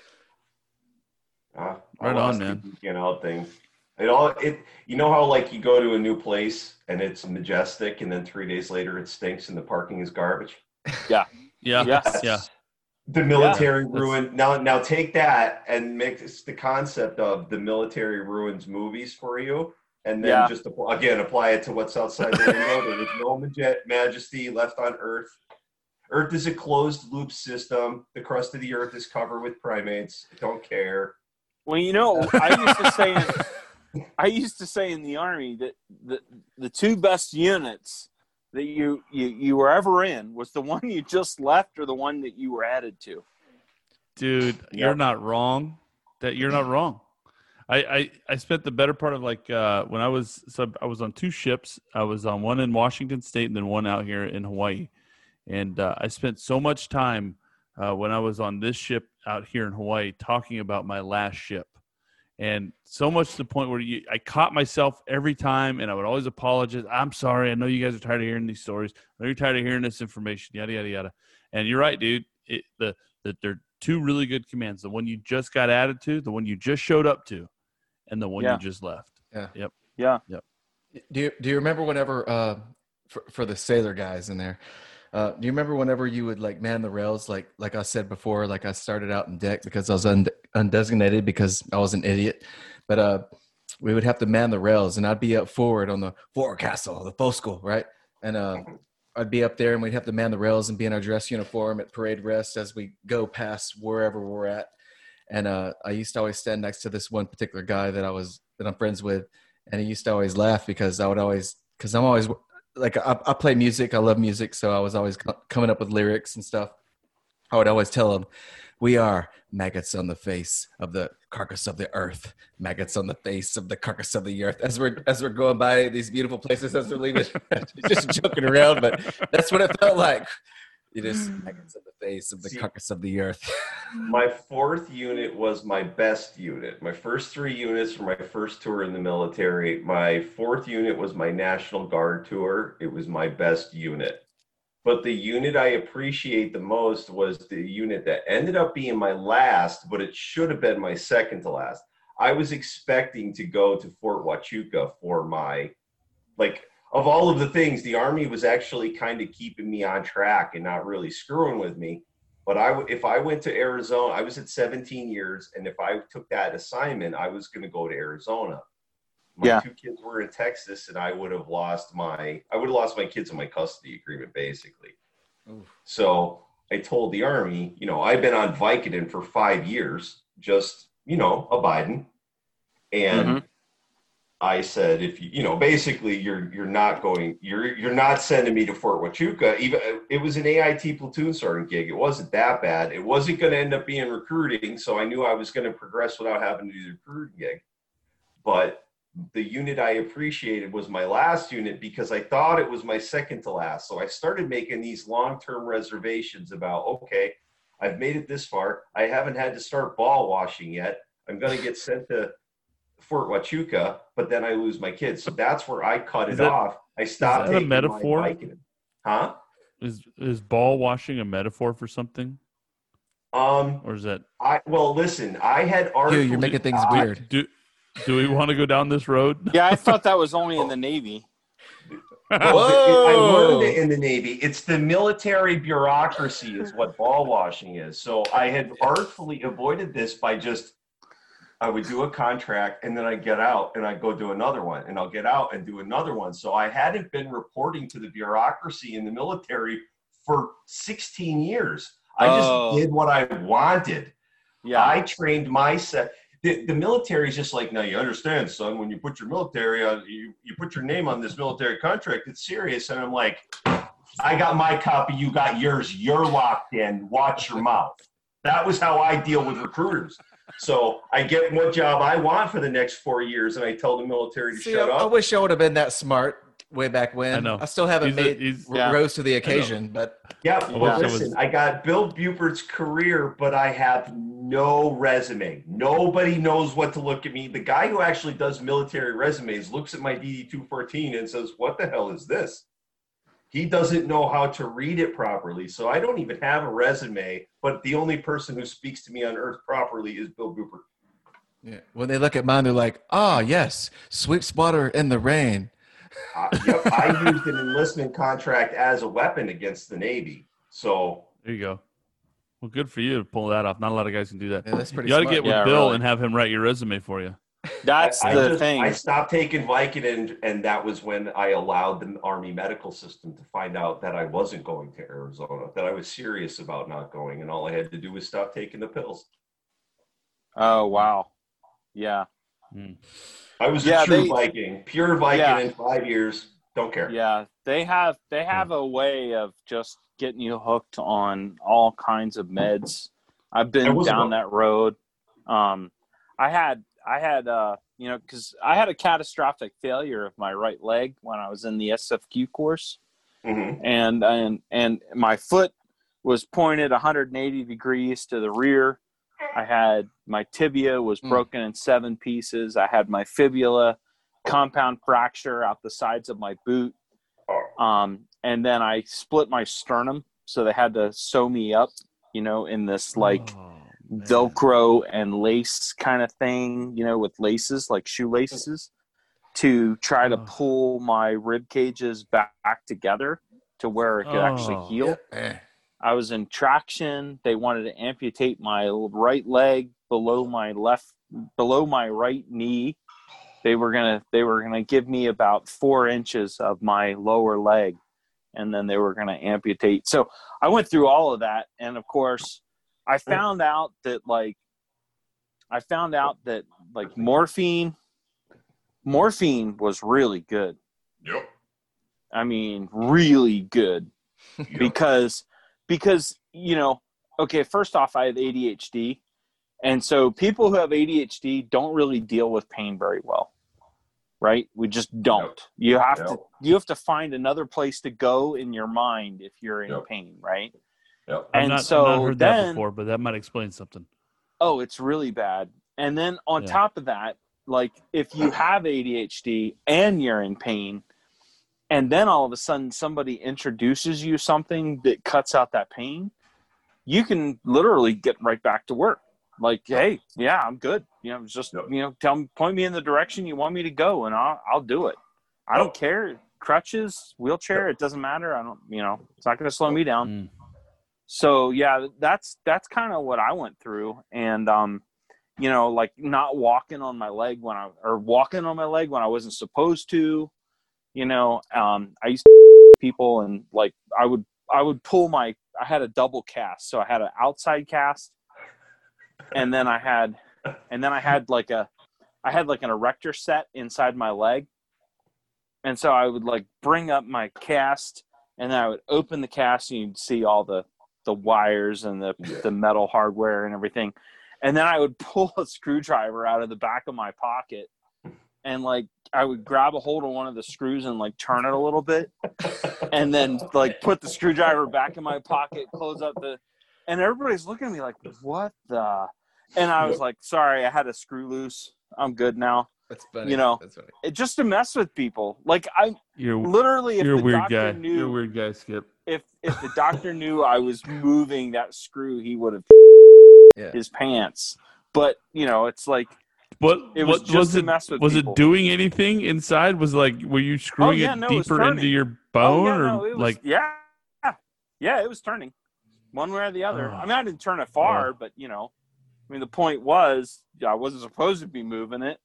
E: ah, I
A: Right on, man.
E: geeking out thing. It all it you know how like you go to a new place and it's majestic and then three days later it stinks and the parking is garbage.
A: Yeah.
F: Yes,
A: Yeah.
E: The military
A: that's-
E: ruin now now take that and make this the concept of the military ruins movies for you and then
F: Yeah.
E: just apply, again apply it to what's outside the window. there is no maje- majesty left on Earth. Earth is a closed loop system. The crust of the earth is covered with primates. Don't care.
F: Well, you know, I used to say in, I used to say in the army that the the two best units that you you you were ever in was the one you just left or the one that you were added to.
A: dude you're not wrong. That you're not wrong. I, I i spent the better part of like uh when i was so i was on two ships. I was on one in washington state and then one out here in hawaii. And uh, i spent so much time uh, when i was on this ship out here in hawaii talking about my last ship and so much to the point where you, i caught myself every time and i would always apologize i'm sorry i know you guys are tired of hearing these stories i know you're tired of hearing this information yada yada yada and you're right dude it, the that they're two really good commands the one you just got added to the one you just showed up to and the one
F: Yeah.
A: you just left
F: Yeah. Yep.
B: Do you do you remember whenever uh for, for the sailor guys in there? Uh, do you remember whenever you would like man the rails like like I said before like I started out in deck because I was und- undesignated because I was an idiot, but uh we would have to man the rails and I'd be up forward on the forecastle the fo'c'sle right? And uh I'd be up there and we'd have to man the rails and be in our dress uniform at parade rest as we go past wherever we're at. And uh I used to always stand next to this one particular guy that I was that I'm friends with and he used to always laugh because I would always because I'm always like I, I play music, I love music, so I was always co- coming up with lyrics and stuff. I would always tell them, "We are maggots on the face of the carcass of the earth, maggots on the face of the carcass of the earth." As we're as we're going by these beautiful places, as we're leaving, just joking around, but that's what it felt like. It is maggots on the face of the
E: See-
B: carcass of the earth. Mm.
E: My fourth unit was my best unit. My first three units were my first tour in the military. My fourth unit was my National Guard tour. It was my best unit. But the unit I appreciate the most was the unit that ended up being my last, but it should have been my second to last. I was expecting to go to Fort Huachuca for my, like, of all of the things, the Army was actually kind of keeping me on track and not really screwing with me. But I, if I went to Arizona, I was at 17 years, and if I took that assignment, I was going to go to Arizona. My
F: Yeah.
E: two kids were in Texas, and I would have lost my, I would have lost my kids in my custody agreement, basically. So I told the army, you know, I've been on Vicodin for five years, just you know, abiding, and
F: Mhm.
E: I said, if you, you know, basically, you're you're not going, you're you're not sending me to Fort Huachuca. Even uh, it was an AIT platoon sergeant gig. It wasn't that bad. It wasn't going to end up being recruiting, so I knew I was going to progress without having to do the recruiting gig. But the unit I appreciated was my last unit because I thought it was my second to last. So I started making these long-term reservations about, okay, I've made it this far. I haven't had to start ball washing yet. I'm going to get sent to Fort Huachuca, but then I lose my kids. So that's where I cut
A: Is
E: it
A: that-
E: off. I stopped
A: that a metaphor?
E: Vicodin. Huh?
A: is is ball washing a metaphor for something
E: Um,
A: or is that
E: I well, listen. I had art.
B: Dude, you're making things weird.
A: do do we want to go down this road
F: Yeah, I thought that was only in the Navy.
E: Well, I learned it in the Navy. It's the military bureaucracy is what ball washing is. So I had artfully avoided this by just I would do a contract and then I get out and I go do another one and I'll get out and do another one. So I hadn't been reporting to the bureaucracy in the military for 16 years. I just
F: Oh.
E: did what I wanted.
F: Yeah.
E: I trained myself. The, the military is just like, now you understand, son, when you put your military on, you, you put your name on this military contract, it's serious. And I'm like, I got my copy, you got yours, you're locked in, watch your mouth. That was how I deal with recruiters. So I get what job I want for the next four years, and I tell the military to
B: See,
E: shut
B: I, I wish I would have been that smart. way back when.
A: I know.
B: I still haven't
A: He's
B: made
A: he's-
C: Yeah.
B: rose to the occasion, but
E: Yeah,
C: Yeah.
E: but
A: So
E: listen, I got Bill Buppert's career, but I have no resume. Nobody knows what to look at me. The guy who actually does military resumes looks at my DD 214 and says, What the hell is this? He doesn't know how to read it properly. So I don't even have a resume, but the only person who speaks to me on earth properly is Bill Buppert.
B: yeah, when they look at mine, they're like, "Ah, yes, sweep spotter in the rain."
E: Uh, yep, I used an enlistment contract as a weapon against the Navy. So
A: There you go. Well, good for you to pull that off. Not a lot of guys can do that.
B: Yeah, that's pretty.
A: You got to get with
C: Yeah,
A: Bill
C: really.
A: and have him write your resume for you.
C: That's
E: I, I
C: the
E: just-
C: thing.
E: I stopped taking Vicodin, and that was when I allowed the Army medical system to find out that I wasn't going to Arizona, that I was serious about not going, and all I had to do was stop taking the pills.
C: oh wow. Yeah.
E: I was
C: Yeah,
E: a true
C: they-
E: Viking, pure Viking
C: Yeah.
E: in five years. Don't care.
C: Yeah, they have they have a way of just getting you hooked on all kinds of meds. I've been down
E: on-
C: that road. Um, I had I had uh you know because I had a catastrophic failure of my right leg when I was in the SFQ course,
E: Mhm.
C: and and and my foot was pointed 180 degrees to the rear. I had my tibia was
B: Mm.
C: broken in seven pieces. I had my fibula compound fracture out the sides of my boot.
E: Oh,
C: Um, and then I split my sternum, so they had to sew me up, you know, in this like
A: Oh, man.
C: Velcro and lace kind of thing, you know, with laces like shoelaces, to try to
A: Oh.
C: pull my rib cages back, back together to where it could actually
A: Oh.
C: heal.
B: Eh.
C: I was in traction. They wanted to amputate my right leg below my left, below my right knee. They were gonna, they were gonna give me about four inches of my lower leg, and then they were gonna amputate. So I went through all of that, and of course, I found out that like, I found out that like morphine, morphine was really good.
E: Yep.
C: I mean, really good
E: Yep.
C: because because you know okay first off i have adhd and so people who have adhd don't really deal with pain very well right we just don't you have to you have to find another place to go in your mind if you're in
E: Yep.
C: pain right
E: Yep.
C: And
A: not, I've
C: so
A: not heard that
C: then-
A: before, but that might explain something.
C: oh it's really bad. And then on
A: Yeah.
C: top of that like if you have adhd and you're in pain and then all of a sudden somebody introduces you something that cuts out that pain you can literally get right back to work. Like hey yeah i'm good. You know just
E: Yep.
C: you know tell me point me in the direction you want me to go and i'll, I'll do it. I don't care. Crutches wheelchair it doesn't matter. I don't you know it's not going to slow me down.
A: Mm.
C: So yeah that's that's kind of what i went through. And um you know like not walking on my leg when i or walking on my leg when i wasn't supposed to you know um i used to people and like i would i would pull my i had a double cast. So i had an outside cast and then i had and then i had like a i had like an erector set inside my leg. And so i would like bring up my cast and then i would open the cast and you'd see all the the wires and the
E: Yeah.
C: the metal hardware and everything and then i would pull a screwdriver out of the back of my pocket and like i would grab a hold of one of the screws and like turn it a little bit and then like put the screwdriver back in my pocket, close up the, and everybody's looking at me like, "What the?" And I was like, "Sorry, I had a screw loose. I'm good now."
B: That's funny.
C: You know,
B: That's funny.
C: It just to mess with people. Like I
A: You're
C: literally, if
A: you're a
C: the
A: weird
C: doctor
A: guy.
C: knew,
A: You're a weird guy, Skip.
C: if if the doctor knew I was moving that screw, he would have
B: Yeah.
C: his pants. But you know, it's like
A: What
C: it was
A: what
C: just
A: was
C: to
A: it?
C: mess with
A: Was
C: people.
A: it doing anything inside? Was like were you screwing oh,
C: yeah,
A: it
C: no, it
A: deeper into your bone
C: oh, yeah,
A: or
C: no, it was,
A: like
C: yeah, yeah, it was turning one way or the other.
A: Oh.
C: I mean, I didn't turn it far, but you know, I mean, the point was I wasn't supposed to be moving it.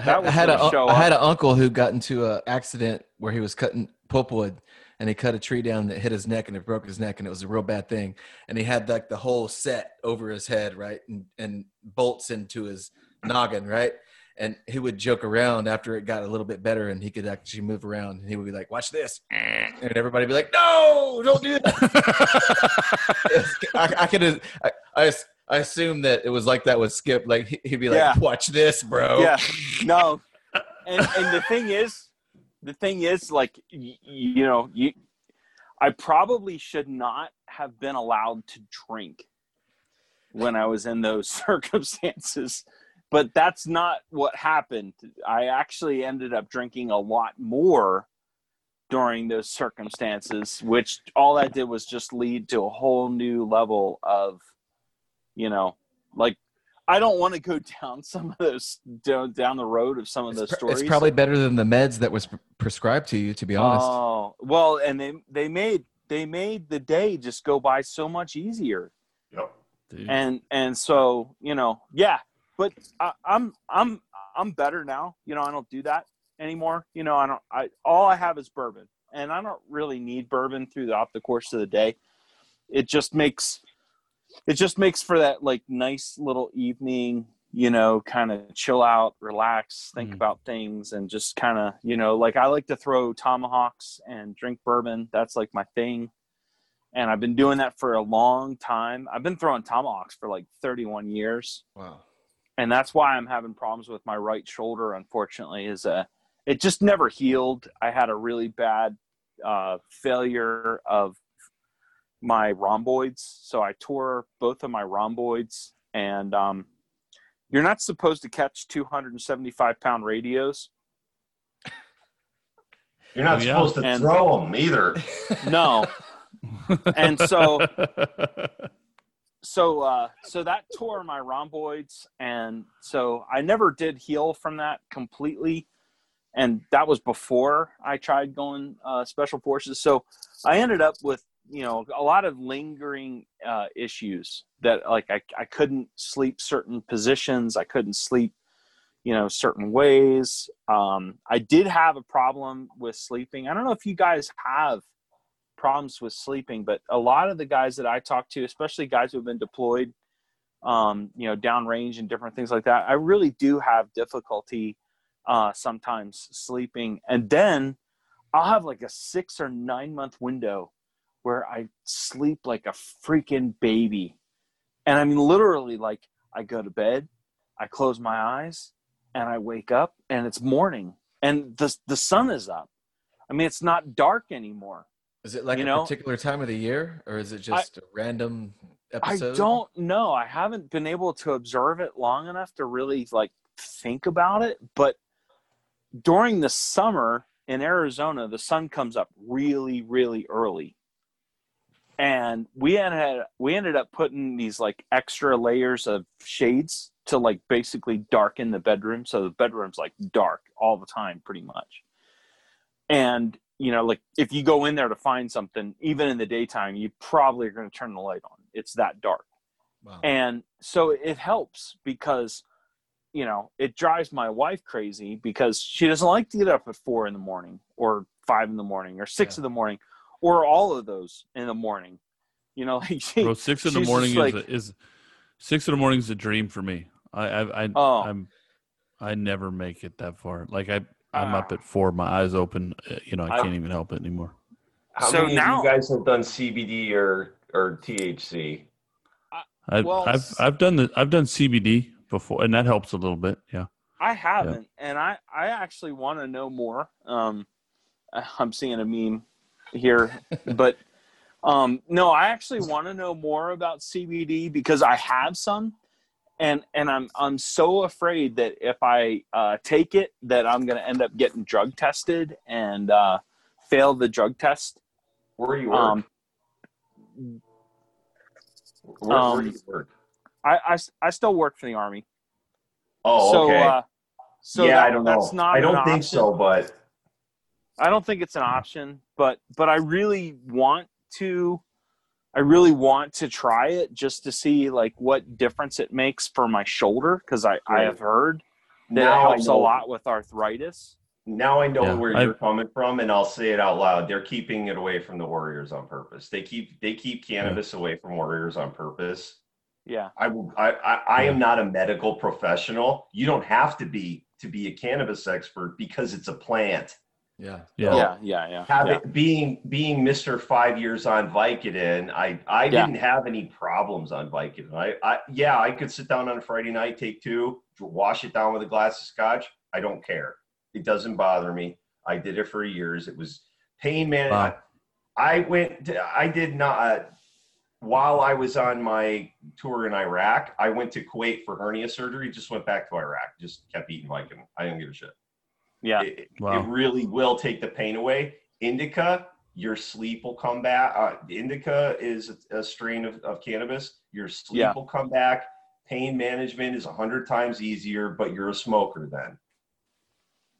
B: I
C: That
B: had, I had a I had an uncle who got into an accident where he was cutting pulpwood and he cut a tree down that hit his neck and it broke his neck and it was a real bad thing. And he had like the whole set over his head right and and bolts into his noggin right? And he would joke around after it got a little bit better and he could actually move around and he would be like watch this. And everybody would be like no don't do that. I, I could I, I I assume that it was like that with Skip like he- he'd be like
C: Yeah.
B: watch this bro
C: Yeah, no, and and the thing is, the thing is, like, y- you know, you, I probably should not have been allowed to drink when I was in those circumstances, but that's not what happened. I actually ended up drinking a lot more during those circumstances, which all that did was just lead to a whole new level of, you know, like I don't want to go down some of those down, down the road of some of
B: It's,
C: those
B: pr-
C: stories.
B: it's probably better than the meds that was pre- prescribed to you, to be honest.
C: Oh well, and they they made they made the day just go by so much easier,
E: Yep.
A: Dude.
C: and and so you know yeah, but I, I'm I'm I'm better now. You know I don't do that anymore. You know I don't I all I have is bourbon, and I don't really need bourbon throughout the course of the day. It just makes it just makes for that like nice little evening you know kind of chill out relax think
A: Mm.
C: about things and just kind of you know like i like to throw tomahawks and drink bourbon. That's like my thing. And i've been doing that for a long time. I've been throwing tomahawks for like 31 years.
B: Wow.
C: and that's why i'm having problems with my right shoulder unfortunately is uh it just never healed. I had a really bad uh failure of my rhomboids so i tore both of my rhomboids and um you're not supposed to catch 275 pound radios
E: You're not
A: Oh, yeah.
E: supposed to
C: And-
E: throw them either.
C: no and so so uh so that tore my rhomboids and so i never did heal from that completely and that was before i tried going uh special forces so i ended up with you know a lot of lingering uh issues that like i, I couldn't sleep certain positions. I couldn't sleep you know certain ways. Um i did have a problem with sleeping. I don't know if you guys have problems with sleeping, but a lot of the guys that I talk to, especially guys who've been deployed, um, you know, downrange and different things like that, I really do have difficulty uh, sometimes sleeping. And then I'll have like a six or nine month window where I sleep like a freaking baby. And I mean, literally, like I go to bed, I close my eyes, and I wake up, and it's morning, and the the sun is up. I mean, it's not dark anymore.
B: Is it like
C: You
B: a
C: know-
B: particular time of the year, or is it just a random episode?
C: I don't know. I haven't been able to observe it long enough to really like think about it. But during the summer in Arizona, the sun comes up really, really early. And we ended we ended up putting these like extra layers of shades to like basically darken the bedroom. So the bedroom's like dark all the time, pretty much. And you know, like if you go in there to find something, even in the daytime, you probably are going to turn the light on. It's that dark.
B: Wow.
C: And so it helps because, you know, it drives my wife crazy because she doesn't like to get up at four in the morning or five in the morning or six
B: Yeah.
C: in the morning or all of those in the morning. You know, like she,
A: Bro, six in the morning is,
C: like-
A: a, is six in the morning is a dream for me. I I, I
C: Oh.
A: I'm I never make it that far. Like I I'm
C: Ah.
A: up at four, my eyes open. uh, You know, I
E: I-
A: can't even help it anymore.
E: How
C: So
E: many
C: now-
E: of you guys have done CBD or or THC?
A: I've
C: Well,
A: I've
C: s-
A: I've done the I've done CBD before, and that helps a little bit. Yeah.
C: I haven't, and I I actually want to know more. Um, I'm seeing a meme here, but um, no, I actually want to know more about CBD because I have some, and and I'm I'm so afraid that if I uh, take it, that I'm going to end up getting drug tested and uh, fail the drug test.
E: Where do you work?
C: Um,
E: where,
C: um,
E: where do you work?
C: I, I s- I still work for the army,
E: Oh,
C: so
E: okay.
C: uh, so
E: yeah,
C: that-
E: I don't know.
C: that's not
E: I don't think
C: option.
E: so, but
C: I don't think it's an option, but but I really want to I really want to try it just to see like what difference it makes for my shoulder because I, I have heard that
E: now
C: it helps a lot with arthritis.
E: Now I know
A: Yeah,
E: where
A: I-
E: you're coming from, and I'll say it out loud. They're keeping it away from the Warriors on purpose. They keep they keep cannabis away from Warriors on purpose.
C: Yeah.
E: I will. I, I, I am not a medical professional. You don't have to be to be a cannabis expert because it's a plant.
B: Yeah.
A: Yeah.
C: Yeah, yeah, yeah.
E: Have
C: yeah.
E: it being being Mr. Five Years on Vicodin, I I
C: Yeah.
E: didn't have any problems on Vicodin. I, I yeah, I could sit down on a Friday night, take two, wash it down with a glass of scotch. I don't care. It doesn't bother me. I did it for years. It was pain management.
B: Wow.
E: I went. To, I did not. Uh, while I was on my tour in Iraq, I went to Kuwait for hernia surgery. Just went back to Iraq. Just kept eating Viking. I didn't give a shit.
F: Yeah.
E: It,
A: Wow.
E: it really will take the pain away. Indica, your sleep will come back. Uh, indica is a, a strain of, of cannabis. Your sleep
F: Yeah.
E: will come back. Pain management is a hundred times easier, but you're a smoker then.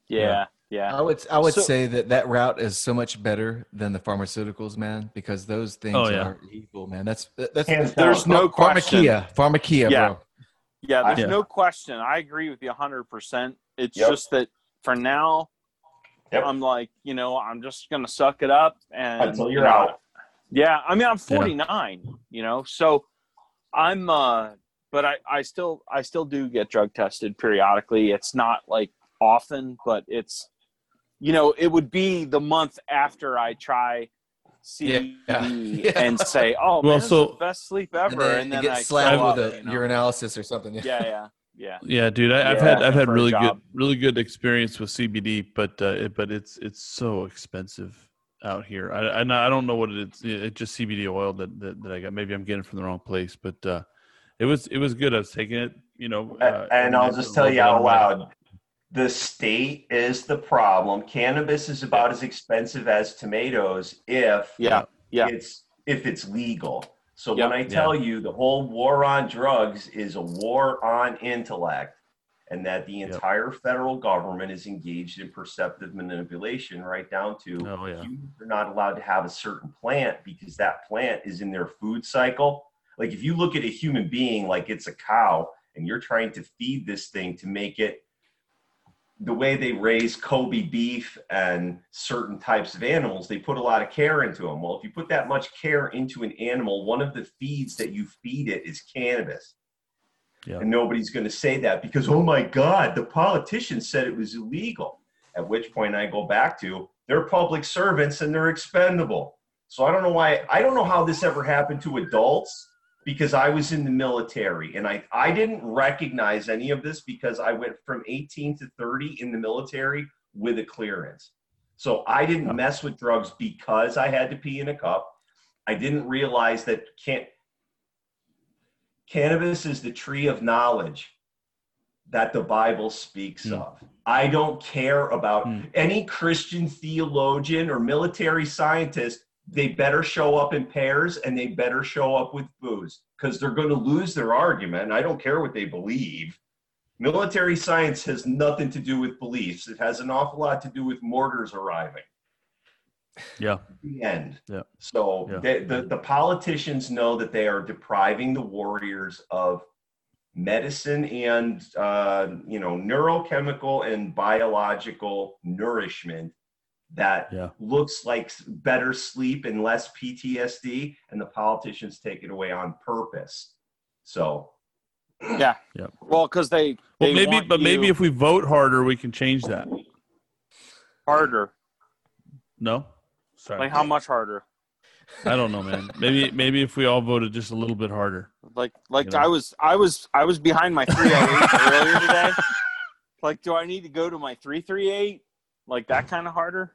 F: Yeah. Yeah.
B: I would I would
F: So-
B: say that that route is so much better than the pharmaceuticals, man, because those things
A: Oh, yeah.
B: are evil, man. That's that's
E: Hands
F: There's
E: down.
F: no question.
B: pharmakia, pharmakia,
F: Yeah.
B: bro.
F: Yeah, there's
A: Yeah.
F: no question. I agree with you 100%. It's
E: Yep.
F: just that for now,
E: Yep.
F: I'm like, you know, I'm just going to suck it up. and
E: Until you're
F: you know,
E: out.
F: Yeah. I mean, I'm 49, you know, so I'm, uh, but I, I still, I still do get drug tested periodically. It's not like often, but it's, you know, it would be the month after I try CBD
B: Yeah.
F: and say, oh,
A: Well,
F: man, this is
A: so-
F: the best sleep
B: And
F: ever.
B: then,
F: And then,
B: you get
F: I
B: slapped
F: throw
B: with a
F: you know?
B: urinalysis or something.
F: Yeah. Yeah. Yeah.
A: Yeah, dude, I, I've
F: Yeah,
A: had I've had really good really good experience with CBD, but uh, it, but it's it's so expensive out here. I I, I don't know what it is. It's just CBD oil that, that, that I got. Maybe I'm getting it from the wrong place, but uh, it was it was good. I was taking it, you know. Uh,
E: and I'll just tell you out
A: little bit on
E: loud the state is the problem. Cannabis is about as expensive as tomatoes if
F: Yeah. Yeah.
E: it's if it's legal. So
F: Yeah.
E: when I tell you the whole war on drugs is a war on intellect and that the
A: Yep.
E: entire federal government is engaged in perceptive manipulation right down to
A: Oh, yeah.
E: are not allowed to have a certain plant because that plant is in their food cycle. Like if you look at a human being like it's a cow and you're trying to feed this thing to make it the way they raise Kobe beef and certain types of animals, they put a lot of care into them. Well, if you put that much care into an animal, one of the feeds that you feed it is cannabis.
A: Yeah.
E: And nobody's going to say that because, oh my God, the politicians said it was illegal. At which point I go back to they're public servants and they're expendable. So I don't know why, I don't know how this ever happened to adults because I was in the military and I, I didn't recognize any of this because I went from 18 to 30 in the military with a clearance. So I didn't mess with drugs because I had to pee in a cup. I didn't realize that can cannabis is the tree of knowledge that the Bible speaks
A: Hmm.
E: of. I don't care about
A: Hmm.
E: any Christian theologian or military scientist. They better show up in pairs and they better show up with booze because they're going to lose their argument. I don't care what they believe. Military science has nothing to do with beliefs. It has an awful lot to do with mortars arriving.
A: Yeah.
E: The end.
A: Yeah.
E: So
A: Yeah.
E: they, the the politicians know that they are depriving the warriors of medicine and uh, you know neurochemical and biological nourishment that
A: Yeah.
E: looks like better sleep and less PTSD, and the politicians take it away on purpose. So
F: Yeah.
A: Yeah.
F: Well, because they,
A: Well,
F: they
A: maybe,
F: want
A: but maybe if we vote harder, we can change that.
F: harder.
A: No, sorry,
F: Like how much harder?
A: I don't know, man. Maybe, maybe if we all voted just a little bit harder.
F: Like like
A: You know?
F: I was I was I was behind my 308 earlier today. Like, do I need to go to my 338? Like that kind of harder?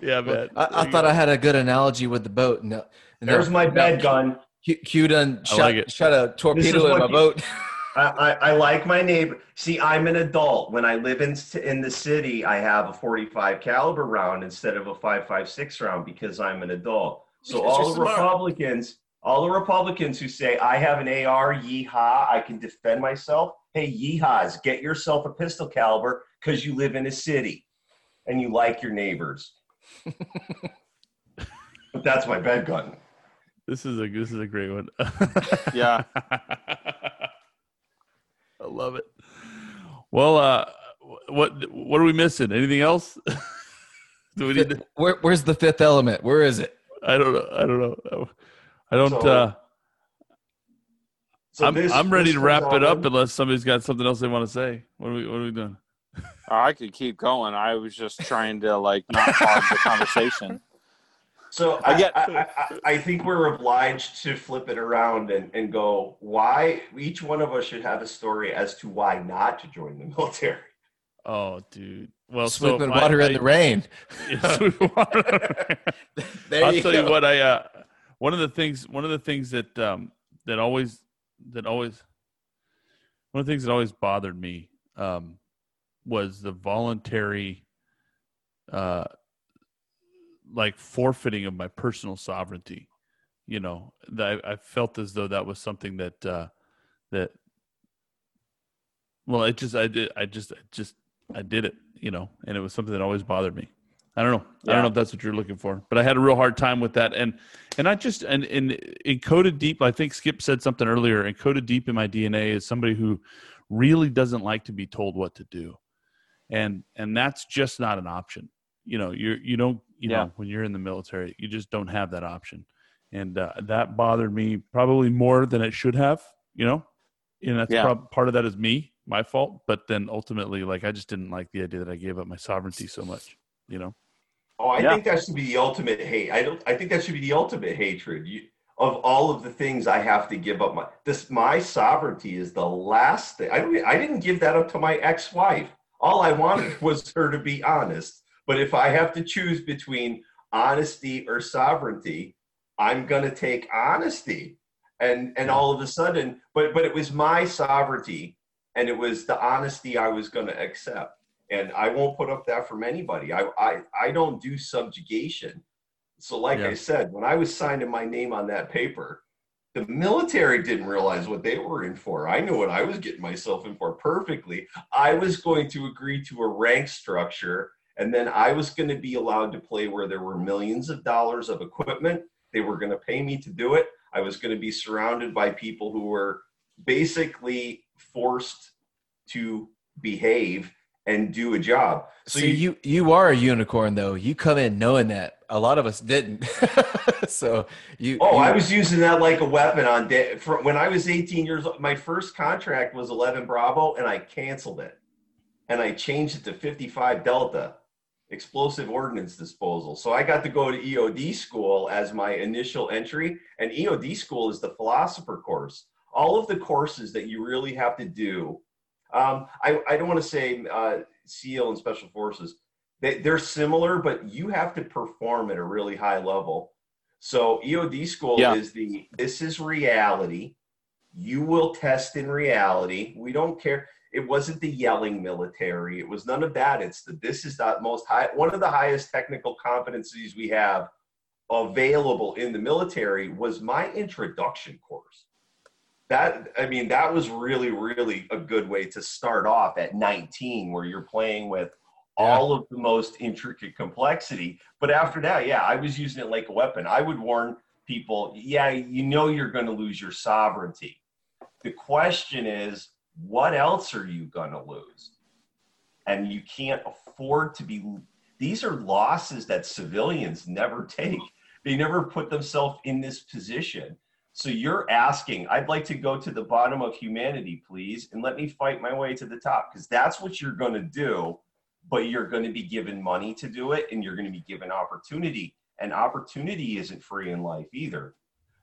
A: Yeah, man.
B: I, I thought I had a good analogy with the boat. No, no,
E: there's my bed gun.
B: Q, Q done shot,
A: like
B: shot a torpedo in my
E: you-
B: boat.
E: I, I, I like my neighbor. See, I'm an adult. When I live in in the city, I have a 45 caliber round instead of a 5.56 round because I'm an adult. So
B: Because
E: all the
B: smart.
E: Republicans, all the Republicans who say I have an AR, yeehaw, I can defend myself. Hey, yeehaws, get yourself a pistol caliber because you live in a city and you like your neighbors. But that's my bed gun.
A: This is a this is a great one.
F: Yeah.
A: I love it. Well, uh, what what are we missing? Anything else? Do we need? To,
B: Where, where's the fifth element? Where is it?
A: I don't know. I don't know. I don't.
E: So,
A: uh,
E: So
A: I'm
E: this-
A: I'm ready to wrap it up
E: phenomenon-
A: unless somebody's got something else they want to say. What are we What are we doing?
F: I could keep going. I was just trying to like not hog the conversation.
E: So
F: I
E: I,
F: get-
E: I, I, I think we're obliged to flip it around and, and go, why each one of us should have a story as to why not to join the military.
A: Oh, dude. Well,
D: Sweeping
A: so I-
D: water
A: I-
D: in the rain.
A: Yeah.
D: There
A: I'll
D: you
A: tell you what I uh one of the things one of the things that um that always that always one of the things that always bothered me um was the voluntary uh like forfeiting of my personal sovereignty. You know, that I, I felt as though that was something that uh that well, it just I did I just I just I did it, you know, and it was something that always bothered me. I don't know. I don't know if that's what you're looking for, but I had a real hard time with that. And and I just and and encoded deep. I think Skip said something earlier. Encoded deep in my DNA is somebody who really doesn't like to be told what to do, and and that's just not an option. You know, you're you don't you
F: Yeah.
A: know when you're in the military, you just don't have that option, and uh, that bothered me probably more than it should have. You know, and that's
F: Yeah.
A: prob- part of that is me, my fault. But then ultimately, like I just didn't like the idea that I gave up my sovereignty so much. You know.
E: Oh, I
F: Yeah.
E: think that should be the ultimate hate. I don't. I think that should be the ultimate hatred. You, of all of the things I have to give up, my this my sovereignty is the last thing. I. I didn't give that up to my ex-wife. All I wanted was her to be honest. But if I have to choose between honesty or sovereignty, I'm gonna take honesty. And and all of a sudden, but but it was my sovereignty, and it was the honesty I was gonna accept and I won't put up that from anybody. I I, I don't do subjugation. So, like
A: Yeah.
E: I said, when I was signing my name on that paper, the military didn't realize what they were in for. I knew what I was getting myself in for perfectly. I was going to agree to a rank structure, and then I was going to be allowed to play where there were millions of dollars of equipment. They were going to pay me to do it. I was going to be surrounded by people who were basically forced to behave and do a job.
D: So you you are a unicorn though. You come in knowing that. A lot of us didn't. so you.
E: Oh,
D: you-
E: I was using that like a weapon on day. For, when I was 18 years old, my first contract was 11 Bravo, and I canceled it, and I changed it to 55 Delta, explosive ordnance disposal. So I got to go to EOD school as my initial entry, and EOD school is the philosopher course. All of the courses that you really have to do. Um, I, I don't want to say uh, SEAL and Special Forces. They, they're similar, but you have to perform at a really high level. So EOD school
F: Yeah.
E: is the this is reality. You will test in reality. We don't care. It wasn't the yelling military. It was none of that. It's the this is the most high one of the highest technical competencies we have available in the military was my introduction course. That I mean that was really really a good way to start off at 19 where you're playing with all of the most intricate complexity. But after that, yeah, I was using it like a weapon. I would warn people, yeah, you know you're going to lose your sovereignty. The question is, what else are you going to lose? And you can't afford to be. These are losses that civilians never take. They never put themselves in this position. So you're asking, I'd like to go to the bottom of humanity, please, and let me fight my way to the top, because that's what you're going to do but you're going to be given money to do it and you're going to be given opportunity and opportunity isn't free in life either.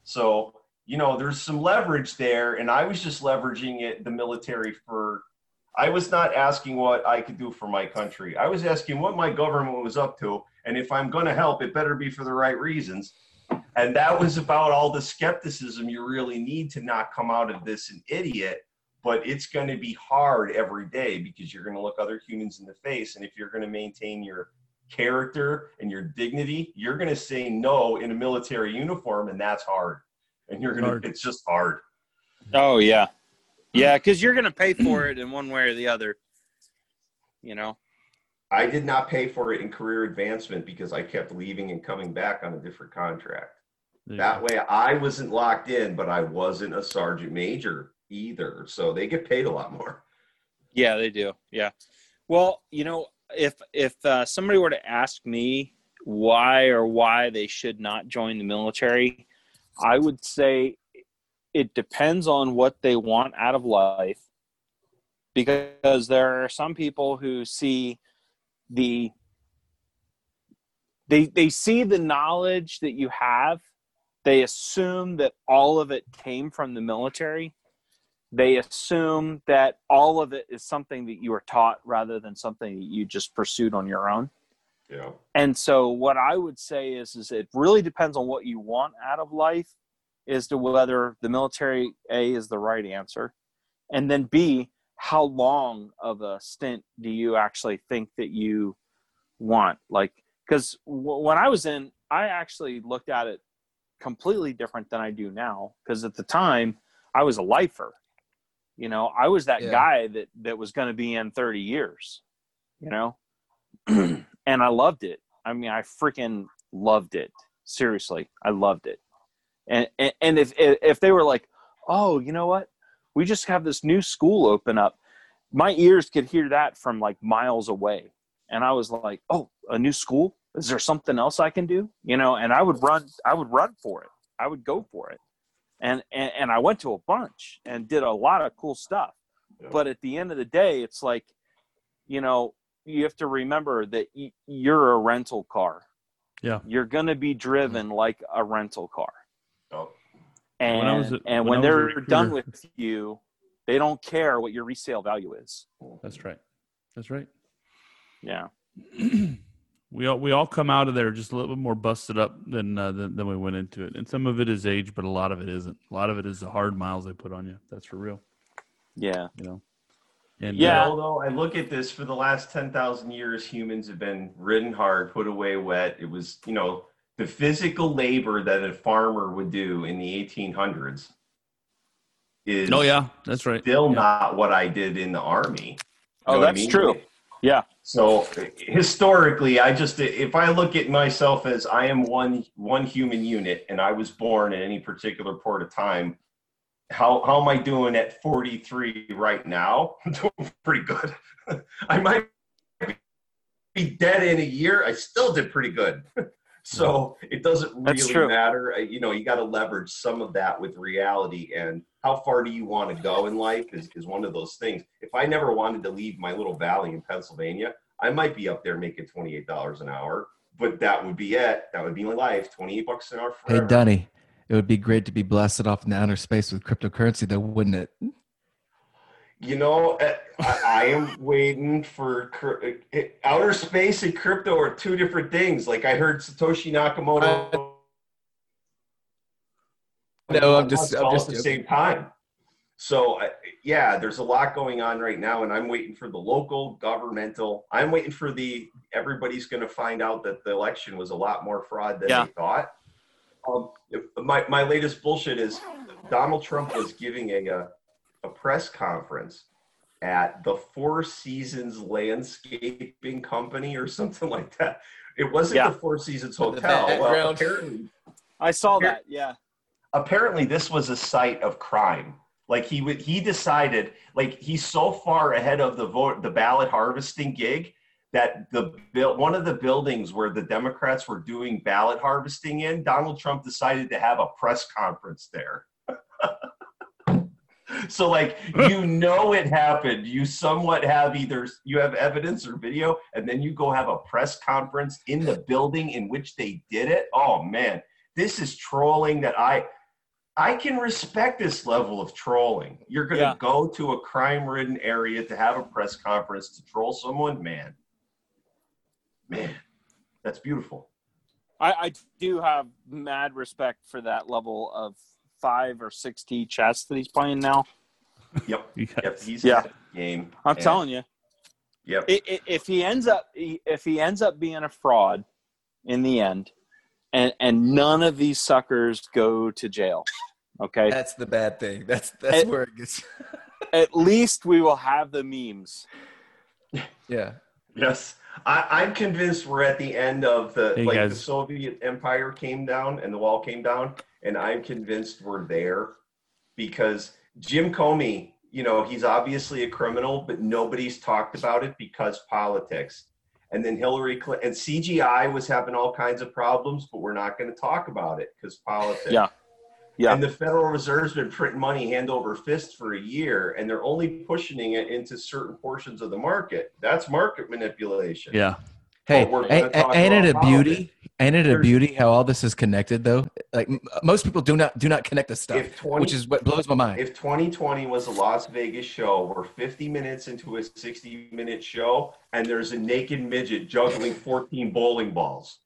E: So you know there's some leverage there and i was just leveraging it the military for i was not asking what i could do for my country. I was asking what my government was up to and if i'm going to help it better be for the right reasons and that was about all the skepticism you really need to not come out of this an idiot but it's going to be hard every day because you're going to look other humans in the face and if you're going to maintain your character and your dignity you're going to say no in a military uniform and that's hard and you're going to, it's just hard
F: Oh yeah, yeah, because you're gonna pay for it in one way or the other. You know.
E: I did not pay for it in career advancement because i kept leaving and coming back on a different contract
A: you
E: that way i wasn't locked in but i wasn't a sergeant major either so they get paid a lot more
F: Yeah, they do. Yeah. Well, you know, if if uh, somebody were to ask me why or why they should not join the military, I would say it depends on what they want out of life. Because there are some people who see the they they see the knowledge that you have, they assume that all of it came from the military
C: they assume that all of it is something that you were taught rather than something that you just pursued on your own.
E: Yeah.
C: And so what I would say is is it really depends on what you want out of life as to whether the military A is the right answer. And then B, how long of a stint do you actually think that you want? Like cuz w- when I was in I actually looked at it completely different than I do now because at the time I was a lifer. You know, I was that
G: Yeah.
C: guy that that was going to be in 30 years, you know. and I loved it. I mean, I freaking loved it. Seriously, I loved it. And and, and if if they were like, "Oh, you know what? We just have this new school open up." My ears could hear that from like miles away. And I was like, "Oh, a new school? Is there something else I can do?" You know, and I would run I would run for it. I would go for it. And and, and I went to a bunch and did a lot of cool stuff.
E: Yeah.
C: But at the end of the day, it's like, you know, you have to remember that you're a rental car.
A: Yeah.
C: You're going to be mm-hmm. driven like a rental car.
E: Oh,
C: And
A: When was
C: and
A: when
C: when,
A: I was a
C: they're done with you, they don't care what your resale value is.
A: That's right. That's right.
C: Yeah.
A: we all we all come out of there just a little bit more busted up than, uh, than than we went into it, and some of it is age, but a lot of it isn't. A lot of it is the hard miles they put on you. That's for real.
C: Yeah.
A: You know. And
C: Yeah.
A: uh,
E: Although I look at this for the last 10,000 years, humans have been ridden hard, put away wet. It was, you know, the physical labor that a farmer would do in the 1800s is
A: oh yeah, that's right.
E: still
A: Yeah.
E: not what I did in the army.
C: Oh,
E: know what I
C: that's
E: mean?
C: true. Yeah.
E: So historically, I just if I look at myself as I am one one human unit, and I was born at any particular port of time. How how am I doing at 43 right now? I'm doing pretty good. I might be dead in a year. I still did pretty good. So it doesn't really matter. Uh, You know, you got to leverage some of that with reality and how far do you want to go in life is, is one of those things. If I never wanted to leave my little valley in Pennsylvania, I might be up there making $28 an hour, but that would be it. That would be my life. 28 bucks an hour
B: Hey,
E: forever.
B: Donnie, it would be great to be blasted off in the outer space with cryptocurrency, though, wouldn't it?
E: You know, uh, I, I am waiting for cr- uh, outer space and crypto are two different things. Like I heard Satoshi Nakamoto.
B: No, I'm just- I'm just
E: at the same time. So uh, yeah, there's a lot going on right now, and I'm waiting for the local governmental. I'm waiting for the everybody's going to find out that the election was a lot more fraud than
C: Yeah.
E: they thought. Um, my my latest bullshit is Donald Trump was giving a a, a press conference at the Four Seasons Landscaping Company or something like that. It wasn't
C: Yeah.
E: the Four Seasons Hotel. Well, apparently,
C: I saw that. Yeah.
E: apparently this was a site of crime. Like he would, he decided, like he's so far ahead of the vote, the ballot harvesting gig that the bill, one of the buildings where the Democrats were doing ballot harvesting in, Donald Trump decided to have a press conference there. so like you know it happened. You somewhat have either you have evidence or video and then you go have a press conference in the building in which they did it? Oh man. This is trolling that i i can respect this level of trolling. You're going to
C: Yeah.
E: go to a crime ridden area to have a press conference to troll someone? Man. Man. That's beautiful.
C: I, I do have mad respect for that level of five or six T chess that he's playing now.
E: yep yep he's
C: Yeah.
E: game
C: I'm
E: And-
C: telling you,
E: yep
C: i- i- if he ends up if he ends up being a fraud in the end, and and none of these suckers go to jail, okay,
G: That's the bad thing. That's that's
C: It-
G: where it gets.
C: at least we will have the memes.
G: yeah.
E: Yes, I, I'm convinced we're at the end of the
A: Hey,
E: like the. Soviet Empire came down and the wall came down, and I'm convinced we're there because Jim Comey, you know, he's obviously a criminal, but nobody's talked about it because politics. And then Hillary Clinton and CGI was having all kinds of problems, but we're not going to talk about it because politics.
C: Yeah. Yeah.
E: And the Federal Reserve's been printing money hand over fist for a year, and they're only pushing it into certain portions of the market. That's market manipulation.
A: Yeah.
B: Hey,
E: But we're gonna
B: ain't, ain't it a
E: about
B: beauty? Ain't it a beauty how all this is connected though? Like most people do not do not connect the stuff,
E: 20
B: which is what blows my mind.
E: If 2020 was a Las Vegas show, we're 50 minutes into a 60 minute show, and there's a naked midget juggling 14 bowling balls.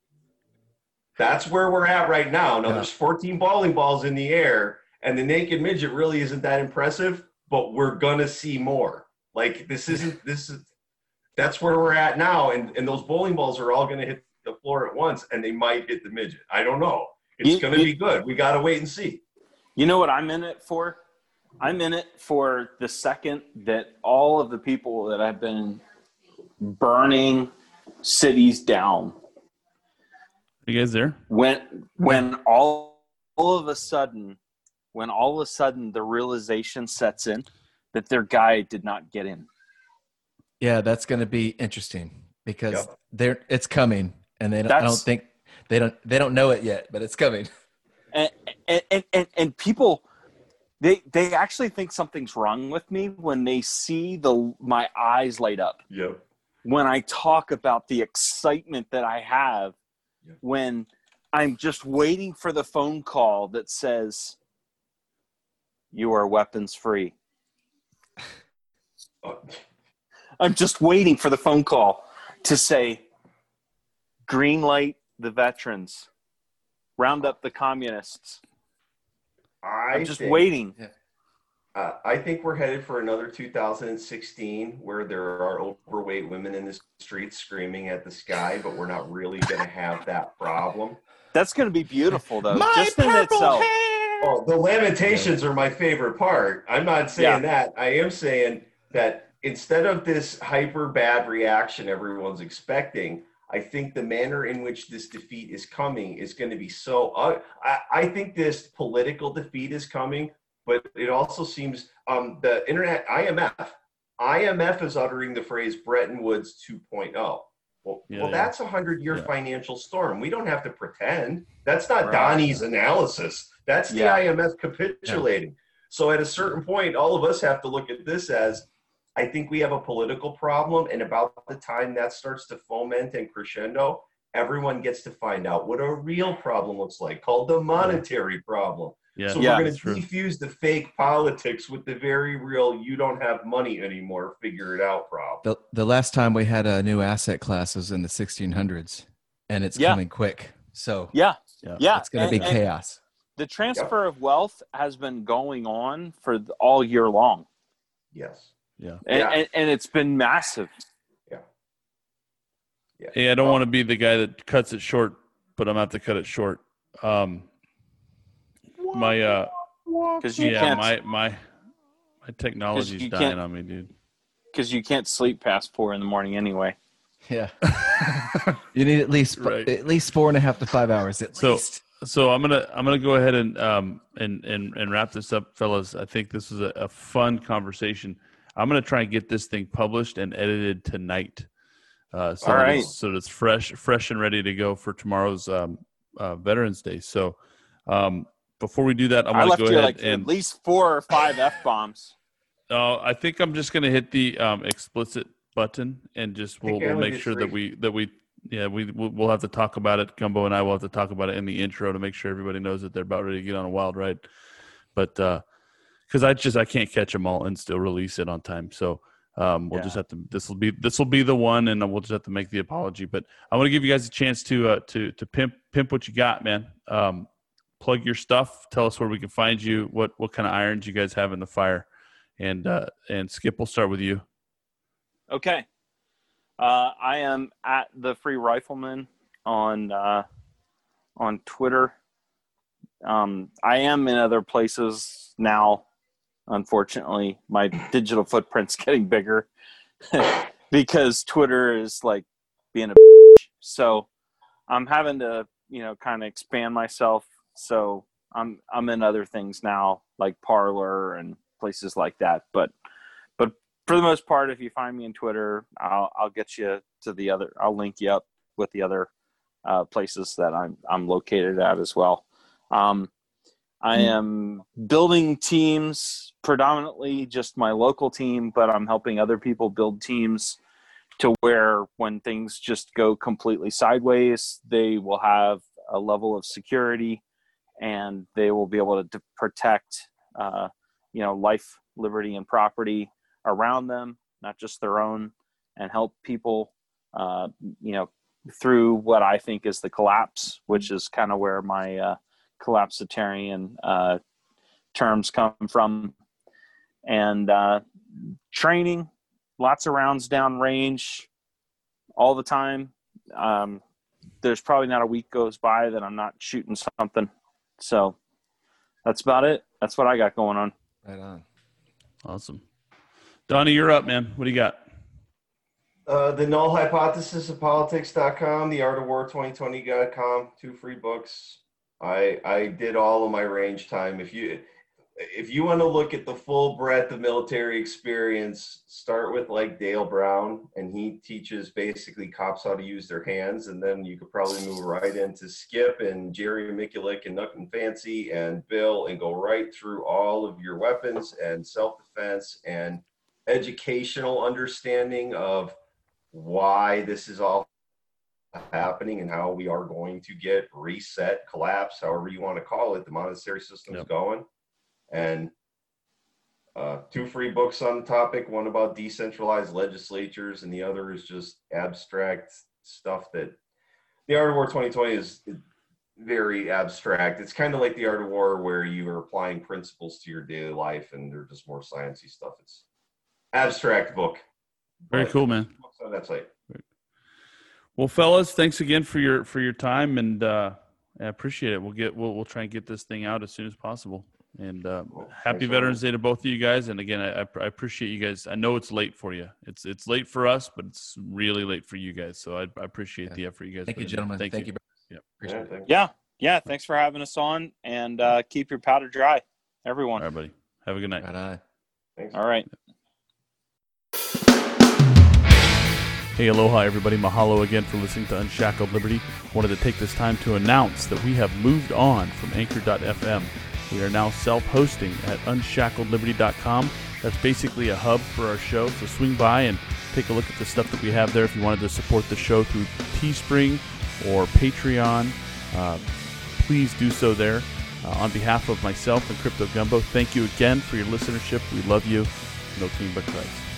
E: That's where we're at right now. Now,
B: Yeah.
E: there's 14 bowling balls in the air, and the naked midget really isn't that impressive, but we're gonna see more. Like, this isn't, this is, that's where we're at now, and, and those bowling balls are all gonna hit the floor at once, and they might hit the midget. I don't know. It's gonna be good. We gotta wait and see.
C: You know what I'm in it for? I'm in it for the second that all of the people that have been burning cities down
A: you guys there?
C: when when all all of a sudden when all of a sudden the realization sets in that their guy did not get in.
B: Yeah, that's going to be interesting because
E: Yep.
B: they're it's coming, and they don't, I don't think they don't they don't know it yet, but it's coming.
C: and and and, and people they they actually think something's wrong with me when they see the my eyes light up
E: Yep.
C: when I talk about the excitement that I have
E: Yeah.
C: when I'm just waiting for the phone call that says you are weapons free. I'm just waiting for the phone call to say green light the veterans, round up the communists.
E: I
C: I'm just
E: think-
C: waiting.
E: Uh, I think we're headed for another 2016 where there are overweight women in the streets screaming at the sky, but we're not really going to have that problem.
C: That's going to be beautiful, though. just in itself.
E: Oh, the lamentations are my favorite part. I'm not saying that. I am saying that instead of this hyper bad reaction everyone's expecting, I think the manner in which this defeat is coming is going to be so. Uh, I, I think this political defeat is coming, but it also seems um, the internet IMF IMF is uttering the phrase Bretton Woods 2.0. Well,
A: Yeah,
E: well
A: yeah.
E: that's a hundred year
A: Yeah.
E: financial storm. We don't have to pretend. That's not
C: Right.
E: Donnie's analysis. That's the. IMF capitulating. So at a certain point, all of us have to look at this as I think we have a political problem, and about the time that starts to foment and crescendo, everyone gets to find out what a real problem looks like, called the monetary problem.
A: Yeah,
E: so
C: Yeah.
E: we're going to
A: true.
E: defuse the fake politics with the very real "you don't have money anymore, figure it out" problem.
B: The the last time we had a new asset class was in the 1600s, and it's
C: Yeah.
B: coming quick. So
C: Yeah,
A: Yeah.
C: yeah.
B: it's going to be
C: and
B: chaos.
C: The transfer of wealth has been going on for all year long,
E: Yes.
A: Yeah.
C: and,
E: Yeah.
C: and, and it's been massive.
E: Yeah.
A: Hey, I don't
E: Oh.
A: want to be the guy that cuts it short, but I'm gonna have to cut it short. Um, my uh,
C: Because you
A: yeah,
C: can't,
A: my my my technology's dying on me, dude.
C: because you can't sleep past four in the morning anyway.
B: Yeah, you need at least
A: Right.
B: at least four and a half to five hours at
A: So-
B: least.
A: So I'm gonna I'm gonna go ahead and um and and and wrap this up, fellas. I think this is a, a fun conversation. I'm gonna try and get this thing published and edited tonight, uh, so
C: All
A: that it's, so that it's fresh fresh and ready to go for tomorrow's um, uh, Veterans Day. So um, before we do that, I
C: I,
A: want to
C: left
A: go
C: you
A: ahead
C: like
A: and
C: at least four or five f bombs.
A: Uh, I think I'm just gonna hit the um, explicit button and just we'll, we'll make
E: did
A: sure that we that we yeah we we'll, we'll have to talk about it. Gumbo and I will have to talk about it in the intro to make sure everybody knows that they're about ready to get on a wild ride. But because I just I can't catch them all and still release it on time, so um, we'll just have to this will be this will be the one, and we'll just have to make the apology. But I want to give you guys a chance to uh, to to pimp pimp what you got, man. Um, plug your stuff. Tell us where we can find you. What what kind of irons you guys have in the fire, and uh, and Skip, we'll start with you.
C: Okay. Uh, I am at the Free Rifleman on uh, on Twitter. Um, I am in other places now. Unfortunately, my digital footprint's getting bigger because Twitter is like being a bitch. so I'm having to you know kind of expand myself. So I'm I'm in other things now like Parler and places like that. But but for the most part, if you find me in Twitter, I'll I'll get you to the other. I'll link you up with the other uh, places that I'm I'm located at as well. Um, I am building teams, predominantly just my local team, but I'm helping other people build teams to where when things just go completely sideways, they will have a level of security and they will be able to, to protect, uh, you know, life, liberty, and property around them, not just their own, and help people, uh, you know, through what I think is the collapse, which is kind of where my uh, collapsitarian uh, terms come from. And uh, training, lots of rounds down range all the time. Um, there's probably not a week goes by that I'm not shooting something. So that's about it. That's what I got going on.
B: Right on.
A: Awesome. Donnie, you're up, man. What do you got?
E: Uh, the null hypothesis of politics.com, the art of war 2020.com, two free books. I I did all of my range time. If you if you want to look at the full breadth of military experience, start with like Dale Brown, and he teaches basically cops how to use their hands, and then you could probably move right into Skip and Jerry Miculek and and Fancy and Bill, and go right through all of your weapons and self defense and educational understanding of why this is all happening and how we are going to get reset, collapse, however you want to call it. The monetary system's
A: Yep.
E: going and uh, two free books on the topic one about decentralized legislatures and the other is just abstract stuff that the art of war 2020 is very abstract it's kind of like the art of war where you are applying principles to your daily life and they're just more sciencey stuff it's abstract book
A: Very
E: But
A: cool, man.
E: books on that site
A: Well, fellas, thanks again for your for your time, and uh, I appreciate it. We'll get we'll we'll try and get this thing out as soon as possible. And uh,
E: Cool.
A: happy Veterans Day to both of you guys. And again, I, I I appreciate you guys. I know it's late for you. It's it's late for us, but it's really late for you guys. So I, I appreciate
B: Yeah.
A: the effort you guys.
B: Thank
A: put
B: you,
A: in.
B: gentlemen.
A: Thank,
B: Thank,
A: you.
B: you.
A: Yep.
B: Appreciate
E: Yeah,
B: it.
C: Yeah. Yeah. Thanks for having us on and uh, keep your powder dry, everyone.
A: All right, buddy. Have a good night.
B: Right on.
E: thanks
C: All right.
A: Hey, aloha, everybody. Mahalo again for listening to Unshackled Liberty. Wanted to take this time to announce that we have moved on from Anchor.fm. We are now self hosting at unshackledliberty.com. That's basically a hub for our show. So swing by and take a look at the stuff that we have there if you wanted to support the show through Teespring or Patreon. Uh, please do so there. Uh, on behalf of myself and Crypto Gumbo, thank you again for your listenership. We love you. No king but Christ.